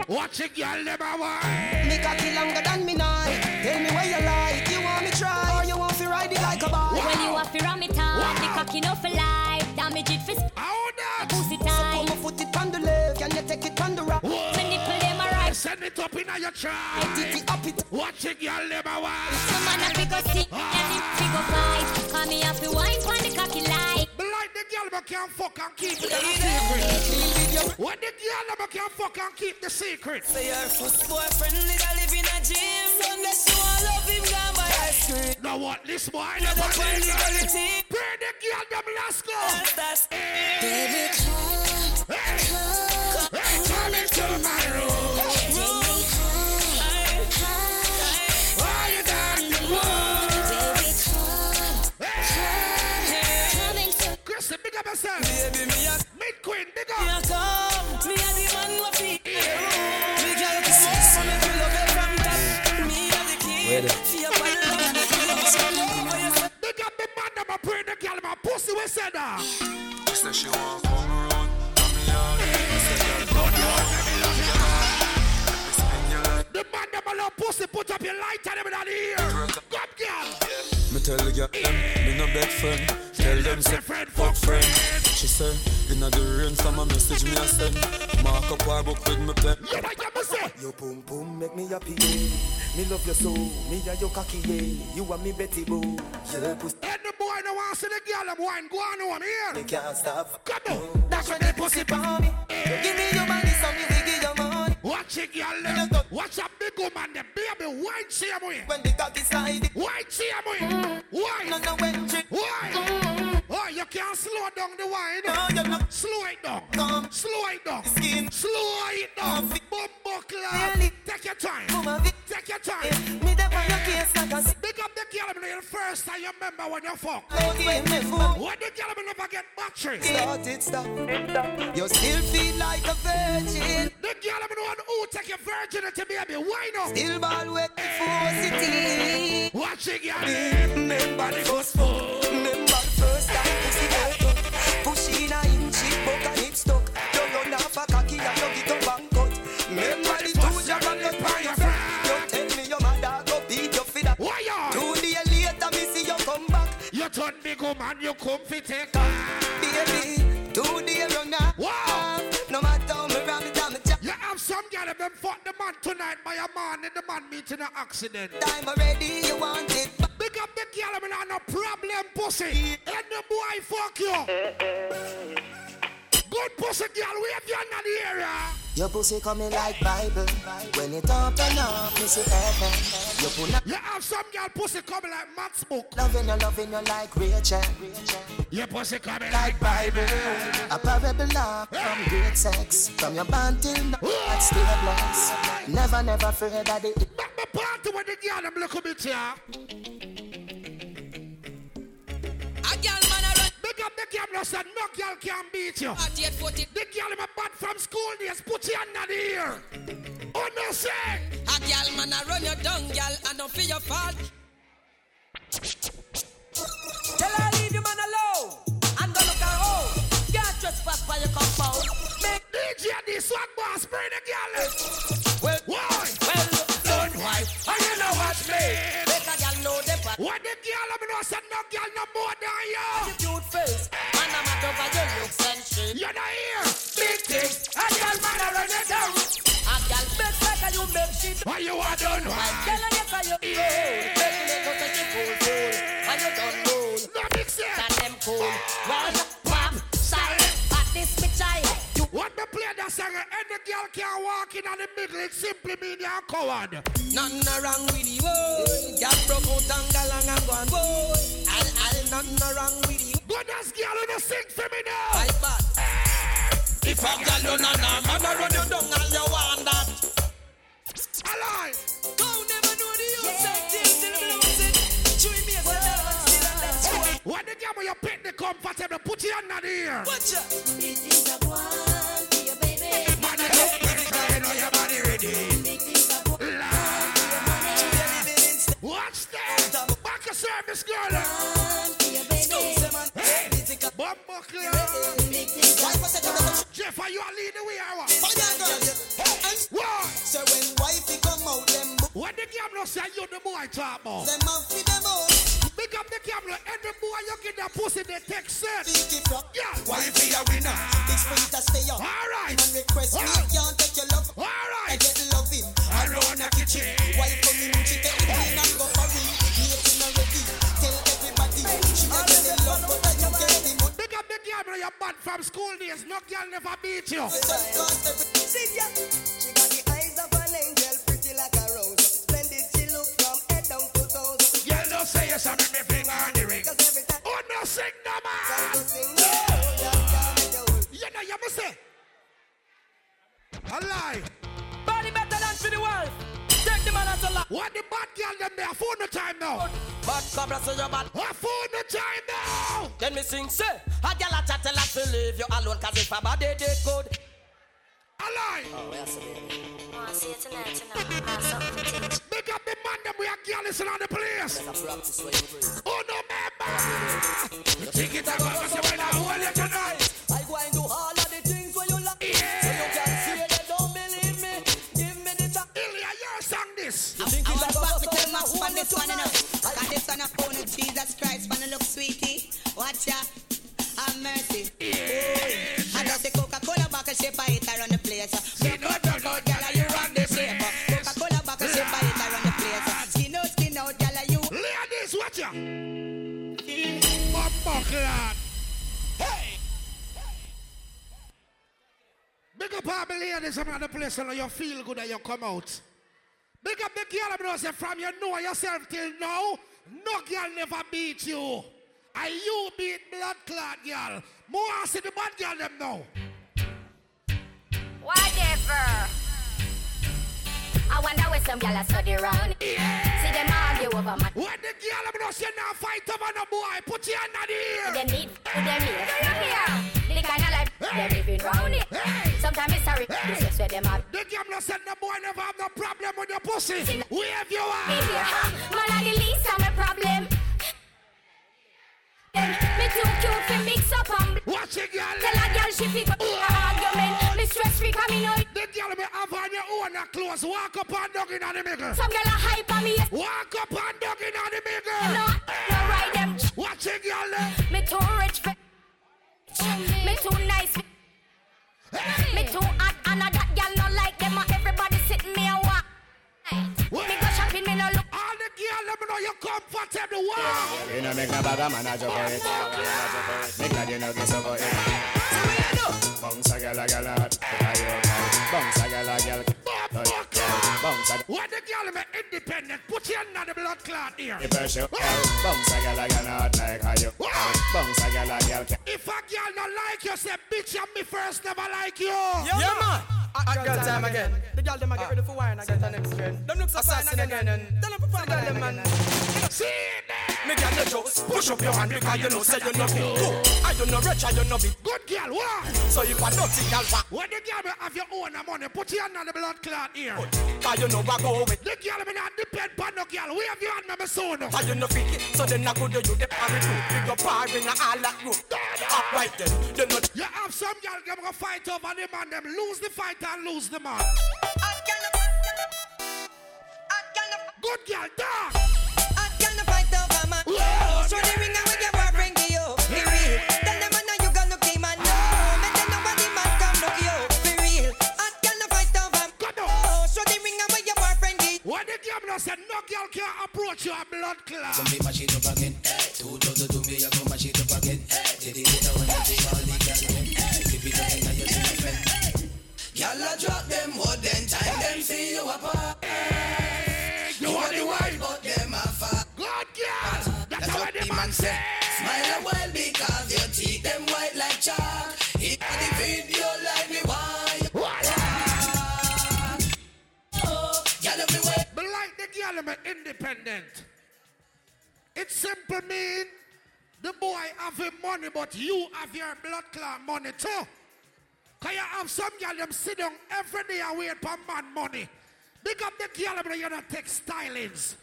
S55: Watch it, girl, them a wine.
S71: Me cocky longer than me night. Tell me where you like. You want me try or you want to ride it like a bike?
S42: When you have to ram it on, the cocky no for life. Damage it for sp-
S55: How that?
S42: pussy
S71: So
S42: tight.
S71: come put it on the left, can you take it on the right?
S42: When nipple them a right.
S55: Send it up in your try.
S71: Take it up it.
S55: Watch it, girl, them a.
S42: Some man a figure see and him figure fight. Call me have to wine pon the cocky like.
S55: Blind the girl, but can't fuck and keep it a secret. When the girl, but can't fuck and keep the secret.
S71: Say her first boyfriend did a live in a gym. Sunday she want love him gone by ice cream.
S55: Now what this boy,
S71: Now
S55: the
S71: that's when the girl team.
S55: Pray the girl, them last go.
S71: That's that's.
S55: Baby, come, come, come into my room. Why you down the road? Chris, big up yourself.
S71: Baby, me a
S55: Mid queen, big
S71: me
S55: up.
S71: a come. Me a the man who feel. Me girl come up, so me feel love her from top. Me a the king.
S55: Pray the girl, my pussy, we said that.
S16: Say she want
S55: The man, them a love pussy, put up your light and them in the ear. Come, girl.
S16: Me tell the girl them, me no beg friend. Tell them say
S55: friend,
S16: fuck friend. She say, inna the rain, some a message me a send. Mark up our book with me pen.
S55: You like you say?
S71: Your boom boom make me happy. Me love you so, me a your cocky, yeah. You are me Betty Boo. Your pussy
S55: And the boy no want see the girl, them wine, go on home here.
S71: me can't stop.
S55: Come on.
S71: That's when the pussy for me. Give me your money, so me will give you money.
S55: Watch it, them. Watch a big woman, them baby, wine see him way.
S71: When the cocky slide,
S55: Wine see him way. Wine.
S71: no no when trick.
S55: Wine. Mm. Oh, you can't slow down the wine.
S71: No, you're not.
S55: Slow it down.
S71: Come.
S55: Slow it down.
S71: Skin.
S55: Slow it down. Bumbo. Take your time. Take your time.
S71: Me them on your case
S55: first time you remember when you fuck.
S71: Load when me fool.
S55: The girl, never get battery.
S71: Start it, stop. You still feel like a virgin.
S55: The girl, me know who take your virginity, baby. Why not?
S71: Still ball wet before city.
S55: Watch it, girl.
S71: Remember the first fuck. Remember the first time pussy got cut. Push in a inch, You
S55: turn big woman, you come fit take
S71: Baby, days run off.
S55: Wow.
S71: No matter how me ram it, I'm a.
S55: You have some girl them fuck the man tonight by a man and the man meet in an accident.
S71: Time already, you want it.
S55: Big up the girl, me not no problem pussy. And the boy fuck you. Good pussy girl, wave you in the area.
S71: Your pussy coming like Bible. When it open up, me see heaven. You pull up,
S55: You have some girl pussy coming like Matt's book.
S71: loving you, loving you like Rachel.
S55: Your pussy coming
S71: Like Bible. A parable love from great sex. From your band till now, that's still blessed. Never, never afraid that it.
S55: Make me party with the girl, them look a bit here.
S71: A girl
S55: up the camera, said no girl can beat you.
S71: At eight.
S55: The girl in my bad from school days, put your hand on the ear. Oh no, say.
S71: A girl man a run you down, girl, and don't feel your fault. Tell her leave your man alone and go look her home. Can't trespass by your compound. Make
S55: DJ this one boss, bring the girl.
S71: well,
S55: Why?
S71: well, don't wife, and you know what's me. Make a girl know the part.
S55: What the girl, I'm said no girl no more than you.
S71: Cute face, man, I'm mad over your looks and shit.
S55: You're not here.
S71: Big things, a girl man a run you down. A girl make like a you make shit.
S55: Why you are done?
S71: Why tell her yes, you cool. Making it out of you cool, cool. And you done cool.
S55: No mix it.
S71: That them cool. Well, You
S55: What me play that song me, any girl can't walk in on the middle, it simply mean you're a coward.
S71: Nothing wrong with you, boy. Girl broke out and galang and gone boy. I'll, I'll, nothing wrong with the
S55: Good as girl, you sing for me now.
S71: I bad. Eh. If a girl don't know, man, I run you down and you want that.
S55: Alive.
S71: Go never know the use of things. You know what I'm me as a eh, devil still and that's why.
S55: When the girl you pick the comfortable, put your hand on the ear.
S71: Watch out.
S72: Big things are one
S55: a service, girl.
S72: for your baby.
S55: Hey, Bumbo clear. Jeff, are you a lead the way what? Why?
S71: So when wifey come out, them
S55: When the camera say you the boy talk about.
S71: them a fi them out.
S55: Big up the camera, every boy you get that pussy, they take set.
S71: Think if you
S55: Yeah.
S71: wifey a winner, big spirit a stay up.
S55: All right.
S71: Man request me, can't take your love.
S55: All right.
S71: I get loving around the kitchen. Wife come in, she take
S55: up the camera, you're bad from school days. No girl never beat you.
S71: See ya. She got the eyes of an angel, pretty like a rose. Splendid, she look from head down to toes.
S55: Girl, don't say you something, me finger on the ring.
S71: Cause every time
S55: Oh, no, sing no
S71: I
S55: man.
S71: sing, no, yeah,
S55: You know, you must say. A lie.
S73: Body better than for the wife. Take the man as a lie.
S55: What the bad girl them there? Phone the time now.
S73: Bad cobra say you bad.
S55: What phone the time now?
S73: Then me sing say, a gal a chat tell her to leave you alone, cause if a body did good.
S55: A lie.
S72: Oh, Wanna see it tonight, tonight. Have something to teach.
S55: Big up the man them we are girl listen on the place. Oh no member. Take it up, cause you will not hold you
S74: back
S71: go
S74: to tell
S71: so
S74: Max
S71: now
S74: on this one
S71: you
S74: enough. Got this on a phone with Jesus Christ, wanna look sweetie. Watch ya, have mercy. I just say Coca-Cola bottle shape I hit around the place.
S55: See, no, no, no, girl, you run this
S74: shape. Coca-Cola bottle shape I hit around the place. Skin out, skin out, girl, you?
S55: Ladies, watch ya. Bumbo clad. Hey. Big up the ladies around the place and you feel good and you come out. Big up the girl I'm gonna say from you know yourself till now, no girl never beat you. And you beat blood clot girl. More I see the bad girl them now.
S72: Whatever. I wonder where some gyal a study round. See them argue over my.
S55: When the girl I'm gonna say now fight over no boy, i put your hand on the ear.
S72: Them need, them here. Do you hear? Kind of life they're living round it. Sometimes it's sorry. This is where them have.
S55: The said no boy never have no problem with your pussy. Wave your
S72: Me
S55: hand.
S72: here, huh? Man, I the least my problem. Me too cute for mix up and
S55: Watch it, girl.
S72: Tell a girl she pick up oh! the argument. Me stress free come me know.
S55: The girl me have on your own a clothes. Walk up and dog in the middle.
S72: Some girl a hype on me.
S55: Walk up and dog in the middle.
S72: No, no ride them.
S55: Watch it, girl.
S72: Me too rich for. Me too nice. Me too hot and a that girl no like them. and Everybody sitting me a walk. Me go shopping, me no look.
S55: All the girl let me know you comfortable. Wow.
S75: You know make a bag man a joke for it. Make glad you know get so for it. Bounce a gal a gal out. Bounce a gal a gal. Bounce a
S55: When the girl me independent, put your hand on the blood clot here.
S75: the pressure. Bounce a gal a gal out like how you. Bounce a gal a gal.
S55: If a girl not like you, say bitch, I'm me first never like you.
S71: Yeah, man. Hot girl time again. The girl them a get ah. ready for wine again. Set next trend. Them look so fine again. and Tell them perform again, man.
S55: See there.
S71: Me girl, you just push up your hand because you know say you know it. Go. I you know rich, I you know it.
S55: Good girl, why?
S71: So if I don't think I'll
S55: When the girl me have your own money, put your hand on the blood clot here.
S71: Cause you know I go with.
S55: The girl me not depend on no girl. We have your hand on my son.
S71: Cause you know fit it. So then I go to you, the parry too. Big up parry in all that room. Alright then. Then not.
S55: You have some girl them go fight over the man, them lose the fight and lose the man. Good girl, dog.
S76: Y'all a drop them wood, then
S55: independent. It simply mean the boy have him money, but you have your blood clot money too. Cause you have some girl them sit down every day and wait for man money. Big up the girl them you not take stylings.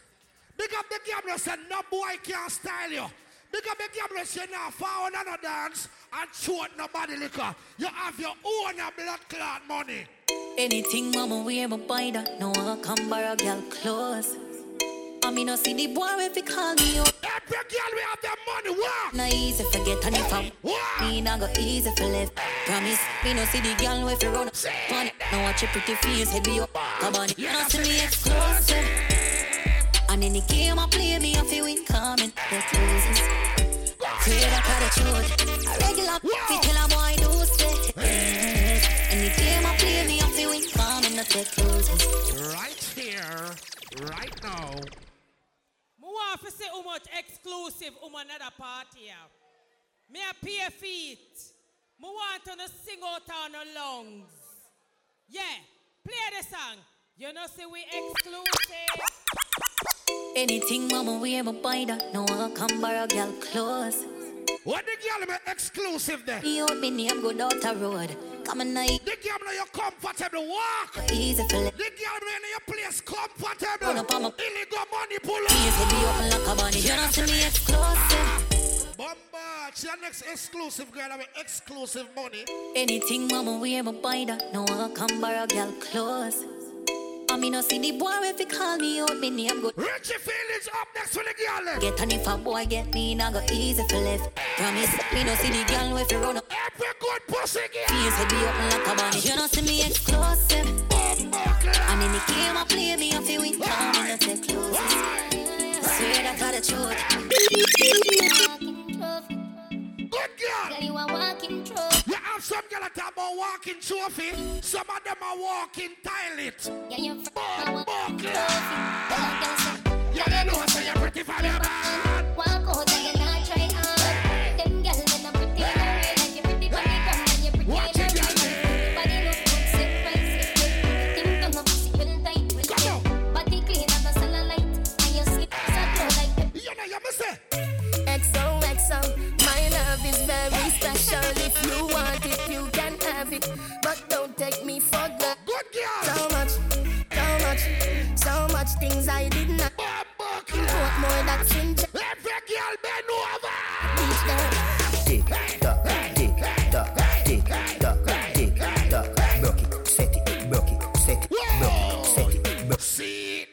S55: Big up the girl them say no boy can style you. Big up the girl them say now forward and no dance and short nobody liquor. You have your own blood clot money.
S77: Anything mama wear, my buy that. No one come borrow girl clothes. I mean, no see the boy if he call me up.
S55: Every girl we have the money, what?
S77: No easy forget and if I'm me not go easy for left. Promise me no see the girl if you run up. Money, no watch your pretty face head be up. Come on, you know see me exclusive. And in the game I play me off you win coming. The closes. Clear that kind of truth. A regular fi tell a boy do say. And the game I play me off you win coming. The closes.
S55: Right here, right now.
S19: Want to see how much exclusive um another party here. Me a pay feet. Me want to sing out on the lungs. Yeah, play the song. You know see we exclusive.
S77: Anything mama wear, my buy that. No one come borrow girl clothes.
S55: What the girl me exclusive there?
S77: Out me name go down the road. Come and night.
S55: The girl me you comfortable walk.
S77: Easy for
S55: The girl me in your place comfortable.
S77: Run up on my-
S55: Illegal money pull up.
S77: Let me open like a bunny. You know see me exclusive. Ah.
S55: Bomba, she the next exclusive girl have exclusive money.
S77: Anything mama wear, my buy that. No one come borrow girl clothes. I mean, no see the boy if he call me out, me name go.
S55: Richie Feelings up next for the girl.
S77: Get on if a boy get me, nah go easy for left. Promise me no see the girl if you run up.
S55: Every good pussy girl.
S77: Face head be open like a bunny. You know see me exclusive. And in the game I play me off you win down in the take closes. Swear that got a truth.
S55: Girl.
S77: You a walking truth.
S55: You have some girl that about walking trophy. Some of them are walking toilet.
S77: Yeah, you
S55: Bomba You don't know say you're pretty for your man.
S77: Walk out and you not try
S78: more that's in
S55: Every girl bend over.
S71: It, set it, it, set it, it, set it,
S55: See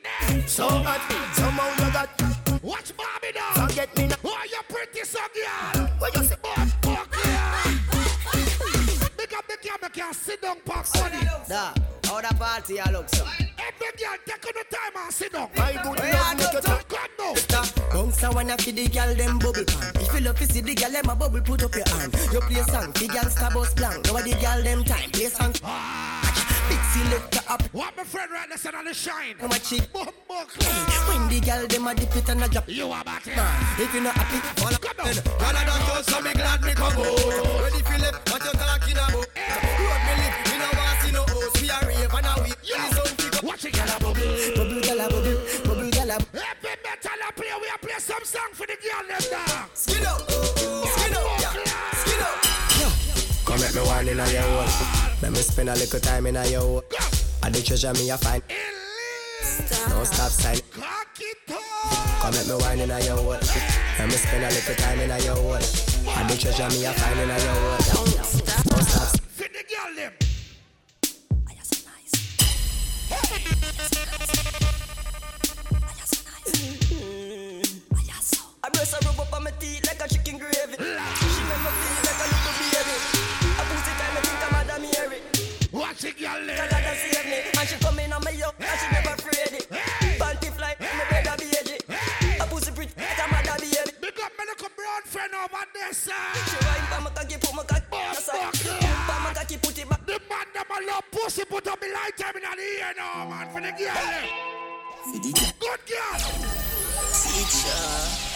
S71: So hot, somehow you got.
S55: Watch mommy now.
S71: Forget me now.
S55: Oh, you pretty so girl.
S71: What you say?
S55: Big up the girl, me can sit down, pop money.
S50: Da, how the party a look?
S55: Every girl, take on the time and sit down.
S71: My good
S50: Where
S71: love
S50: you
S71: make you talk.
S55: God no.
S50: Bounce and wanna see the girl them bubble pan. If you love to see the girl them a bubble, put up your hand. You play song, the girl star bus blank. Now the girl them time, play song. Ah. Big selector up.
S55: What my friend right there on the shine.
S50: How much it?
S55: Bumbo
S50: When the girl them a dip it and a drop.
S55: You are back here.
S50: Nah, if you not happy, follow.
S55: Come on.
S50: Girl I don't know, so me glad me come out. Ready for left, what you talking about? Road me live, me no want see no host. We a rave and a we. Yeah.
S55: Watch it, girl, a bubble.
S50: Bubble girl a bubble, bubble girl a.
S55: Every metal I play, we a play some song for the girl them now.
S50: Skin up, skin up. Skin up.
S71: Come make me wine inna your hole. Let me spend a little time inna your hole. I the treasure me a find. No stop sign. Come make me wine inna your hole. Let me spend a little time inna your hole. I the treasure me a find inna your hole. No stop.
S55: For the girl them.
S50: I breast her rub up on my teeth like a chicken gravy. She make me feel like a little baby. I pussy time, I think I'm Madam Mary.
S55: Watch it, girl.
S50: Girl, that save me. And she come in on my yoke, and she never afraid it. Panty fly, me better be edgy. A pussy pretty like a Madam Baby.
S55: Big up my little brown friend over there, sir.
S50: She wine pa my cocky, put my cocky on the side. Boom pa my cocky, put it back.
S55: The man them a love pussy put up the light time in the ear now, man, for the girl. Good girl.
S75: Teacher,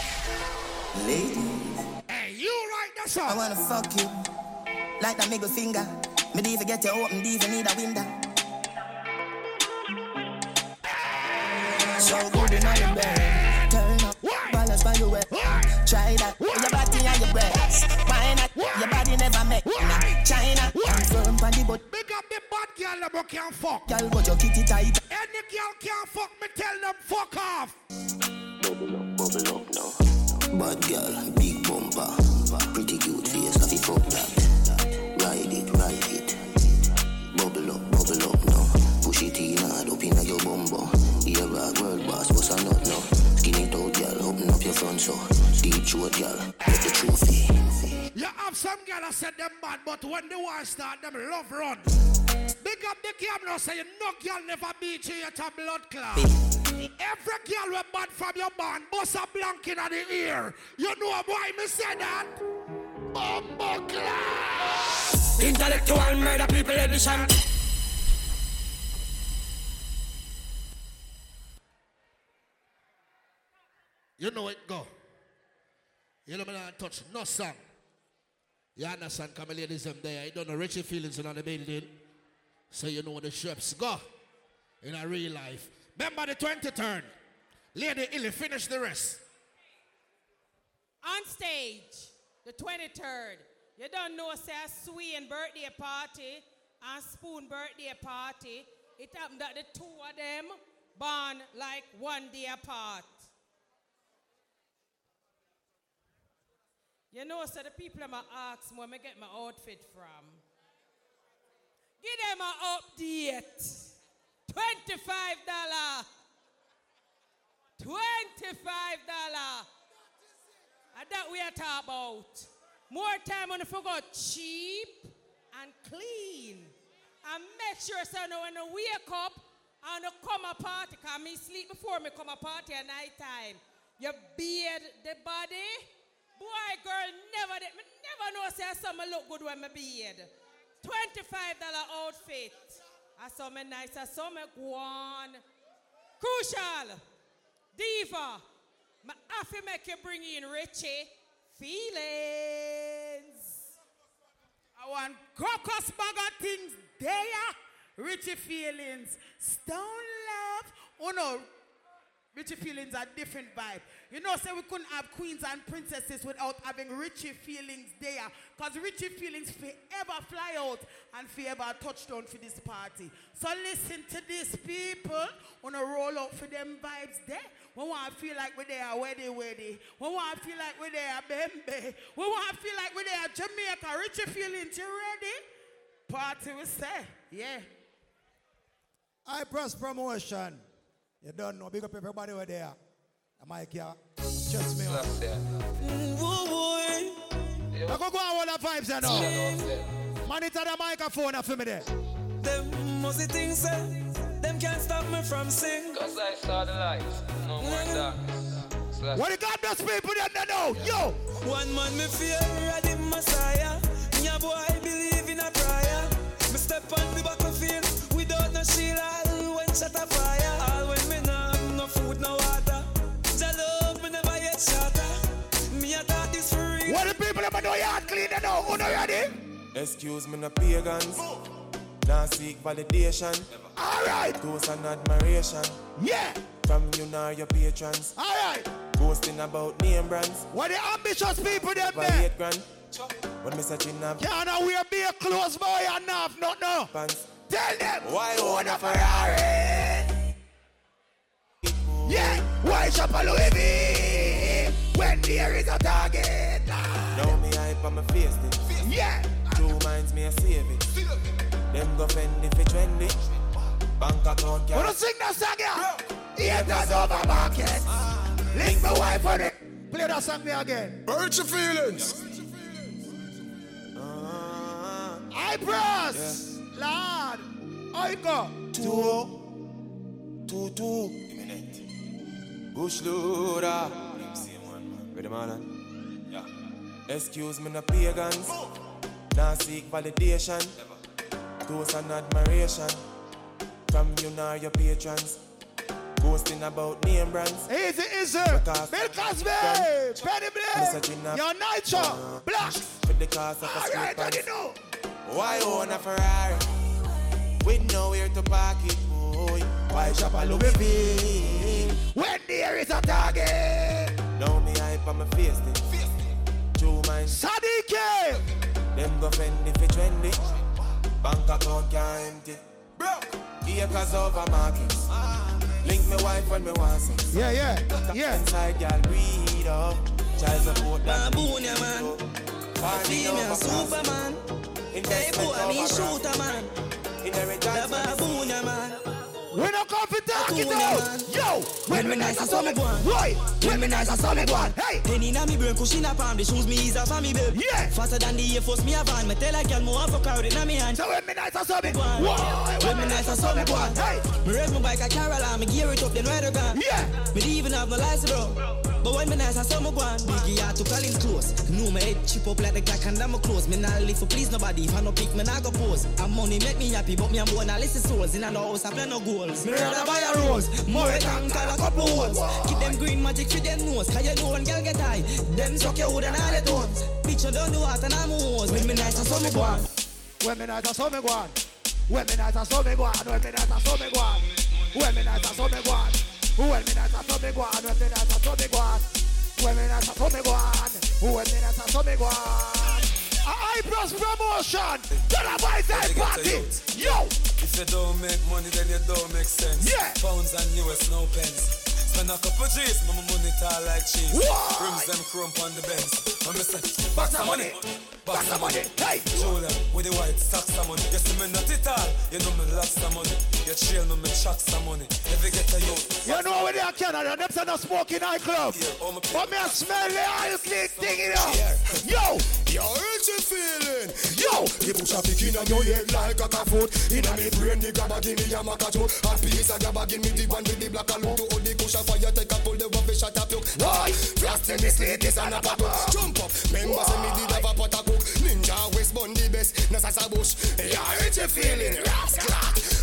S75: lady.
S55: Hey, you right there, sir.
S75: I wanna fuck you like that middle finger. Me don't even get you open, don't even need a window. So good in your bed. Turn up, balance by your way. Try that, your body and your breasts. Why not? Your body never make. Nah, China, confirm on the butt.
S55: Big up the bad girl that but can't fuck.
S75: Girl, but your kitty tight.
S55: Any girl can't fuck me, tell them fuck off.
S75: Bubble up, bubble up now. Bad girl, big bumper, pretty cute face, coffee fuck that. Ride it, ride it. Bubble up, bubble up now. Push it in hard up inna your bumbo. Here a world boss, what's a nut now? Skin it out, girl, open up your front so. Deep throat, girl, get the trophy.
S55: You have some girl that said them bad, but when the war start, them love run. Big up the now, say no girl never beat you at a blood clot. Every girl we bad from your band, bust a blank in the ear. You know why me say that? Bumbo class.
S79: Intellectual murder people edition.
S55: You know it go. You know me not touch no song. You understand, come there. You don't know Richie Feelings in the building. So you know the ships go in a real life. Remember the 23rd. Lady Illy, finish the rest.
S19: On stage, the 23rd, you don't know, say, a Swain birthday party and Spoon birthday party. It happened that the two of them born like one day apart. You know, so the people a ask where me get my outfit from. Give them an update. Twenty-five dollar. Twenty-five dollar. And that we are talking about. More time on the forgot cheap and clean. And make sure so now when I wake up and I come a party, cause me sleep before me come a party at night time. You beard the body. Boy, girl, never did. Me never know say something look good when me beard. $25 outfit. I saw me nice, I saw me go. Crucial. Diva. Have to make you bring in Richie. Feelings.
S70: I want crocus bag things there. Richie Feelings. Stone love. Oh no. Richie Feelings are different vibe. You know, say we couldn't have queens and princesses without having Richie Feelings there. Because Richie Feelings forever fly out and forever touchdown for this party. So listen to these people. Wanna roll out for them vibes there. We want to feel like we're there weddy weddy. We want to feel like we're there bembe. We want to feel like we're there Jamaica. Richie Feelings, you ready? Party we say, yeah.
S80: I press promotion. You don't know. Big up everybody over there. The yeah. Just Trust me.
S75: Mm, woo, boy.
S80: I go go on all the vibes you know. Monitor the microphone for me there.
S79: Them mostly things say, them can't stop me from sing.
S81: Cause I saw the lights, no more darkness.
S80: What you got those people that they know? Yo!
S79: One man me fear the Messiah. Me a boy believe in a prayer. Me step on the battlefield without no shield. When shot a
S55: clean they know? Who know ready?
S30: Excuse me, no pagans. Now seek validation.
S55: Alright.
S30: Toast and admiration.
S55: Yeah.
S30: From you now your patrons.
S55: Alright.
S30: Boasting about name brands.
S55: What the ambitious people them there?
S30: eight grand. When me searching up.
S55: Can't know wear be a close boy enough, not no.
S30: Pants.
S55: Tell them.
S30: Why
S55: own a Ferrari? Yeah. Why shop a Louis V? When there is a target.
S30: Now me hype on my face then.
S55: Yeah.
S30: Two minds me a save it. Them go fendi fi trendy. Bank account
S55: Wanna
S30: cash.
S55: sing that song yeah? Haters over market. Link my wife on it.
S80: Play that song me again.
S82: Hurt your feelings. Uh-huh.
S55: Eyebrows.
S80: Lord. How it go?
S30: Two. Two, two. Bush loader. Ready, man? Excuse me, no pagans. Now seek validation. Toast and admiration. from you nor your patrons. Boasting about name brands.
S55: Easy, easy. Bill Cosby, Penny Blake, your Nitro, uh, Black.
S30: For the cost of a
S55: All
S30: street
S55: right,
S30: pants.
S55: you know.
S30: Why own a Ferrari? With nowhere to park it, boy. Why shop a Louis V?
S55: When there is a target.
S30: Now me hype on my face, then. True mind.
S55: Sadiq.
S30: Them go fendi for trendy. Bank account can't empty. Broke. Acres over markets. Link me wife when me want sex.
S55: Yeah, yeah, yeah.
S30: Inside girl breed up. Child support that
S83: Baboon, yeah, man. Female Superman. Hey, boy, I mean shooter, man. The baboon, yeah, man.
S55: We no come for talk it out. Yo,
S83: When me nice, I saw me go on.
S55: Why?
S83: When me nice, I saw me go on.
S55: Hey.
S83: Penny inna me brain, cushion up on the shoes me ease off on me babe.
S55: Yeah.
S83: Faster than the Air Force me a van. Me tell a girl more for crowd inna me hand.
S55: So when me nice, I saw me
S83: go on.
S55: Why?
S83: When me nice, I saw me go on.
S55: Hey.
S83: Me raise my bike a Caroline, me gear it up then ride a gun.
S55: Yeah.
S83: Me even have no license bro. But when me nice, I saw me go on. Biggie out to Collins close. Know me head chip up like the Glock and I'm close. Me not live for please nobody. If I no pick, me not go pose. And money make me happy, but me and boy not listen souls. In a house, I play no goals. Me rather buy a rose. More than call a couple holes. Keep them green magic for them nose. Cause you know when girl get high. Them suck your hood and all the tones. You don't do what and I'm hose. When me nice, I saw me go on.
S55: When me nice, I saw me go on. When me nice, I saw me go on. When me nice, I saw me go on. When me nice, I saw me go on. When me nice, I saw me go on. When me nice, I saw me go on. When me nice, I saw go on. When me nice, I saw go on. High plus promotion. To the boys side party. Yo.
S16: If you don't make money, then you don't make sense.
S55: Yeah.
S16: Pounds and US, no pence. Spend a couple G's, my money tall like cheese.
S55: Why?
S16: Rims them chrome on the Benz. I'm say,
S55: Box of money. Box of money. Hey.
S16: Julia, with the white stacks of money. You see me not it all, you know me lots of money. You chill me, me chuck some money. If you get a youth,
S55: You know when they are Canada, them say no smoking nightclub. But me a smell the oil slick thing, you know. Yo.
S28: Yo, hurt you feeling? Yo, the push a pick in your head like a foot. Inna me brain, the grabber give me a maca joke. And piece a grabber give me the one with the black and look. To hold the push a fire, take a pull the one fish shot a puke. Why? Frost in the slate is an apple. Jump up, member say me did have a pot a cook. Ninja West Bun the best, no sasa bush. Yo, hurt you feeling? Rascal.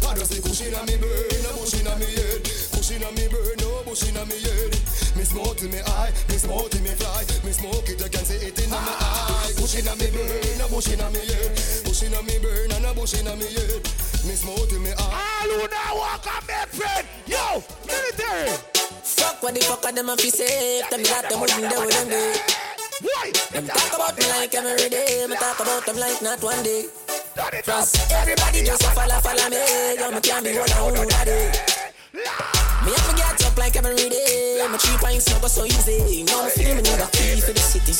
S28: I just the cushion on me brain, no bush inna me head. Cushion on me brain, no bush inna me head. Me smoke till me eye, me smoke till me fly. Me smoke it, you can see it inna my eye. Bush inna me brain, a bush inna me head. Bush inna me brain and a bush inna me head. Me smoke till me eye.
S55: All who now walk on me friend. Yo, military.
S59: Fuck what the fuck are them a fi say? Them got them wouldn't do with them day.
S55: Why?
S59: Them talk about me like every day. Me talk about them like not one day. Trust everybody just a follow follow me. Yo, me can't be one on who that day. Me have to get up like every day. My three pints no go so easy. Now me feel me need a key for the city.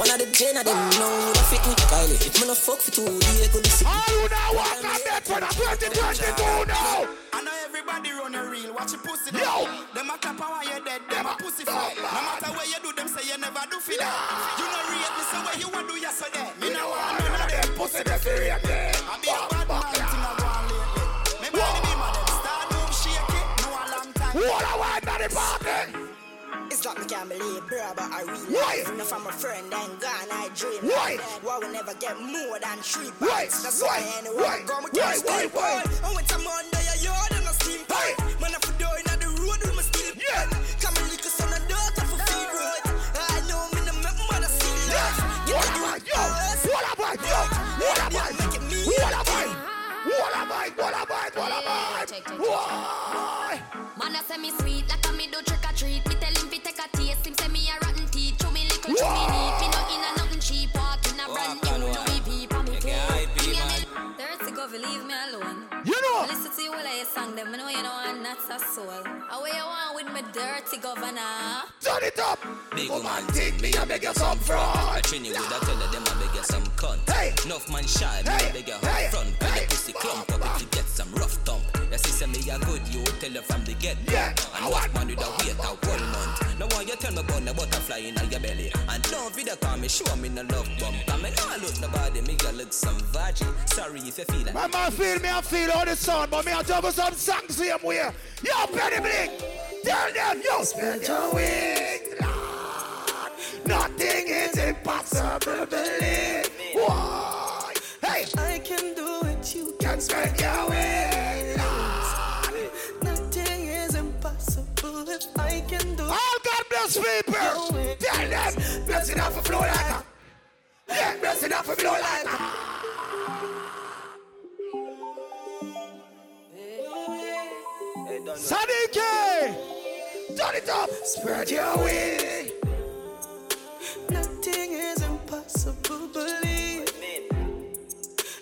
S59: One of the gen of them know who the fit me. Kylie, if me no fuck for two days, go to city.
S55: All who now walk on me friend. I'm 2022 now.
S84: I know everybody run a reel, watch your pussy
S55: Yo.
S84: down. Them a clap while you're dead, them a pussy fly. No matter where you do, them say you never do for that. You know rate me, so where you a do yesterday. Me no want none of them pussy them for rate me. What I want that it
S55: party.
S71: It's like me can't believe, bro, but I realize
S55: Why?
S71: Enough from a friend and gone, I dream
S55: Why?
S71: Why we never get more than three points? That's
S55: why,
S71: why anyway,
S55: why,
S71: go, we can't
S55: why, why,
S71: why? Oh, it's a Monday, a yard, I'm a steam pipe Man, I'm for doing on the road, with my steel
S55: yeah.
S71: Come and lick us on the dirt, I'm for feed road I know me, no make mother see life yeah.
S55: What about
S71: you?
S55: What about you? What
S71: about you?
S55: What about
S71: you?
S55: What am I? What am I? What am I? Why?
S72: Man, I say me sweet like a me do trick or treat. Me tell him fi take a taste. Him say me a rotten teeth. Chew me little, chew me neat. Me no
S85: Thirsty go, leave me alone.
S55: You know.
S85: Listen to you while I sing them. I know you know I'm not so soul. Away you want with me dirty governor.
S55: Turn it up.
S80: Big oh,
S55: Woman, take me and make you some fraud.
S80: I train you with a tell them I beg you some cunt.
S55: Hey.
S80: Enough man shy, me
S55: Hey.
S80: I beg you
S55: Hey.
S80: front. When
S55: Hey.
S80: the pussy clump up if you get some rough thump. You see say me a good, you tell her from the get go.
S55: Yeah.
S80: And what man with a wait a one month. Now why you tell me about the butterfly in your belly? And don't video call me, show me no love bump. I mean, I look nobody, me you look some virgin. Sorry if you feel that.
S55: My man feel me, I feel all the sound, but me I double some song same way. Yo, Penny Blink, tell them you spread your wings, Lord. Nothing is impossible, believe. Why? Hey,
S71: I can do it, you
S55: can spread your wings, Lord.
S63: Nothing is impossible if I can do it. All
S55: God bless
S80: people. Tell them, blessing off for flow like a. Yeah, blessing off a flow like a. Sadike! Turn it up! Spread your wings!
S63: Nothing is impossible, believe.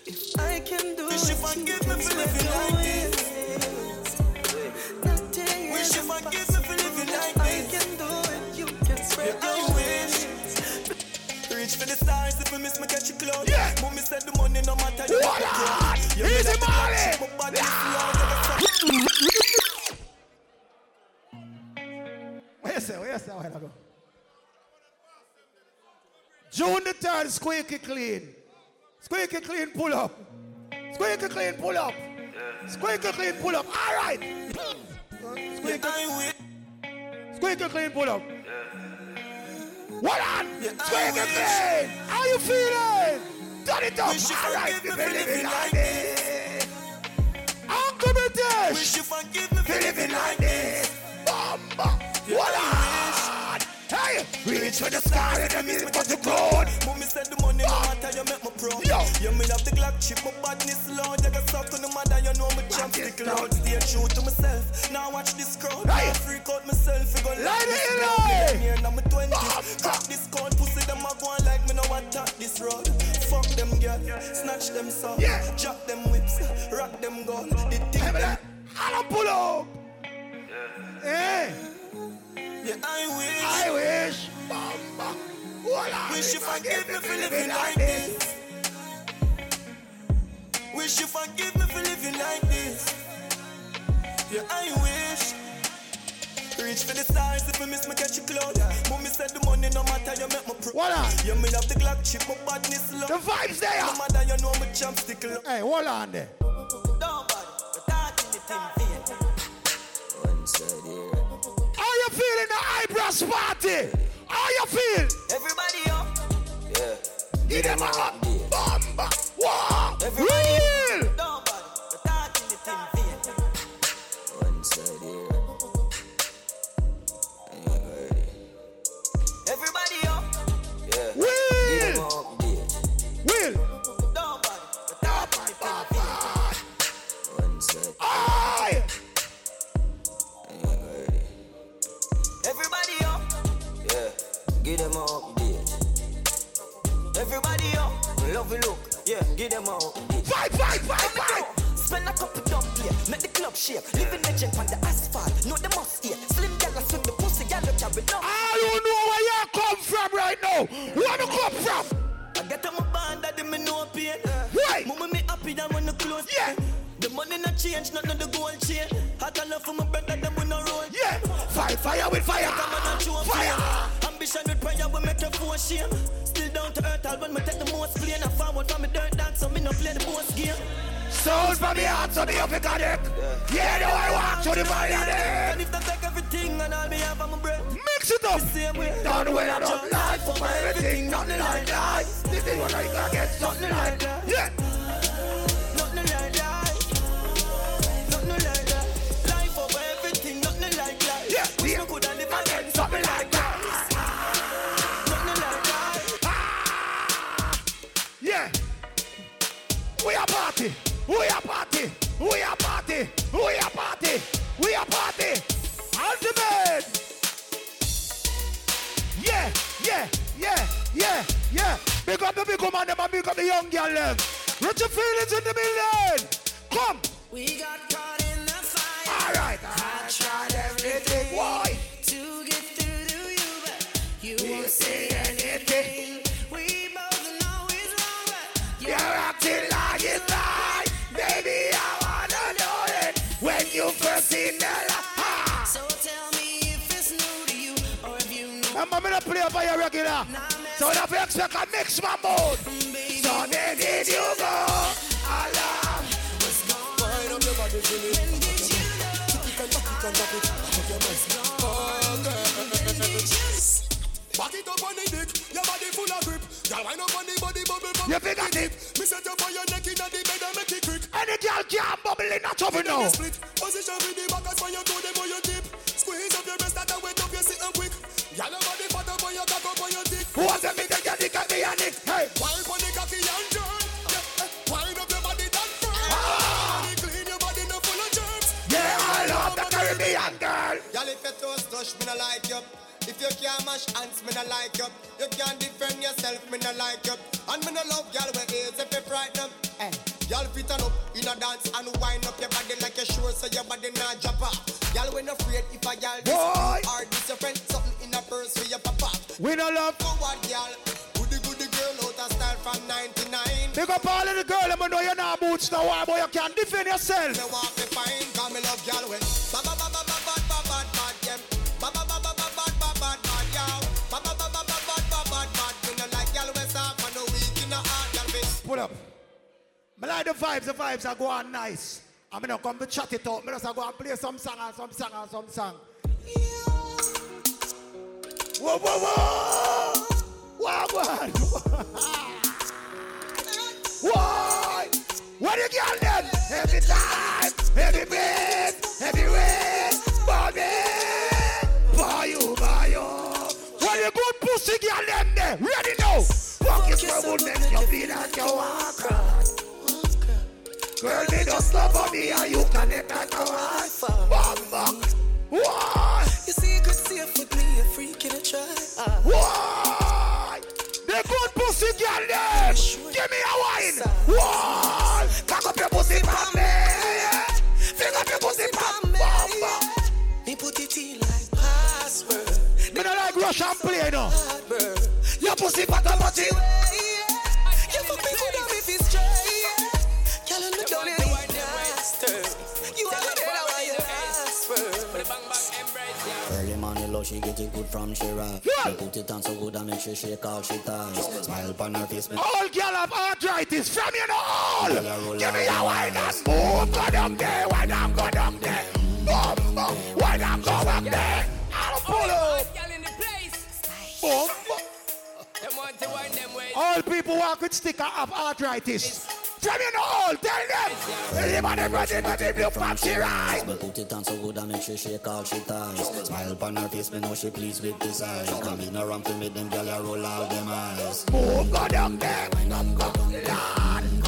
S63: If I can do
S30: Wish you
S63: it,
S30: forgive
S63: you
S30: me
S63: can
S30: for
S63: spread
S30: living
S63: your
S30: like
S63: wings. Nothing
S30: Wish
S63: is
S30: you forgive me
S63: impossible.
S30: for living like
S63: I can do it, you can spread your wings.
S30: Reach for the stars if we miss me catch a cloud.
S80: Yeah.
S30: Mommy said the money no matter you
S80: What
S30: what
S80: on?
S30: you
S80: Easy, Marley. What you say? What you say? Where go? June the 3rd, squeaky clean. Squeaky clean, pull up. Squeaky clean, pull up. Squeaky clean, pull up. All right. Squeaky, squeaky clean, pull up. What on? Squeaky clean. How you feeling? Turn it up. All right.
S30: forgive
S80: If you
S30: for
S80: living like this. Uncle British.
S30: Wish you forgive me for
S80: living like this. Reach for the sky and the music but the cloud.
S30: Mommy said the money no matter you make me proud.
S80: Yo.
S30: You me have the Glock chip, my badness loud. You got stuck on the mother, you know me champ stick loud. Stay true to myself. Now watch this crowd.
S80: Hey.
S30: Now freak out myself. You go
S80: Light
S30: like
S80: it,
S30: this
S80: Eli.
S30: road. Me here now me 20s. Crack this code, pussy them a go on like me no attack this road. Fuck them girl, snatch them son.
S80: Yeah.
S30: Drop them whips, rock them gun. The thing them.
S80: I don't pull up. Hey,
S30: Yeah, I wish.
S80: I wish. Bomba. What on?
S30: Wish you forgive me for living like this. Wish you forgive me for living like this. Yeah, I wish. Reach for the stars if we miss me catch a cloud. Mommy said the money no matter you make me pro.
S80: What on?
S30: You me have the Glock chip, my badness low.
S80: The vibes there.
S30: No matter you know me champ stick low.
S80: Hey, hold on there.
S30: Don't bother, but that in
S80: you feel in the eyebrows party? How you feel?
S30: Everybody up.
S86: Yeah.
S80: Give them a hot bomba. Wow.
S30: Everybody
S80: Real.
S30: Don't Everybody up. Love you look. Yeah, give them update.
S80: Fight, fight, fight, fight.
S30: Spend a couple dump here, make the club shake. Living legend on the asphalt, know the must here. Slim gal a swing the pussy, gal a carry no.
S80: I don't know where you come from right now. Where you come from?
S30: I get on my band that me no pain.
S80: Right.
S30: Mama me happy that when the close.
S80: Yeah.
S30: The money not change, nothing on the gold chain. Hot enough for my brother, them we no roll.
S80: Yeah. Fight fire with fire.
S30: Come on and show
S80: Fire.
S30: Ambition with prayer, we make you for shame. Still down to earth, when me take the most plane. I forward from me dirt dance, so me no play the most game.
S80: Soul from the heart the neck. Yeah, no, I walk to the body of
S30: And if they take everything and all me have on my breath.
S80: Mix it up.
S30: The same way.
S80: Don't wait, I don't lie for my everything. Nothing like that. This is what I can get. Something like that. Yeah.
S30: Nothing like that. Nothing like that. Life over everything, nothing like that.
S80: Yeah, yeah. Party. We are party. We are party. We are party. We are party. Ultimate. Yeah, yeah, yeah, yeah, yeah. Big up the big woman, them and big up the young girl, them. Your feelings in the building. Come.
S63: We got caught in the fire.
S80: All right. I tried everything. Why?
S63: To get through to you, but you
S80: You
S63: won't
S80: say anything.
S63: anything. We both know it's wrong, but
S80: You're acting like it's. Baby, I wanna know it. When you first seen the light.
S63: So tell me if it's new to you or if you know.
S80: I'm gonna play for you regular. So if you expect a mix my mode. So then did you go along?
S30: Wind up your body for me.
S63: When did you
S30: You can Back it up on the dick, your body full of grip. Girl, up on the body bubble bubble.
S80: You feel that?
S30: Me set up on your neck inna the bed and make it quick.
S80: Any girl can bubble in that now.
S30: Split position with the back as you do them on your tip. Squeeze up your breast and wait up your sit and quick. Girl,
S12: your body fat up on your cock up on your dick.
S80: Who wants to the girl that got me a nick? Hey,
S30: wild on the cocky and turn. Wind up your body that firm. Ah. Clean your body no full of germs.
S80: Yeah, I love the Caribbean girl.
S30: Girl, if your toes touch me, no light you up. If you can't mash hands, me no like you. You can't defend yourself, me no like you. And me no love y'all with AIDS if you frighten them. Hey. Eh. Y'all fit on up in a dance and wind up your body like a sure so your body not drop off. Y'all when afraid if a y'all this
S80: Boy.
S30: or this your friend something in a purse for your papa.
S80: We no love.
S30: What y'all? Goody goody girl out of style from 99.
S80: Big up all of the girl, let me know you're not boots now, boy you can't defend yourself.
S30: Me want me fine, cause me love y'all when
S80: Pull up. Me like the vibes, the vibes are going nice. I'm gonna come to chat it up. Me just go and play some song and some song and some song. Whoa, whoa, whoa! Whoa, whoa! Why? What you girl them? Every time, every beat, every way, body, You good pussy girl them there? Ready now? Walk is where would make you feel like you walk Girl, me just love for me and you can never go on. Bum, bum. Russian play no. Your pussy fat and much it.
S71: You fuck me good up if it's straight. Girl, you look down in the. You are the better why you for.
S50: Early morning love, she get it good from she rock. She put it on so good and make she shake all she ties. Smile upon her face, me
S80: All girl have arthritis from you know.
S50: Girl, I roll
S80: Give me
S50: out
S80: a wine and move. Go down there when I'm go down there. Bum, bum. When I'm go up there. People walk with sticker have arthritis. From you know all, tell them. Everybody ready, look from she.
S50: Me put it on so good and make she shake all she ties. Smile upon her face, me know she pleased with this eyes. Come in around to me, them gyal roll out them eyes.
S80: Move, go down there.
S50: Go down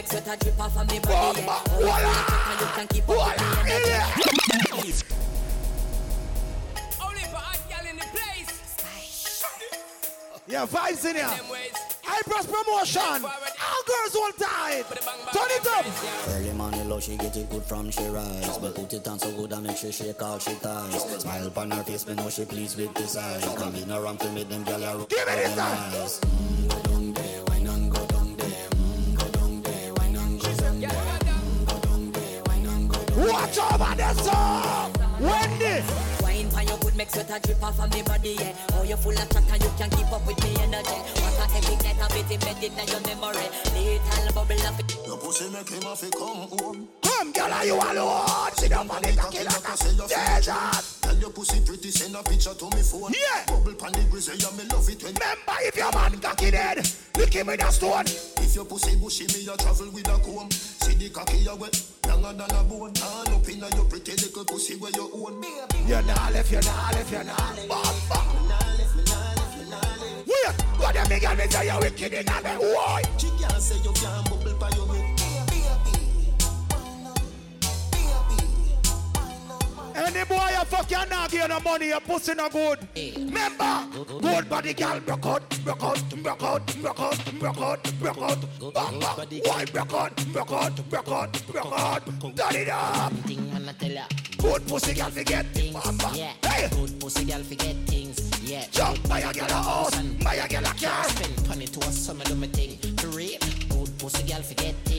S87: make sweat a drip off of me body. Yeah. Oh,
S80: Voila.
S87: you check and you can keep up with me energy.
S19: Only for hot gal in the place.
S80: Yeah, vibes in here. High press promotion. All girls all tight. Turn it up.
S50: Early morning love, she get it good from she rise. But put it on so good and make she shake all she ties. Smile upon her face, me know she pleased with this eyes. Come in around to me, them gyal a
S80: Give me
S50: out
S80: this
S50: eyes.
S80: Watch over the song. Wendy.
S87: Wine pan your good make sweat a drip off of me body. Yeah. Oh, you full of chat and you can't keep up with me energy. What a every night of it embedded in your memory. Little bubble of it.
S50: Your pussy make him have to come home.
S80: Come, girl, are you alone? Sit down on the cocky like a desert.
S50: Tell your pussy pretty, send a picture to me phone.
S80: Yeah.
S50: Bubble pan the grizzly, yeah, me love it when.
S80: Remember, if your man cocky dead, lick him with a stone.
S50: If your pussy bushy, me a travel with a comb. See the cocky a wet, longer than a bone. Turn up inna your pretty little pussy where you own.
S80: You're not left, you're not left, you're not left. Wait, what the big girl me say you wicked in the Why?
S50: She can't say you can't bubble by your
S80: Any boy you fuck you not give no money, your pussy no good. Remember, good body girl broke out, broke out, broke out, broke out, broke out, broke out. Why broke out, broke out, broke out, broke out. Turn it up.
S88: Thing when I tell ya.
S80: Good pussy girl forget Bamba.
S88: Yeah.
S80: Hey,
S88: Good pussy girl forget things. Yeah.
S80: jump by a girl a house, buy a girl a car.
S88: Spend money to a summer do my thing. For real. Good pussy girl forget things.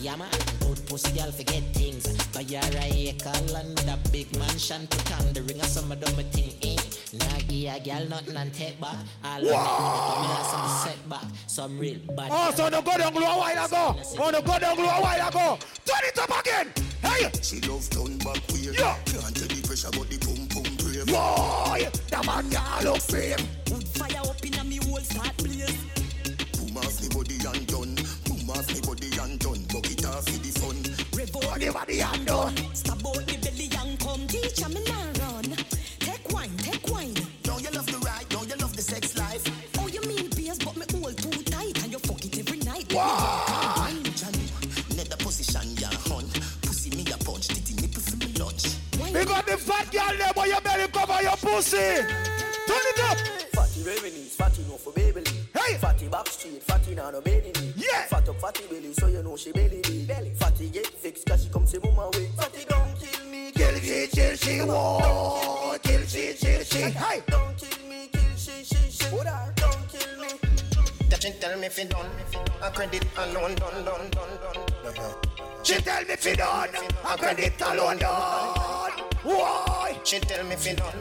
S88: Yeah man. Good pussy girl forget things. Buy her a acre land, a big mansion. Put on the ring of summer do my thing. Eh. Nah give a girl nothing and take back. All of me come some setback. Some real bad.
S80: Oh, so the go down glue a while ago. Oh, the go down glue a while ago. Turn it up again. Hey,
S50: She love turn back weird.
S80: Yeah.
S50: Can't tell the pressure, but the pum pum brave.
S80: boy, the man can't look fame.
S71: Wood fire up in a me whole start blaze.
S50: Everybody what the hand. Stop out the belly and come teach me now run. Take wine, take wine. Don't you love the ride? Don't you love the sex life? Oh, you mean beers, but me all too tight and you fuck it every night. Wow. Leather
S71: position,
S80: yeah,
S71: hun.
S80: Pussy me a
S71: punch, titty nipple for me lunch. We got the fat girl there, but you better cover your
S80: pussy. Turn it up.
S50: Fatty revenues, fatty no for baby.
S80: Hey.
S50: Fatty backstreet, fatty now no baby.
S80: Yeah.
S50: Fat up, fatty belly, so you know she belly. Belly. Fatty get fixed, cause she come see mama way. Fatty don't kill me,
S80: Kill she, chill she, whoa. Kill she, chill she. Hey.
S50: Don't kill me, kill she, she, she. Don't kill me.
S28: That she tell me fi done, a credit alone done, done, done, done.
S80: She tell me fi done, a credit alone done. Why?
S28: She tell me fi done,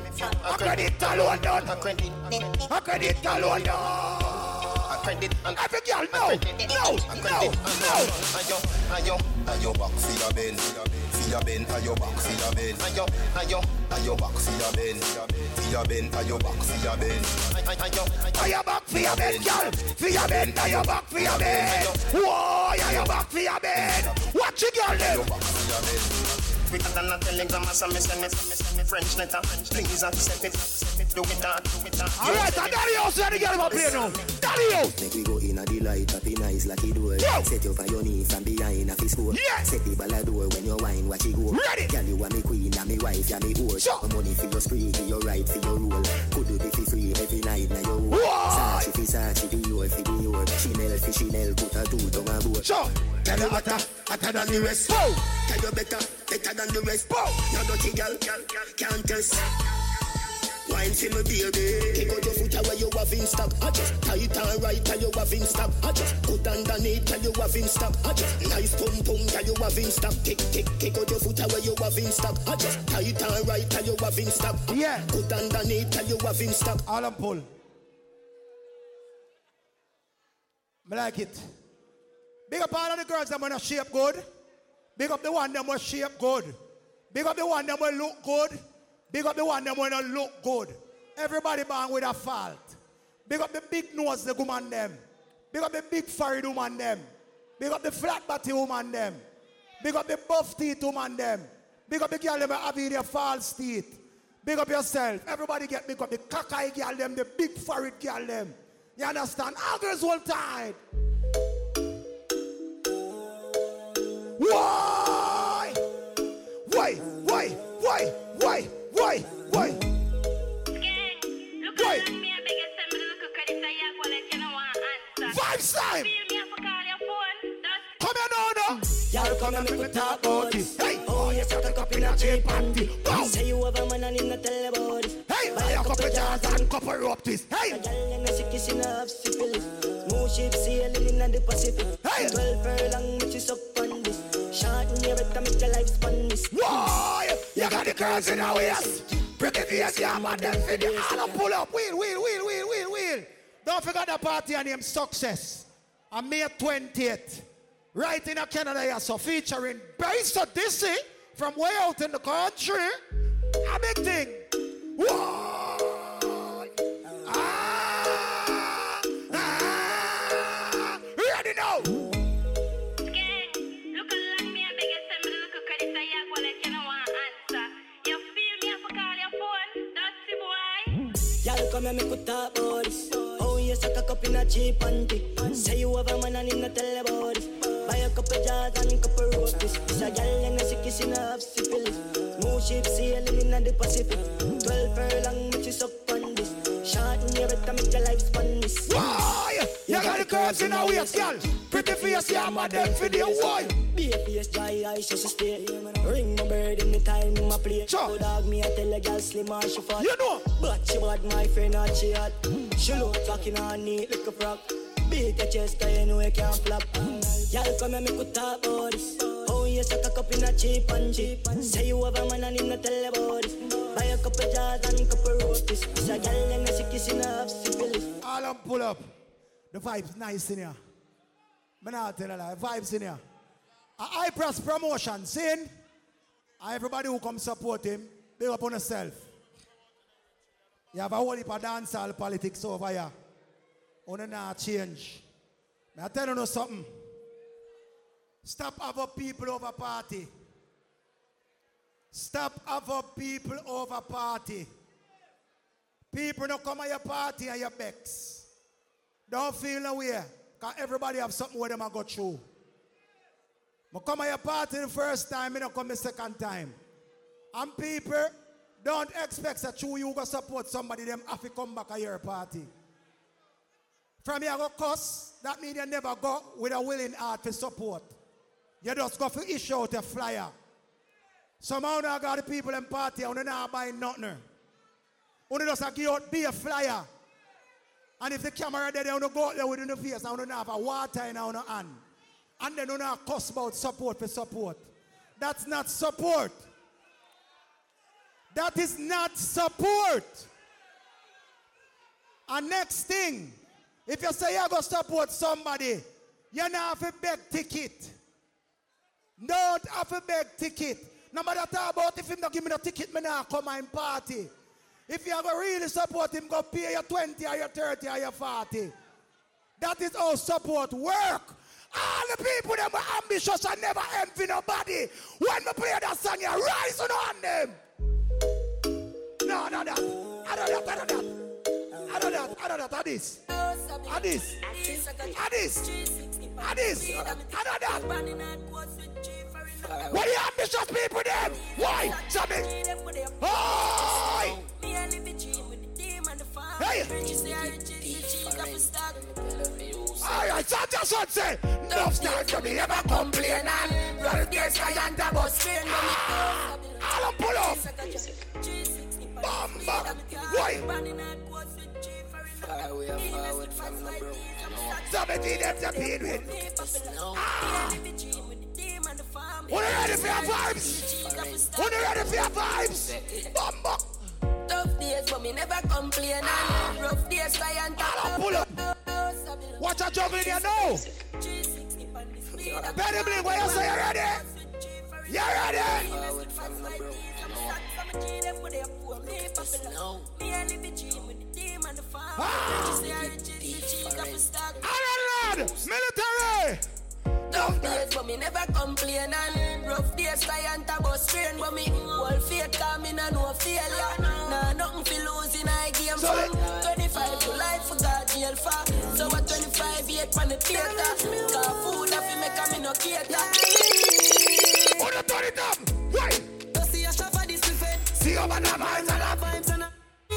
S80: A credit alone done.
S28: a credit,
S80: A credit alone done.
S28: Credit, and
S80: Every girl, no, no, no, no.
S28: Ayo, ayo, ayo back for your ben, for your ben, ayo back for your ben, ayo, ayo, ayo back for your ben, for your ben, ayo back for your ben, ayo,
S80: Are you back for your bed, girl? For your bed, are you back for your bed? Why are you back for your bed? Watch it, girl, them.
S28: Quicker than a telegram, as a send send it, French letter, please accept it, do it, uh, do it, uh.
S80: All right, and Daddy House, let the girl up here now. Daddy House.
S50: Make we go in a delight, happy nice like it door.
S80: Yo.
S50: Set you on your knees from behind a fist score.
S80: Yeah.
S50: Set the ball a door when you wine, watch it go.
S80: Ready.
S50: Girl, you are me queen, and me wife, and me whore.
S80: Sure.
S50: My money for your spree, for your right, for your rule. Could do be for free every night, now your own.
S80: Why?
S50: Sachi for Sachi, for the your. Chanel for Chanel, put a two tongue a boat.
S80: Sure.
S50: Tell you hotter, hotter than the rest.
S80: Bow.
S50: Tell you better, better than the rest.
S80: Bow.
S50: You dirty girl, can't test. Wine for me baby Kick out your foot away you have in stock I just tight and right and you have in stock I just put underneath and you have in stock I just nice pum pum and you have in stock Kick kick kick out your foot away you have in stock I just tight and right and you have in stock
S80: Yeah.
S50: Put underneath and you have in stock
S80: All and pull. Me like it. Big up all of the girls that wanna shape good. Big up the one that wanna shape good. Big up the one that wanna look good. Big up the one that wanna look good. Everybody born with a fault. Big up the big nose the woman them. Big up the big forehead woman them. Big up the flat body woman them. Big up the buff teeth woman them. Big up the girl them have their false teeth. Big up yourself. Everybody get big up the cockeye girl them, the big forehead girl them. You understand? Girls hold tight. Why? Why? Why? Why? Why? Why? Why? Why? Vibes time! Come here now, now.
S50: Y'all come and make me talk about this
S80: Hey!
S50: Oh yes, I up in a cheap panty
S80: Wow.
S50: Say you have a man and him not tell about this
S80: Hey! Buy a couple jars and couple rope this.
S50: A
S80: Hey!
S50: girl and a sick kissing have syphilis Smooth ship sailing in the Pacific
S80: Hey.
S50: Twelve furlong which is up on this Short in your better make your life span this
S80: Why? You got the girls in our waist. Pretty face, yeah, man, them for the all pull up. Wheel, wheel, wheel, wheel, wheel, wheel. Don't forget the party and name Success. On May 20th. Right in a Canada, yeah, so featuring Bass Odyssey from way out in the country. A big thing. Why? Ah, ah, ready now?
S50: Y'all come and make me talk about this Oh yes, I cock up in a cheap panty Say you have a man and him not tell about this Buy a couple jars and couple roasties This a girl and a sick kissing have syphilis Smooth ship sailing in the Pacific Twelve furlong which is up on this Short in your better make your life span this
S80: Why? You got the curves in our waist, girl. Pretty face, yeah, them for the why?
S50: Be a face dry eyes just stay Ring my bird in the time in my play
S80: Sure.
S50: So dog me I tell a girl slim or she fat
S80: You know.
S50: But she bad my friend not she hot She look talking on neat like a frog Beat your chest cause you know you can't flop Y'all come and make we talk about this Oh yes I cock up in a cheap and cheap Say you have a man and him tell about this Buy a couple jars and couple roasties This a girl and a sick kissing have syphilis
S80: All up, pull up. The vibes nice in here. Me not tell a lie. Vibes in here. A high press promotion, seeing? Everybody who come support him, big up on yourself. You have a whole heap of dancehall politics over here. On not change. Me I tell you know something. Stop other people over party. Stop other people over party. People don't come at your party and your becks. Don't feel no way. Because everybody have something where them I go through. I come at your party the first time, I don't come the second time. And people,
S59: Don't expect that you you go support somebody them have to come back at your party. From here go cuss, that means you never go with a willing heart to support. You just go for issue out a flyer. Somehow now got the people in party and they not buying nothing. Only just give out be a flyer. And if the camera there, they to go out there with the face and don't have a water in our hand. And they don't have cuss about support for support. That's not support. That is not support. And next thing, if you say you're going to support somebody, you don't have to beg ticket. Don't have to beg ticket. No matter talk about if him not give me the ticket, me not come and party. If you go really support him, go pay your 20 or your 30 or your 40. That is how support work. All the people that were ambitious and never envy nobody. When we play that song, you rise on them. No, no, that. I don't that, I don't that. I don't that, I don't that. I this. I this. I don't that. What are you ambitious people them? Why? Something. Why? Hey! Alright, so just what say No start to me ever complain and Roll the sky and the bus train I'll pull up Bamba Why? Seventeen them to with Ah Wanna ready for your vibes? Wanna ready for your vibes? Bamba
S71: Tough days, but me never complain. And rough days, try and
S59: pull up. Watch out, jump in here now. Benny Blink, what you say? You ready? You ready? Ah! Iron Military!
S71: Tough days, but me never complain And rough days, try and bus train But me whole faith, cause me no failure Nah, nothing for losing, I game
S59: so
S71: from 25 to life, for God jail for So at 25, yet pan the theater Cause food, I feel make a me no cater
S59: Put it, turn it up! Why?
S71: To see a shop for this buffet
S59: See have vibes and have
S71: vibes and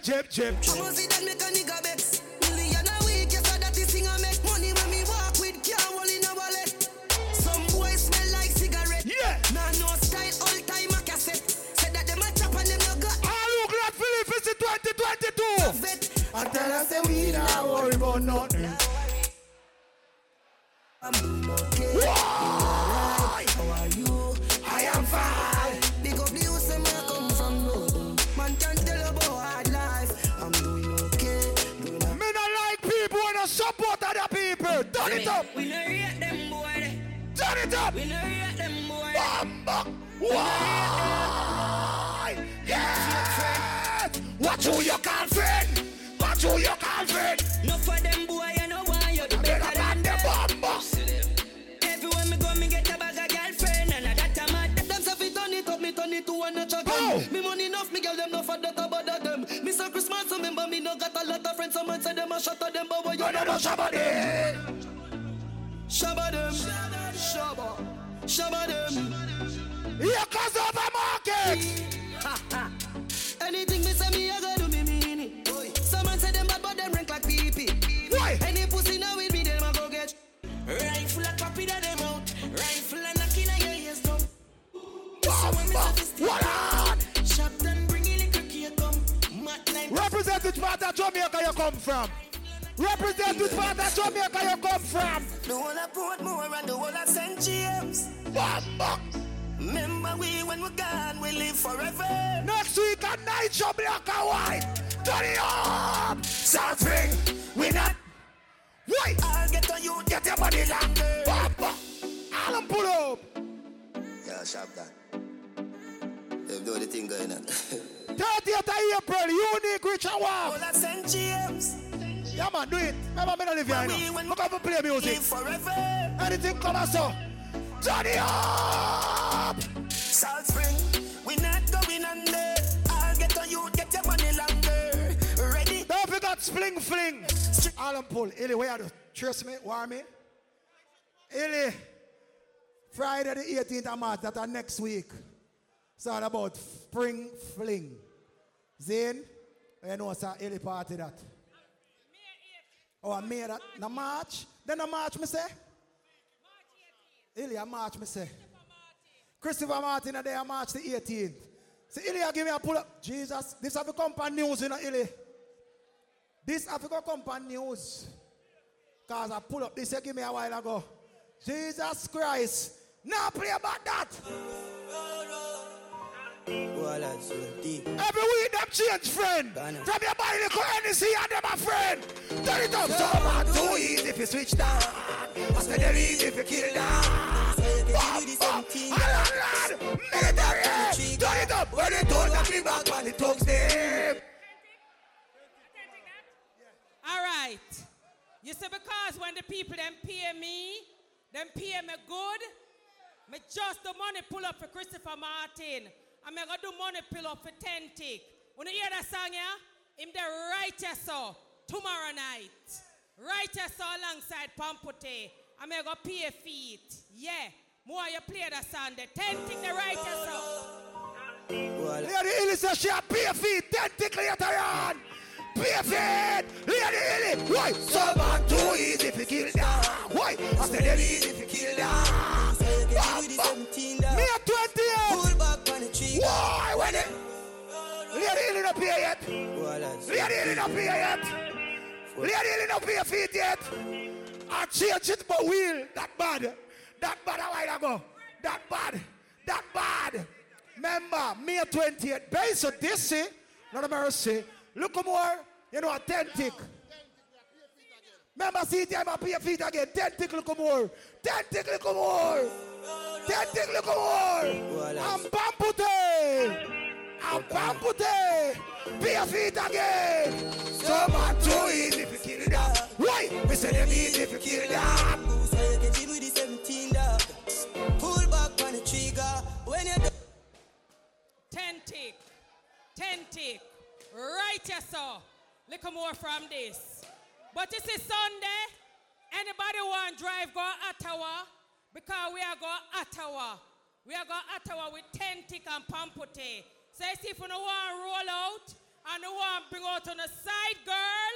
S59: Chip, chip, chip
S71: I must see that make a nigga vex. Million a week yes so that this thing I make. Money when me walk with can't hold in a wallet. Some boys smell like cigarette.
S59: Yeah.
S71: Nah no style all time a cassette. Said that them a chop and them no got.
S59: All who glad Philip is in 2022 I tell us that we not worry about nothing.
S71: I'm okay.
S59: Why?
S71: How are you?
S59: I am fine people support other people. Turn it up.
S71: We no rate them boy.
S59: Turn it up.
S71: We no rate them boy.
S59: Bamba. Why? Yes. Watch who you call friend? Watch who you call friend?
S71: No for them boy you know why you the
S59: Better than
S71: than
S59: the
S71: them.
S59: Bamba.
S71: Everywhere me go me get a bag of girlfriend And a that a mad Them say fi turn it up me turn it to
S59: Oh.
S71: Me money enough me girl them no for that about them Say Christmas remember me no got a lot of friends Some man say them a shot at them but what you
S59: I don't know somebody
S71: Shabba them Shabba Shabba them
S59: Here comes over market
S71: Anything me say me, I go do me mean it. Some man say them bad, but them rank like pee
S59: Why?
S71: Any pussy now with me, them I go get. Rifle a copy that them out. Rifle a knocking on your ears down.
S59: What on? Represent which part of Jamaica you come from. Represent which part of Jamaica you come from.
S71: The whole of Portmore and the whole of St. James. Remember we when we're gone, we live forever.
S59: Next week at night Jamaica white. Turn it up. Something We not. Wait.
S71: I'll get on you,
S59: Get your money longer Bamba I'll pull up.
S50: Called Shotgun. They know the thing going on.
S55: 30th of April, unique Richard Walk.
S50: Well, I. James.
S55: Yeah, man, do it. Remember, me not live here, you know. Look how we play music.
S50: Forever.
S55: Anything come on, so. It up!
S50: Salt Spring, we not going under. I'll get on you, get your money longer. Ready?
S55: Don't forget Spring Fling. Alan Pull. Illy, where are you? Trust me, warm me. Illy, Friday the 18th of March, that's next week. It's all about Spring Fling. Zane, you know, it's a Illy party that. Oh, May oh, that. Na March? Then a March, me say? Illy, a March, me say. Christopher Martin, a day of March the 18th. See, Illy, give me a pull up. Jesus, this have come on news, you know, Illy. This Africa Company News. Because I pull up this, you give me a while ago. Jesus Christ. Now play about that. Oh, Every week them change friend. From your body the currency and them a friend. Turn it up so bad, too easy if you switch down. I said they're easy if you kill down. Bam, bam. Alan lad, military. Turn it up when they told me back when the thugs them.
S19: All right. You see, because when the people them pay me, them pay me good, me just the money pull up for Christopher Martin. And me gonna do money pull up for Tentic. When you hear that song, yeah? Him the righteous so tomorrow night. Righteous so alongside Pampute. I'm gonna pay feet. Yeah. More you play that song, the Tentic the righteous so.
S55: Lady Illy says she a pay feet, ten tick later on. Pay feet, Lady Illy. Why? So man too easy if you kill down. Why? I said they're easy if you kill down. Bam, ah, ah. bam. Me a 28. Why? When it? Lady Illy not here yet. Lady Illy not here yet. Lady Illy not here feet yet. I change it but wheel. That bad. That bad a while ago. That bad. That bad. Remember, May 28th. Based on this, see, not a mercy. Look more, you know, authentic. Remember, see, time I pay feet again. Ten tick, look more. Ten tick, look more. Ten tick, look more. I'm Pampute. I'm Pampute. Pay feet again. So man, too easy if you kill that. Why? We say them easy if you kill that.
S89: Pull back on the trigger when you
S19: Tentic. Tentic. Righteous so. Look more from this. But this is Sunday. Anybody want drive go Ottawa? Because we are going Ottawa. We are going Ottawa with Tentic and Pampute. So you see if you don't want to roll out and you want to bring out on the side girl,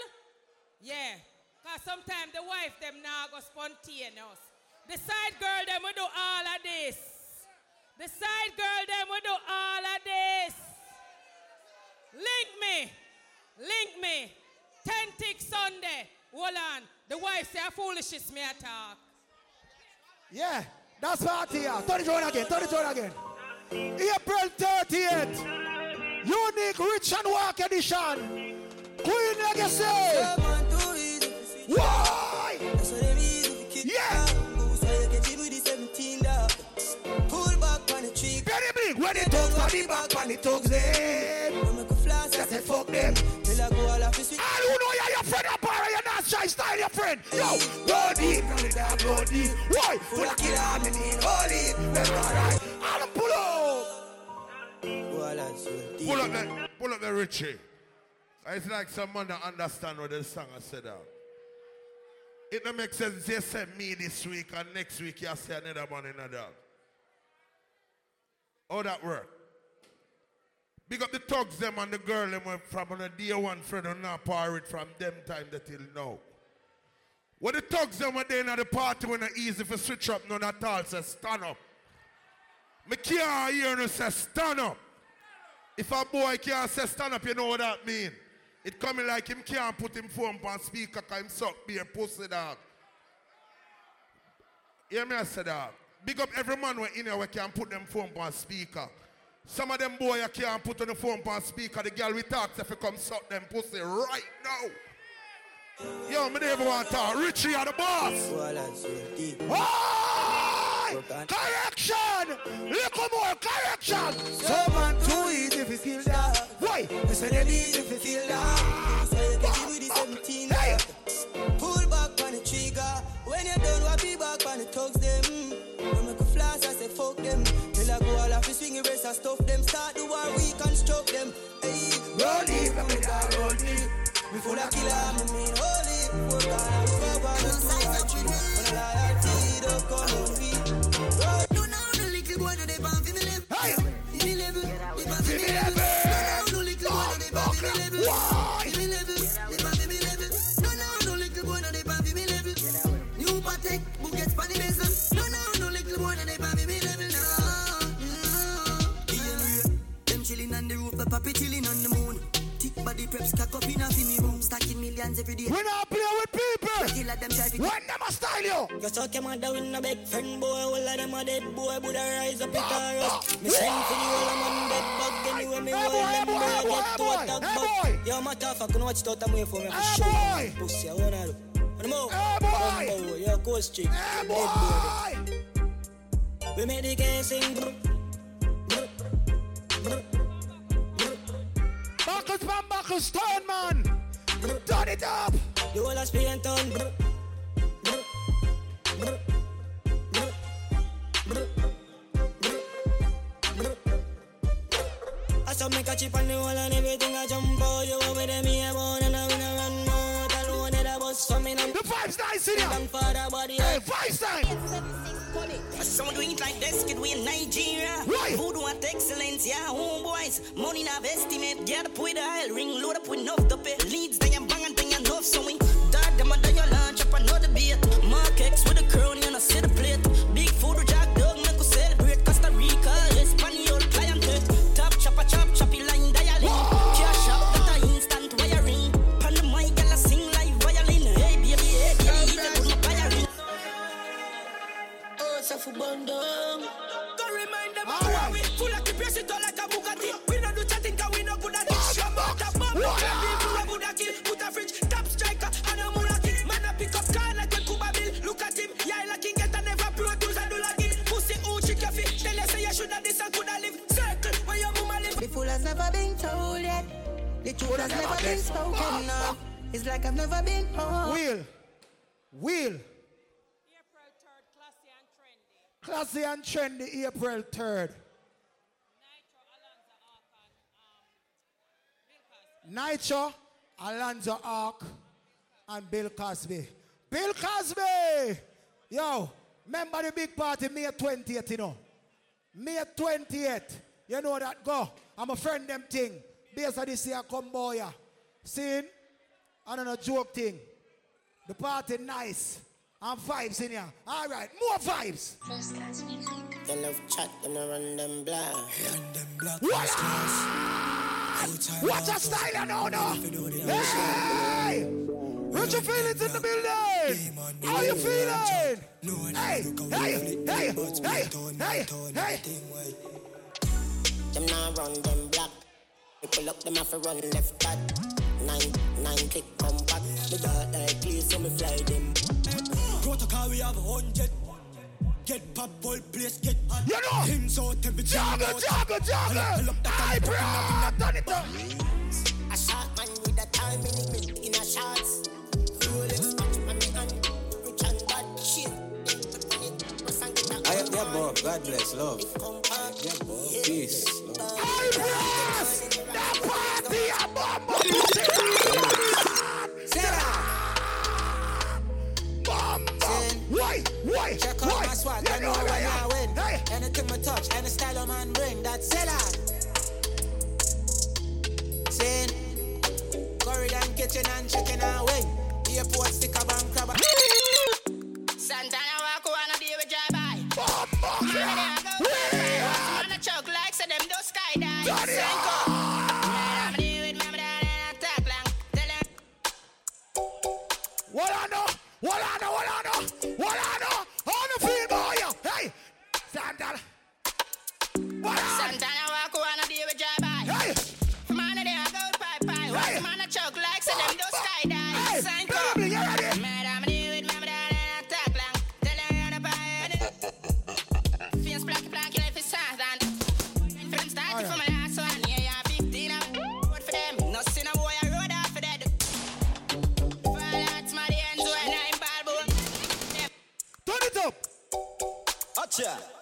S19: yeah. Because sometimes the wife them now go spontaneous. The side girl them will do all of this. The side girl them will do all of this. Link me. Link me. Tentic Sunday. Hold on. The wife say foolishness me attack.
S55: Yeah, that's party here. Turn it on again, turn it on again. April 30th. Unique Rich and Walk edition. Queen Legacy. Why? Yeah. Very big. When it talks the back, when it talks them. That's it, fuck them. Shy style your friend. Yo, go deep, go deep, go deep. Why? Full of arm, me need all it. Alright. All them pull up.
S90: Pull up the, pull up the Richie. It's like someone that understand what the song I said out. It don't make sense. You say me this week and next week you say another one in a. How that work? Big up the thugs them and the girl them from on a one friend and not par it from them time that till now. What the thugs them were there at the party when it's easy for switch up none at all say stand up. Me can't hear no say stand up. If a boy can't say stand up, you know what that mean. It coming like him can't put him phone on speaker cause him suck be a pussy dog. Hear me I say that. Big up every man who in here we can put them phone on speaker. Some of them boy you can't put on the phone on speaker. The girl we talk if you come suck them pussy right now. Yo, me never want to talk. Richie are the boss. Why?
S55: Correction! Little more correction!
S91: So man too easy if you feel that.
S55: Why?
S91: I say they easy if you feel that. The race, I stuff them. Start the war, we construct them. Hey, roll it, roll it, roll it. Me full of killer, me mean holy. I'm so bad, I'm so bad. When
S71: Preps, cock up in a me room. Stacking millions every day.
S55: We not play with people!
S71: Killer them try to
S55: When them a style you!
S89: You suck your mother with no big friend boy, all of them a dead boy, Buddha rise up it or us. Me send for the whole of man dead bug anyway, me
S55: Hey, boy,
S89: them
S55: hey,
S89: boy,
S55: boy, hey, boy,
S89: a dog
S55: hey, boy.
S89: Yo, motherfucker, no watch it out of me for me, for
S55: Hey, boy.
S89: Pussy, I wanna. Wanna?
S55: Hey, boy.
S89: Yo, go street.
S55: Hey,
S89: boy.
S55: boy!
S89: We make the game sing. Brr.
S55: Buckles, man, stone, man! Turn it up!
S89: The whole of Spain town. I saw me catch up on the wall and everything I jump out. You over there, me a bone and I win a run more. Tell one of the boss for me.
S55: The vibes nice in here!
S89: Thank for the body.
S55: Hey, vibes time!
S92: Some do it like this, kid, we in Nigeria.
S55: Why?
S92: Voodoo at excellence, yeah, homeboys. Money na estimate, get up with a ring, load up with enough to pay. Leads, they am bang and they enough, so we dart them under your lunch, up another beat.
S89: So for.
S93: Go remind them
S55: All right.
S93: we full of keep your shit all like a Bugatti. We don't do chatting 'cause we no good at this. Your mouth a bomb,
S55: What?
S93: like people a good at kill. Put a fridge, top striker, and a moon. Man a pick up car like a Cuba bill. Look at him, yeah like he get a never pro tools and do like it. Pussy who chick your feet. Tell you say you shoulda this and coulda live. Circle where your mama live.
S71: The fool has never been told yet. The truth has never been spoken of. It's like I've never been home.
S55: Wheel! Wheel!
S19: April 3rd, classy and trendy.
S55: April 3rd.
S19: Nitro, Alonzo Ark,
S55: and Bill Cosby. Bill Cosby! Yo, remember the big party May 20th, you know? May 20th. You know that go. I'm a friend them thing. Based on this year, come yeah. See? I don't know, joke thing. The party nice. And vibes in here. All right, more vibes.
S50: They love chat, them no run them black.
S55: What a style, you know, no? Hey! How's your feelings in the building? How you feeling? Hey, hey, hey, hey, hey, hey.
S50: Them now run them black. We pull up them have to run left back. Nine, nine click come back. The dark like please so me fly them.
S89: Protocol we have a hundred. Get pop whole place get hot.
S55: You know.
S89: Him so temperature.
S55: Joggle, joggle, joggle. Hey, bro, turn it up.
S50: A shot man with a time in it in a shots. Rolex watch on me hand. Rich and bad shit.
S94: I am yeah, bro. God bless, love. Yeah, bro. Peace. Love.
S55: Hey, bros. The party, a bomb. Bomb. Why? Why?
S91: Check out my swag,
S55: You
S91: I know
S55: know
S91: where
S55: where
S91: I
S55: I
S91: win.
S55: Hey.
S91: Anything me touch, any style a man bring, that's seller. Ah. Sin, corridor kitchen and chicken and wing. Airport sticker bank crabber.
S92: Santana walk wanna be with drive by.
S55: Bomb.
S92: Man, they a go fly. Man, a choke like say them ah. do skydive. Senko. I'm deal with and attack long. Tell them.
S55: What I know? What I know? What I know? What I know? What?
S92: Santana walk on a day with drive Man, they a gold pipe pipe. Man, a choke like say them do skydive.
S55: Hey.
S92: Sign
S55: up. You ready?
S92: Mad, I'm new with mama long. Tell her I'm a pioneer. Fierce black life is sad and from start from my last one. Yeah, yeah, big deal up. For them? No sin a I rode off for dead. Fall out my ends when I'm ball.
S55: Turn it up. Acha.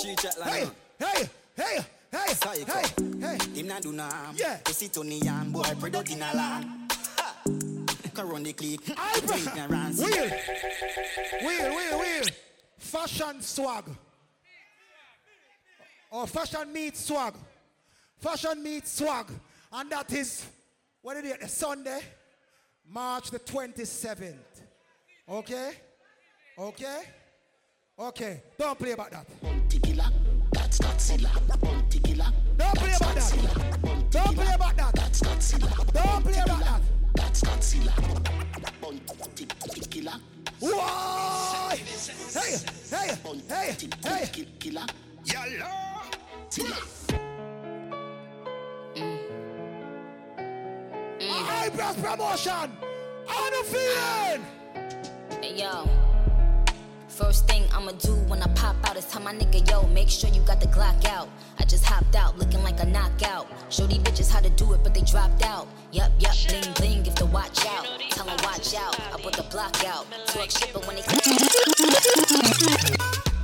S95: Tree chat
S55: Hey, hey, hey, hey,
S95: Psycho.
S55: hey, hey.
S95: Him not do no harm.
S55: Yeah.
S95: You on the yam, boy, product in a land. Run the clip.
S55: Wheel, wheel, wheel, wheel. Fashion swag. Or fashion meets swag. Fashion meets swag. And that is, what is it, Sunday, March the 27th. Okay? Okay? Okay. Don't play about that.
S50: That's not Silla. Bounty killer.
S55: Don't play about that. Don't play about that.
S50: That's not Silla.
S55: Don't play about that.
S50: That's not Silla. Bounty killer.
S55: Why? Hey, hey, hey, hey.
S50: Killer.
S55: Yellow. Eyebrows promotion. How you feeling?
S96: Hey, yo. First thing I'ma do when I pop out is tell my nigga, yo, make sure you got the Glock out. I just hopped out looking like a knockout. Show these bitches how to do it, but they dropped out. Yup, yup, bling bling if the watch out. Tell them watch out, I put the block out. Twerk shit, but when they.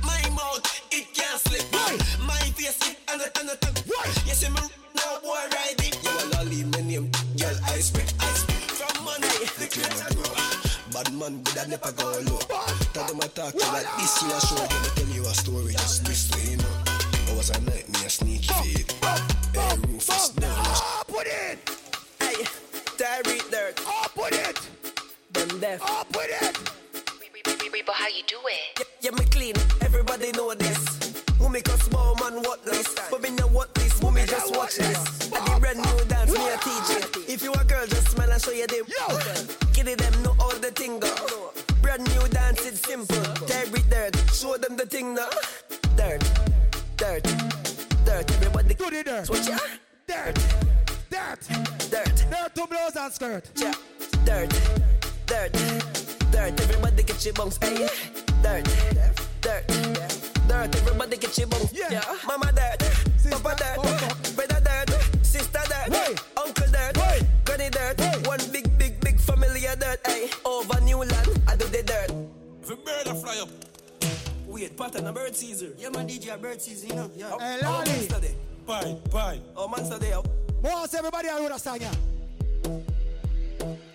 S97: My mouth, it can't slip. My face, it and the and the You see me now, boy, ride it. You a lolly, my name, girl, I spit, I spit. From Monday, the clears I grow. Bad man, but I never go low. Tell them I talk to like this, you a show. Gonna tell you a story, just this way, you know. It was a night, me a sneaky feed. Hey, Rufus, down.
S55: Up with it.
S97: Hey, diary dirt.
S55: Up with it.
S97: Them deaf.
S55: Up with it.
S96: But how you do it?
S97: Yeah, me clean, everybody know this. Woman can small man what this, but me know what this. Woman just watch this. I the brand new dance me a teach it. If you a girl, just smile and show you them. Give it them know all the thing go. Show them the thing now. Dirt, dirt, dirt. Everybody
S55: do the dirt.
S97: Switch ya.
S55: Dirt, dirt,
S97: dirt.
S55: Dirt to blouse and skirt.
S97: Yeah. Dirt, dirt, dirt. Everybody get your bones. Eh, hey, dirt, dirt, dirt. Everybody get your bones. Yeah. Mama dirt, Papa dirt, brother dirt, sister dirt, uncle dirt, granny dirt. One big, big, big family of dirt. Hey, over new land, I do the dirt.
S95: If a bird fly up. Wait, pattern a bird Caesar. Yeah, man, DJ a bird Caesar, you know. Yeah.
S55: Hey,
S95: How
S55: Lolly.
S95: monster? Bye, bye. Oh, monster day up.
S55: Boss, everybody I understand ya.
S97: Them deaf.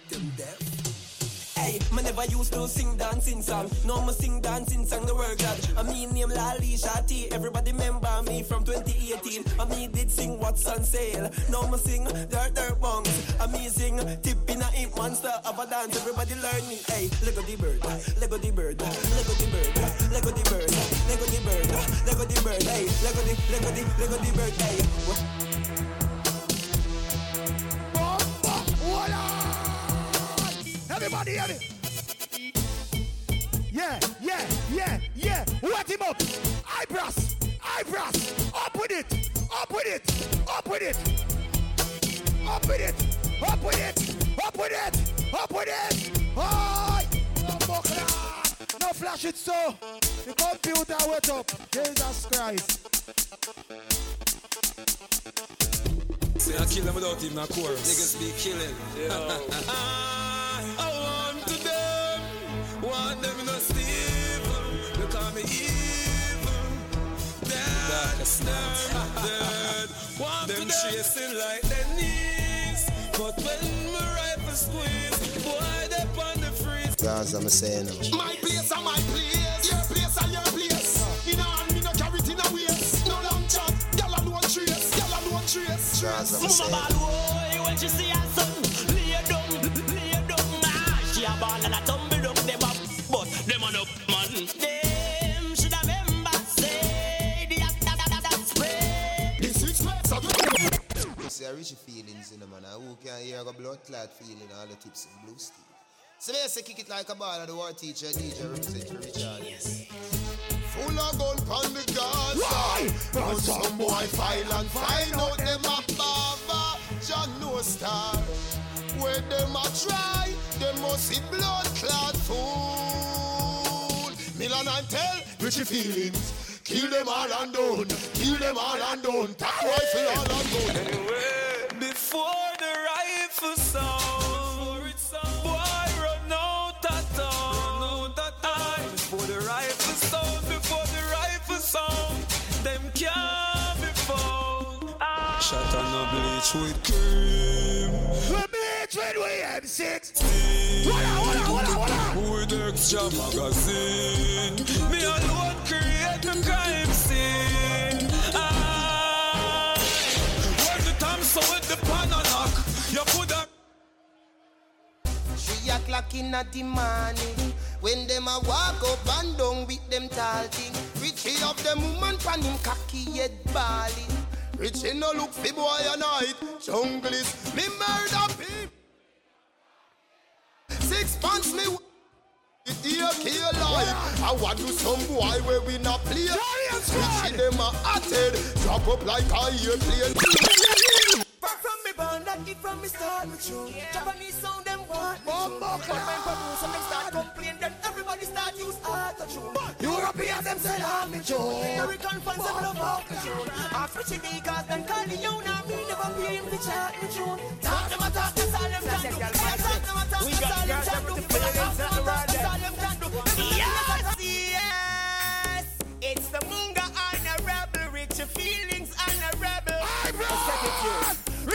S97: Me never used to sing dancing song. No, me sing dancing song, the word God. I mean name Lali Shati. Everybody remember me from 2018. I me did sing what's on sale. Now me sing dirt dirt me sing tip in a imp monster of a dance. Everybody learning. Hey, Lego the bird, Lego the bird, Lego the bird, Lego the bird, Lego the bird, Lego the bird. Hey, Lego the Lego the Lego the bird. Hey.
S55: Everybody me. Yeah, yeah, yeah, yeah. Wet him up. Eyebrows, eyebrows. Up with it, up with it, up with it. Up with it, up with it, up with it, up with it. Hi. No buckler. No flash it so. The computer wet up. Jesus Christ.
S16: See, I kill them without even a chorus. Niggas be killing. I want to them, want them in a Steve. They call me evil. Dead, dead, dead. Want them chasing like their knees. But when my rifle squeeze, boy, they on the freeze.
S27: Guys, I'm saying now.
S28: My place and my place. Your place and your place. In a hand, me no carry it in a waist. No long chat. Gyal alone trace. Gyal alone trace.
S27: Guys, I'm
S28: Mama
S27: saying.
S28: ball,
S98: boy, when she see her son, lay down, lay down. Ah, she a ball and a tumble
S27: You see, I reach feelings in the man. I who can hear a blood clot feeling all the tips in blue steel. So they say kick it like a ball of the war teacher, DJ represent Richard. Yes.
S28: Full of gun pon the Gaza. Why? But some boy file and find out them a baba. John no star. Where them a try, them must see blood clot fool. Milan and tell Richie Feelings. Kill them all and done. Kill them all and done. Tack rifle all and done.
S16: Before the rifle sound, boy run out of town. Before the rifle sound, before the rifle sound, them can't be found. Ah. Shot on the bleach with cream.
S55: The bleach with M6. Hold on, hold on, hold on.
S16: With extra magazine. Me alone create the crime scene. Ah, when the time so with the pan and knock, you put a
S99: Three o'clock in the morning When them a walk up and down with them tall thing Richie of them woman pan him cocky head balling Richie no look fi boy a night Jungle is me murder people Six pants me w- it here kill. I want to some boy where we not play. Richie them a hotted, drop up like a airplane.
S71: Back from me band, that it from me start with you. Japanese sound them want me tune. But when produce them start complain, then everybody start use auto tune.
S55: Europeans them say I'm me tune.
S71: American fans them love off the tune. Ask Richie D cause them call the own and me never pay him to chart me tune. Talk them a talk, that's all them can do. Talk them a talk, that's all them can do.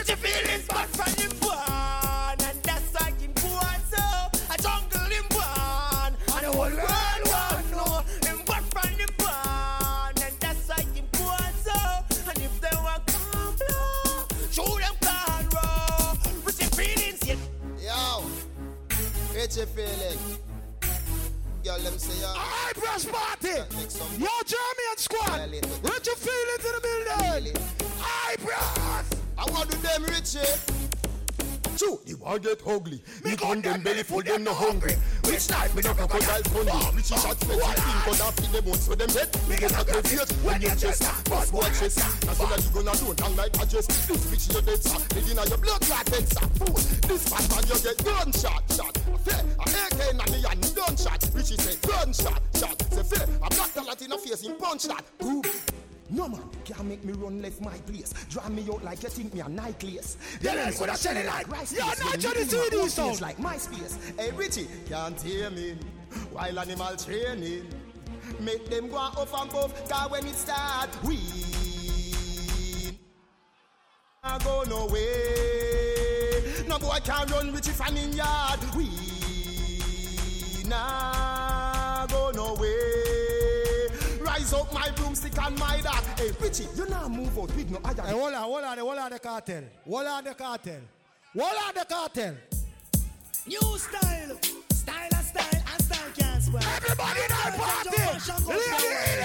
S71: Richie Feelings bad from him born, and that's why him born so. A jungle him born, and the whole world want know him bad from him born, and that's why him born so. And if they want come blow, show them can roll. Richie Feelings, yeah.
S99: Yo, Richie feeling. Girl, them say yo.
S55: High press party. Yo, German squad. Richie Feelings in the building. High press.
S99: I want to eh? them Richie.
S28: True, ah, the war get ugly. Me gun them belly full, them no hungry. Which night me no crocodile funny. Richie shot me, she think gonna feed them bones for them head. Me get a face when you chest. Boss boy chest. That's all that you gonna do. Long night address. This bitch you dead sir. They inna your blood clot dead sir. Fool. This bad man you get gunshot shot. Fair, a AK me and gunshot. Richie say gunshot shot. Say fair, a black talent in the face in punch that. Boom. No man, can't make me run left my place. Draw me out like you think me a necklace.
S55: Yeah, that's what I said it like.
S28: Rice
S55: You're not trying to see
S28: do
S55: these songs.
S28: like my space. Hey Richie, can't hear me while animal training. Make them go off and puff, cause when it start, we I go no way. No boy can run Richie from in yard. We nah go no way. Rise up my broomstick and my dog. Hey Richie, you nah move out with no iron.
S55: Hey, hold on, hold on, hold on the cartel. Hold on the cartel. Hold on the cartel.
S71: New style, style and style and style can't spoil.
S55: Everybody in our party. Lady,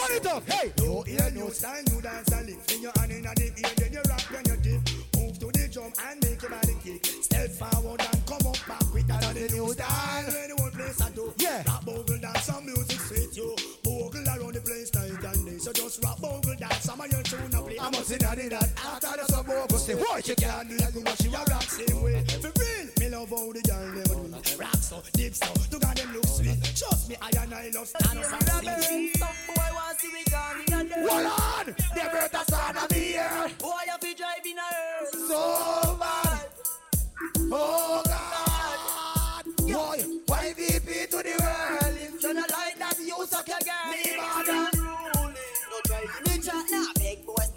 S55: Turn it up. Hey.
S71: New ear, new style, new dance and lift. In your hand in the ear, it that after the sub bogle say, what you can't do like you know she a rock same way. For real, me love how the girl them do. Rock so, dip so, to got them look sweet. Trust me, I and I love stand up and sing. Some boy want see we gone in a day.
S55: Hold on. They us out of here.
S71: Boy, you be driving a earth.
S55: So bad. Oh God. Boy, YVP to the world.
S71: You not like that, you suck girl.
S55: Me
S71: mother.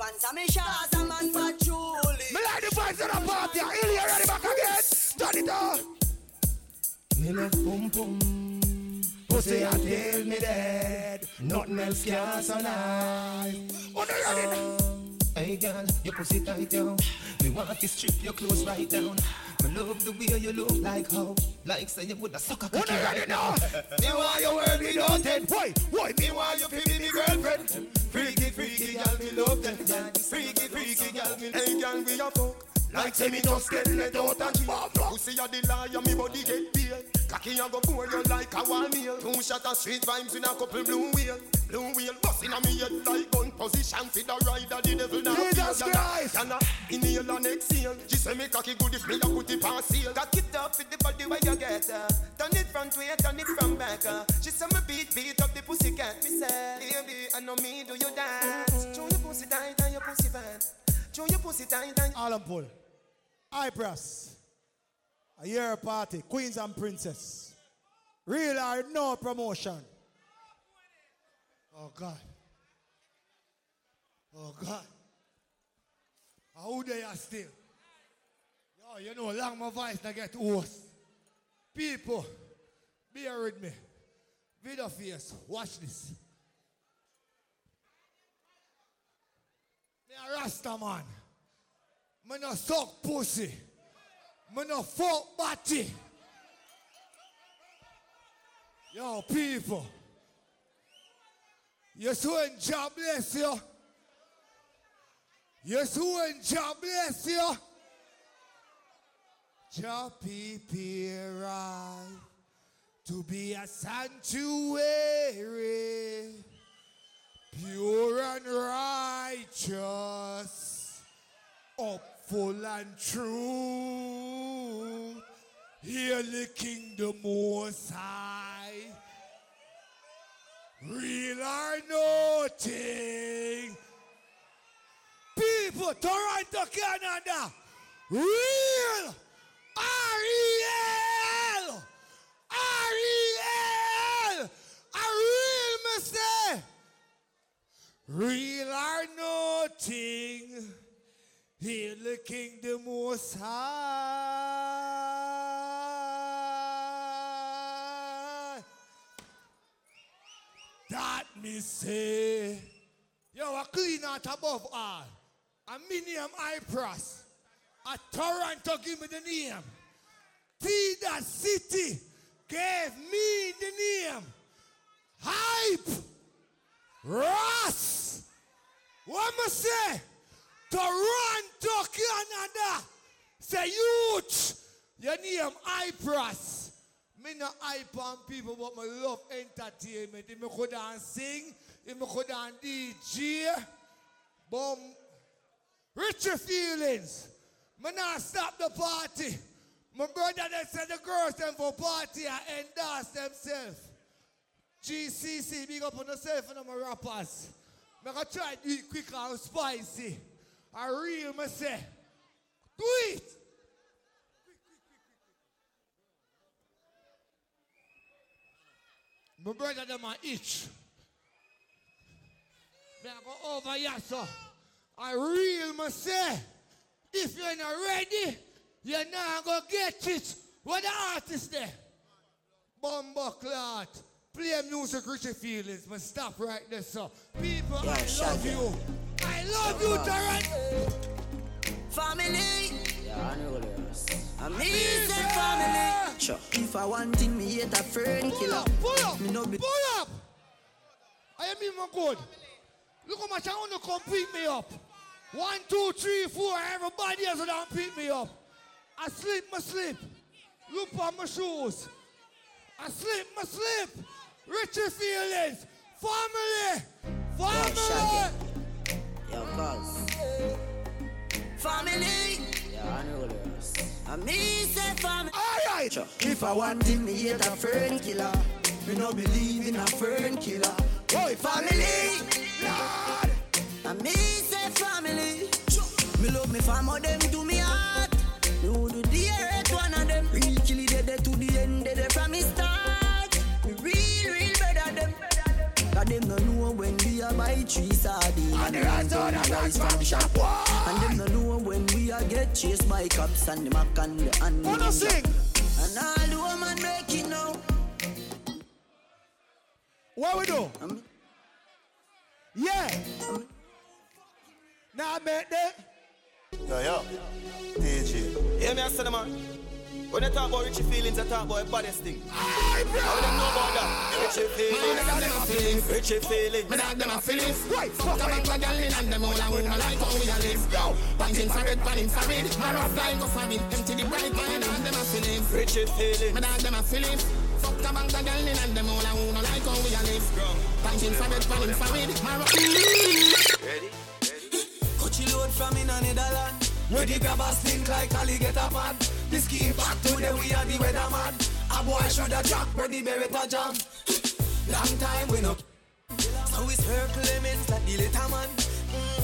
S71: Big boy sponsor me shots. A man for truly.
S55: Me like the vibes of the party. Ilya ready back again. Turn it up.
S28: Me love pum pum. Pussy until me dead. Nothing else can survive.
S55: Oh, no, you're ready.
S28: Hey girl, your pussy tight down. Me want to strip your clothes right down. Me love the way you look like how, like say you woulda suck a
S55: Oh,
S28: cocky
S55: no,
S28: right now. Me want your world be noted.
S55: Why? Why?
S28: Me want you be me girlfriend. Freaky, freaky girl, me love them. Freaky, freaky girl, me hey girl, we a fuck. Like say me just get let out and jail. Pussy a the liar, me body get bail. Cocky a go bore you like a wall meal. Two shot of street vibes in a couple blue wheel. Blue wheel busting on me head like gun position. For the rider, the devil now.
S55: Jesus Christ.
S28: Yana, inhale and exhale. She say me cocky good if me a put it on sale. Cock it up with the body where you get her. Turn it front way, turn it from back. uh. She say me beat, beat up the pussy cat. Me say, baby, I know me do you dance. Show your pussy tight and your pussy fat. Show your pussy tight and
S55: Alan Paul. High press. A year party. Queens and princess. Real or no promotion. Oh God. Oh God. How they are still? Yo, you know, long my voice I get worse. People, bear with me. Video face, watch this. Me a Rasta man. Me no suck pussy. No fuck body. Yo, people. Yes, when God bless you. Yes, when God bless you. Jah prepare to be a sanctuary, pure and righteous, upful and true. Hear the kingdom most high. Real or nothing. People, Toronto, Canada. Real. R-E-L. R-E-L. A real mistake. Real or nothing. The kingdom most high. That me say. you a clean out above all. A high price. A Toronto give me the name. T that city gave me the name. Hype. Ross. What me say? Toronto, Canada. Say youth. Your name Hypras. Me no hype on people, but me love entertainment. If me could and sing, if me could and DJ, boom. Richie Feelings. Me not stop the party. My brother they said the girls them for party and endorse themselves. GCC, big up on yourself and my rappers. Me gonna try to eat quick and spicy. I real me say. Do it! My brother them are itch. Me I go over here so. I real say. If you're not ready, you're not gonna get it. What the artist there? Bumbo clot. Play music, Richie Feelings. But stop right there, so. People,
S100: Yeah,
S55: I love you. I love you, Tarrant.
S100: Family.
S101: Yeah, I know this.
S100: I me say family.
S101: Sure.
S100: If I want thing, me hate a fern killer.
S55: Pull up,
S100: Me no be.
S55: Pull up. I am my good. Look how much I want to come pick me up. One, two, three, four. Everybody else don't pick me up. I sleep, my sleep. Look on my shoes. I sleep, my sleep. Richie feelings. Family. Family.
S100: Yo, cuz. Family.
S101: Yeah, I know this.
S100: I me say family.
S55: Alright.
S100: If I want thing, me hate a fern killer. Me no believe in a fern killer. Boy, family. Lord. I me say family. Me love me family, them to me heart. Me when we are buy three sardines.
S55: And the rest of them
S100: rice
S55: from
S100: from shop. And them no know when we are get chased by cops and the mac and the and
S55: Wanna sing?
S100: And all the woman make it now.
S55: What we do? Um. Yeah. Now, man, that.
S102: Yo, yo. DJ. Hear me, I said, man. When they talk about Richie feelings, they talk about the baddest thing. We don't know about that? Richie feelings. Richie feelings.
S103: Me dog them a feelings. Fuck a bang a gal in and them all a. I like how we a live. Yo, punching for red, panning for red. My rough line go for me. Empty the bright man and them a feelings.
S102: Richie feelings.
S103: Me dog them a feelings. Fuck a bang a gal in and them all a. I like how we a live. Punching for red, panning for red. My rough.
S102: Ready?
S30: Coachy load from in a Netherland. Where the grabbers stink like alligator pad. This key back to the we are the weatherman. A boy shoulda jack where the beretta jam. Long time we no. So we her lemons like the little man.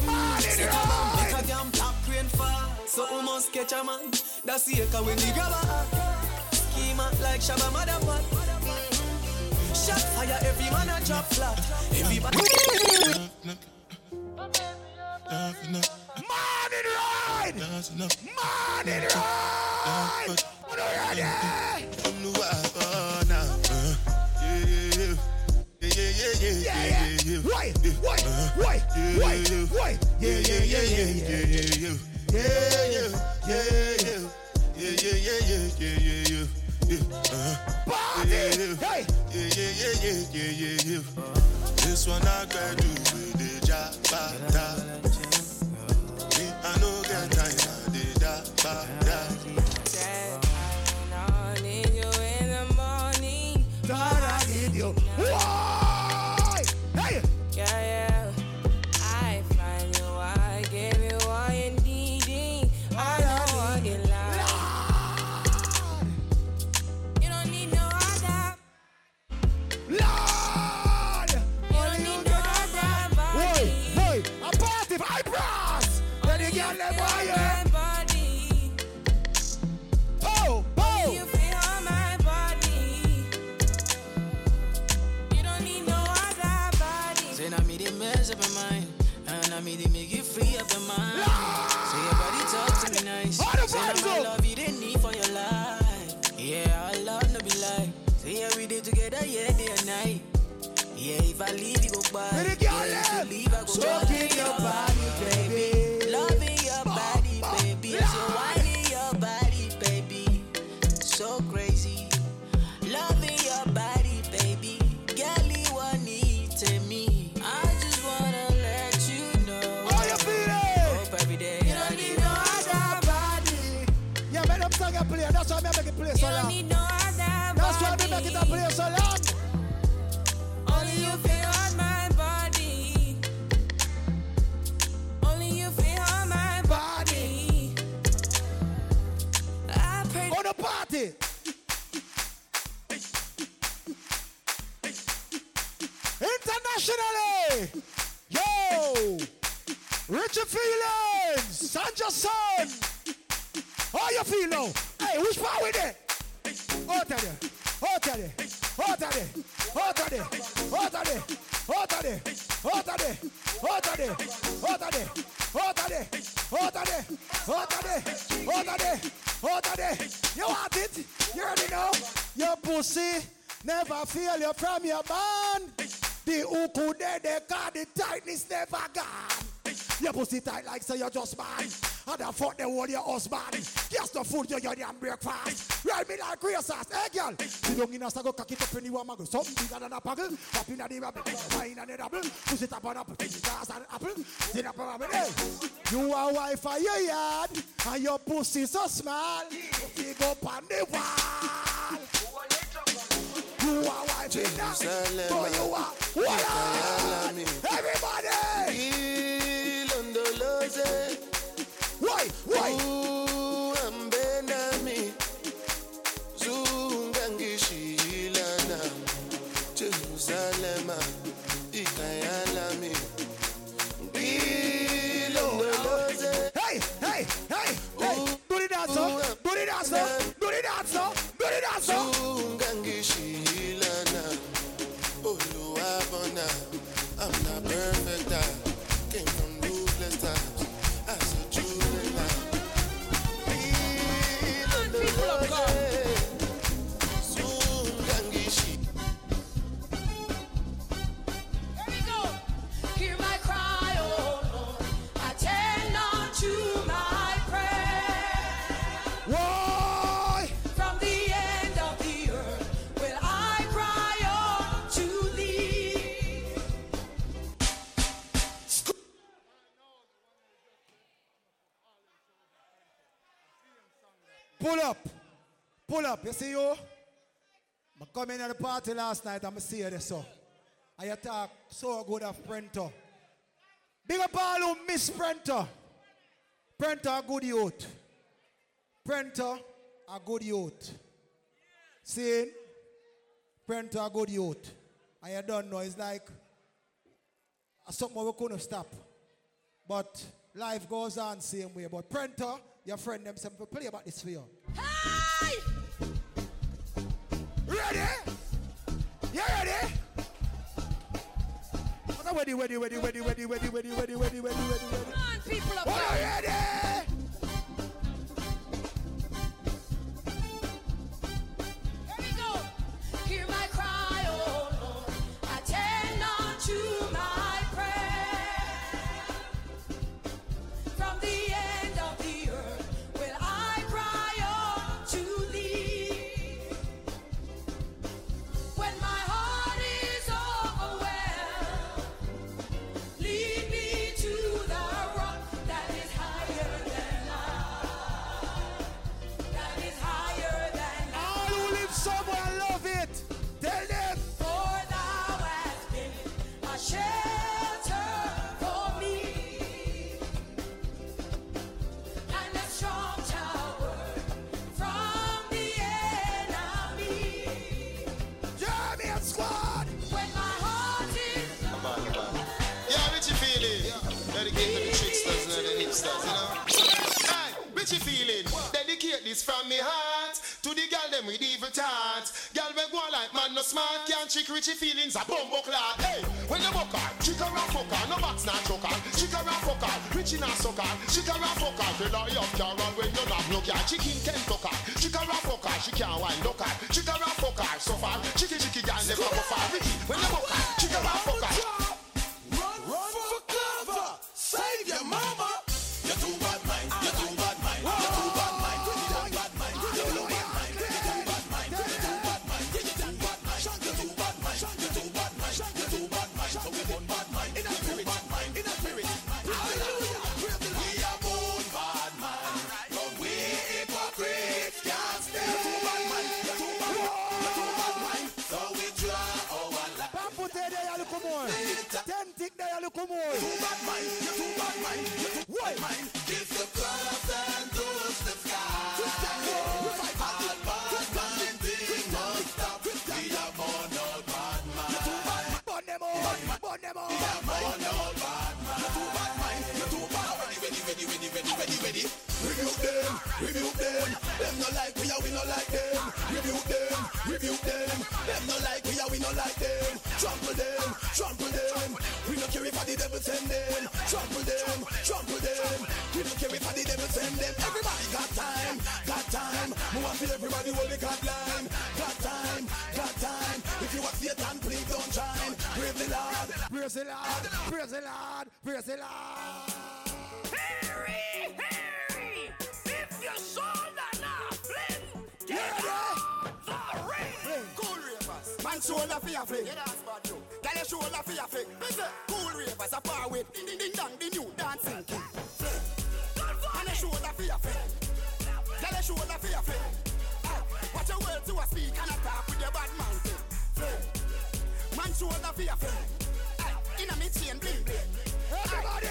S30: Mm, Set a bomb, make a damn black rain fall. So we must catch a man. That's the echo when the grabber. Schema like Shabba Motherfuck. Shot fire, every man a drop flat. Everybody.
S55: Morning ride! Morning ride! What are you From the water now. Yeah, yeah, yeah. Yeah, yeah, yeah, yeah, Yeah, yeah, yeah, yeah, yeah, yeah. Yeah, yeah, yeah. Yeah, yeah,
S104: yeah, Yeah, yeah, yeah, yeah, yeah, yeah. This one I gotta do with the job. time.
S55: Yo. Richie Feelings. Sanja Son. How you feel now? Hey, which part with it? Out of there. Out of there. Out of there. Out of there. Out of there. Out of there. Out of there. Out of there. Out of there. Out of there. Out of there. Out of there. Out of there. Out of there. You want it? You already know. Your pussy never fail you from your band. The uku there, they got the tightness never gone. Your pussy tight like say you're just man. And the fuck they hold your husband. Yes, the food you your damn breakfast. Ride me like real sauce. Hey, girl. Sit down in a sago, cock it up in the one muggle. Something bigger than a puggle. Pop in the rabbit. Wine and a double. Push it up on apple. Fish it ass and apple. Sit up on rabbit. Hey. You are wife for your yard. And your pussy so small. You go on the wall. You are wife in that. Oh, you are. What up? Everybody! Deal on the loze. Why?
S104: Why? Uambenami. Zungangishilana. Jerusalem. Ikayalami. Deal on the.
S55: Hey, hey, hey, hey. Do the dance, do the dance, do the dance, do the dance
S71: now.
S55: Pull up. You see you? I come in at the party last night and I see you there, so. And you talk so good of Prento. Big up all who miss Prento. Prento a good youth. Prento a good youth. See? Prento a good youth. And you don't know, it's like uh, something we couldn't stop. But life goes on same way. But Prento, your friend them say, play about this for you. Ready? You ready? Ready, ready, ready, ready, ready, ready, ready, ready, ready, ready, ready, ready.
S105: Come on, people of
S55: Are you ready?
S28: With evil thoughts. Girl we go like man no smart, can't trick Richie feelings a bumbo clot. Hey, when you buck her, chick her and fuck her, no box not choke her. Chick her and fuck her, Richie not suck her. Chick her and fuck her, tell her you have Carol when you not no car. Chicken can fuck her, chick her and fuck her, she can't wind up her. Chick her and fuck her, so far. Chicky chicky girl never go far.
S55: Look more.
S12: Too bad mind. You're too bad mind. You're too bad mind. Devil send them. Trample them, trample them. We no care if the devil send them. Everybody got time, got time. Move on feel everybody hold the got line. Got time, got time. If you want Satan, please don't shine. Praise the Lord.
S55: Praise the Lord. Praise the Lord. Praise the Lord.
S103: Man shoulder for your flick. Yeah, that's bad you. Girl your shoulder for your flick. Cool ravers a par with ding ding ding dong the new dancing king. Your shoulder for your flick. Girl your shoulder for your flick. Ah, Watch your words to a speak and attack with your bad man thing. Flick. Man shoulder for your flick. Inna me chain bling bling. Everybody,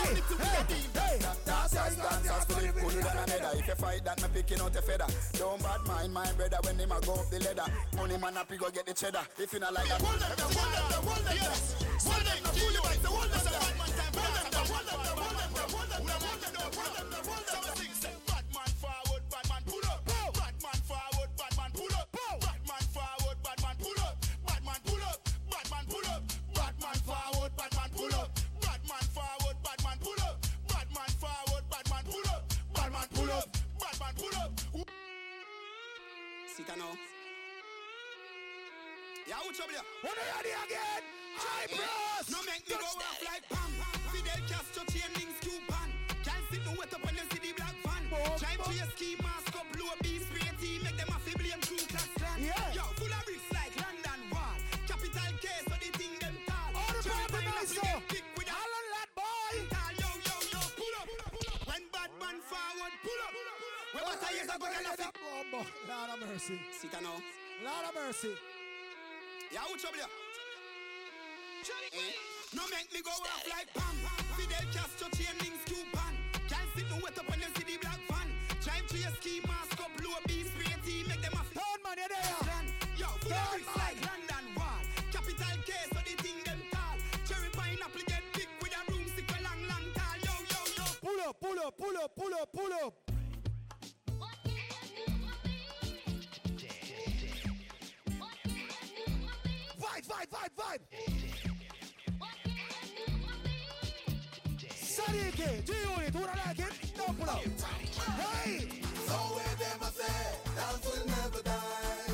S103: bad mind is a sin. You need to be a. Dancers, dancers, put it cooler than a leather. If you fight that, me picking out a feather. Don't bad mind my brother when him a go up the ladder. Money man happy go get the cheddar. If you not like that, hold them, hold them, hold them, yes. Hold them, no fool you like the hold them, bad man time. Hold them, hold them, hold them, hold them, hold them, hold them, hold them, hold them. Some things say, bad man Sit down. Yeah, what's up there?
S55: What are you ready again? High bros.
S103: No make me go off like Pam. Fidel Castro chain links Cuban. Can't sit no wet up when you see the black van. Drive to your ski mask up, blow beef When what I is a go get a fi-
S55: Lord of mercy.
S103: Sit down now.
S55: Lord of mercy.
S103: Yeah, what's up there? Eh? No make me go off like Pam. Fidel Castro chain links Cuban. Can't sit no wet up when you see the black van. Drive to your ski mask up, blow beef spray tea, make them a f-
S55: Turn man, you there.
S103: Yo, full of bricks like London Wall. Capital K, so the thing them tall. Cherry pineapple get big with a room stick a long, long tall. Yo, yo, yo.
S55: Pull up, pull up, pull up, pull up, pull up. vibe, vibe, vibe. Sadiki, do you it? Would I like it? No, pull up. Hey!
S12: So where them a say, dance will never die.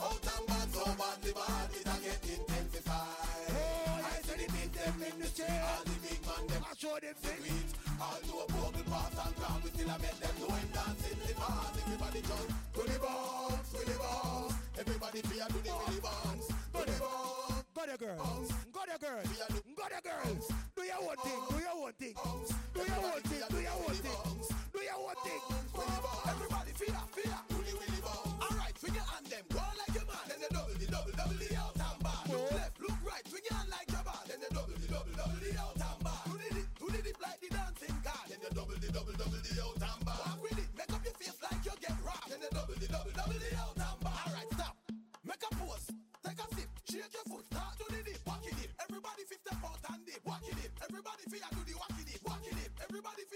S12: Out and bad, so bad, the bad, it a get intensified.
S55: Hey,
S12: I said the beat them in the chair. All the big man, them
S55: I show them
S12: things. All to a broken path and ground, we still a make them doing dancing the bars. Everybody jump to the box, to the box. Everybody fear to the really box.
S55: Go there, girl. Go there, girl. Go there, girl. Do your own thing. Do your own thing. Do your own thing. Do your own thing. Do your own thing.
S12: Everybody fear, fear, to the willy bounce. All right, swing your hand them, go like your man. Then you double the double, double the out and back. Look left, look right, swing your hand like your man. Then you double the double, double the out and back. Do the do the dip like the dancing car. Then you double the double, double the out and back. Walk with it, make up your face like you get rocked. Then you double the double, double the out and back. All right, stop. Make a pose, take a sip, Shake your foot, start to the dip, walking it. Everybody 50 foot and dip, walking it. Everybody feel I do the walking it, walking it. Everybody feel.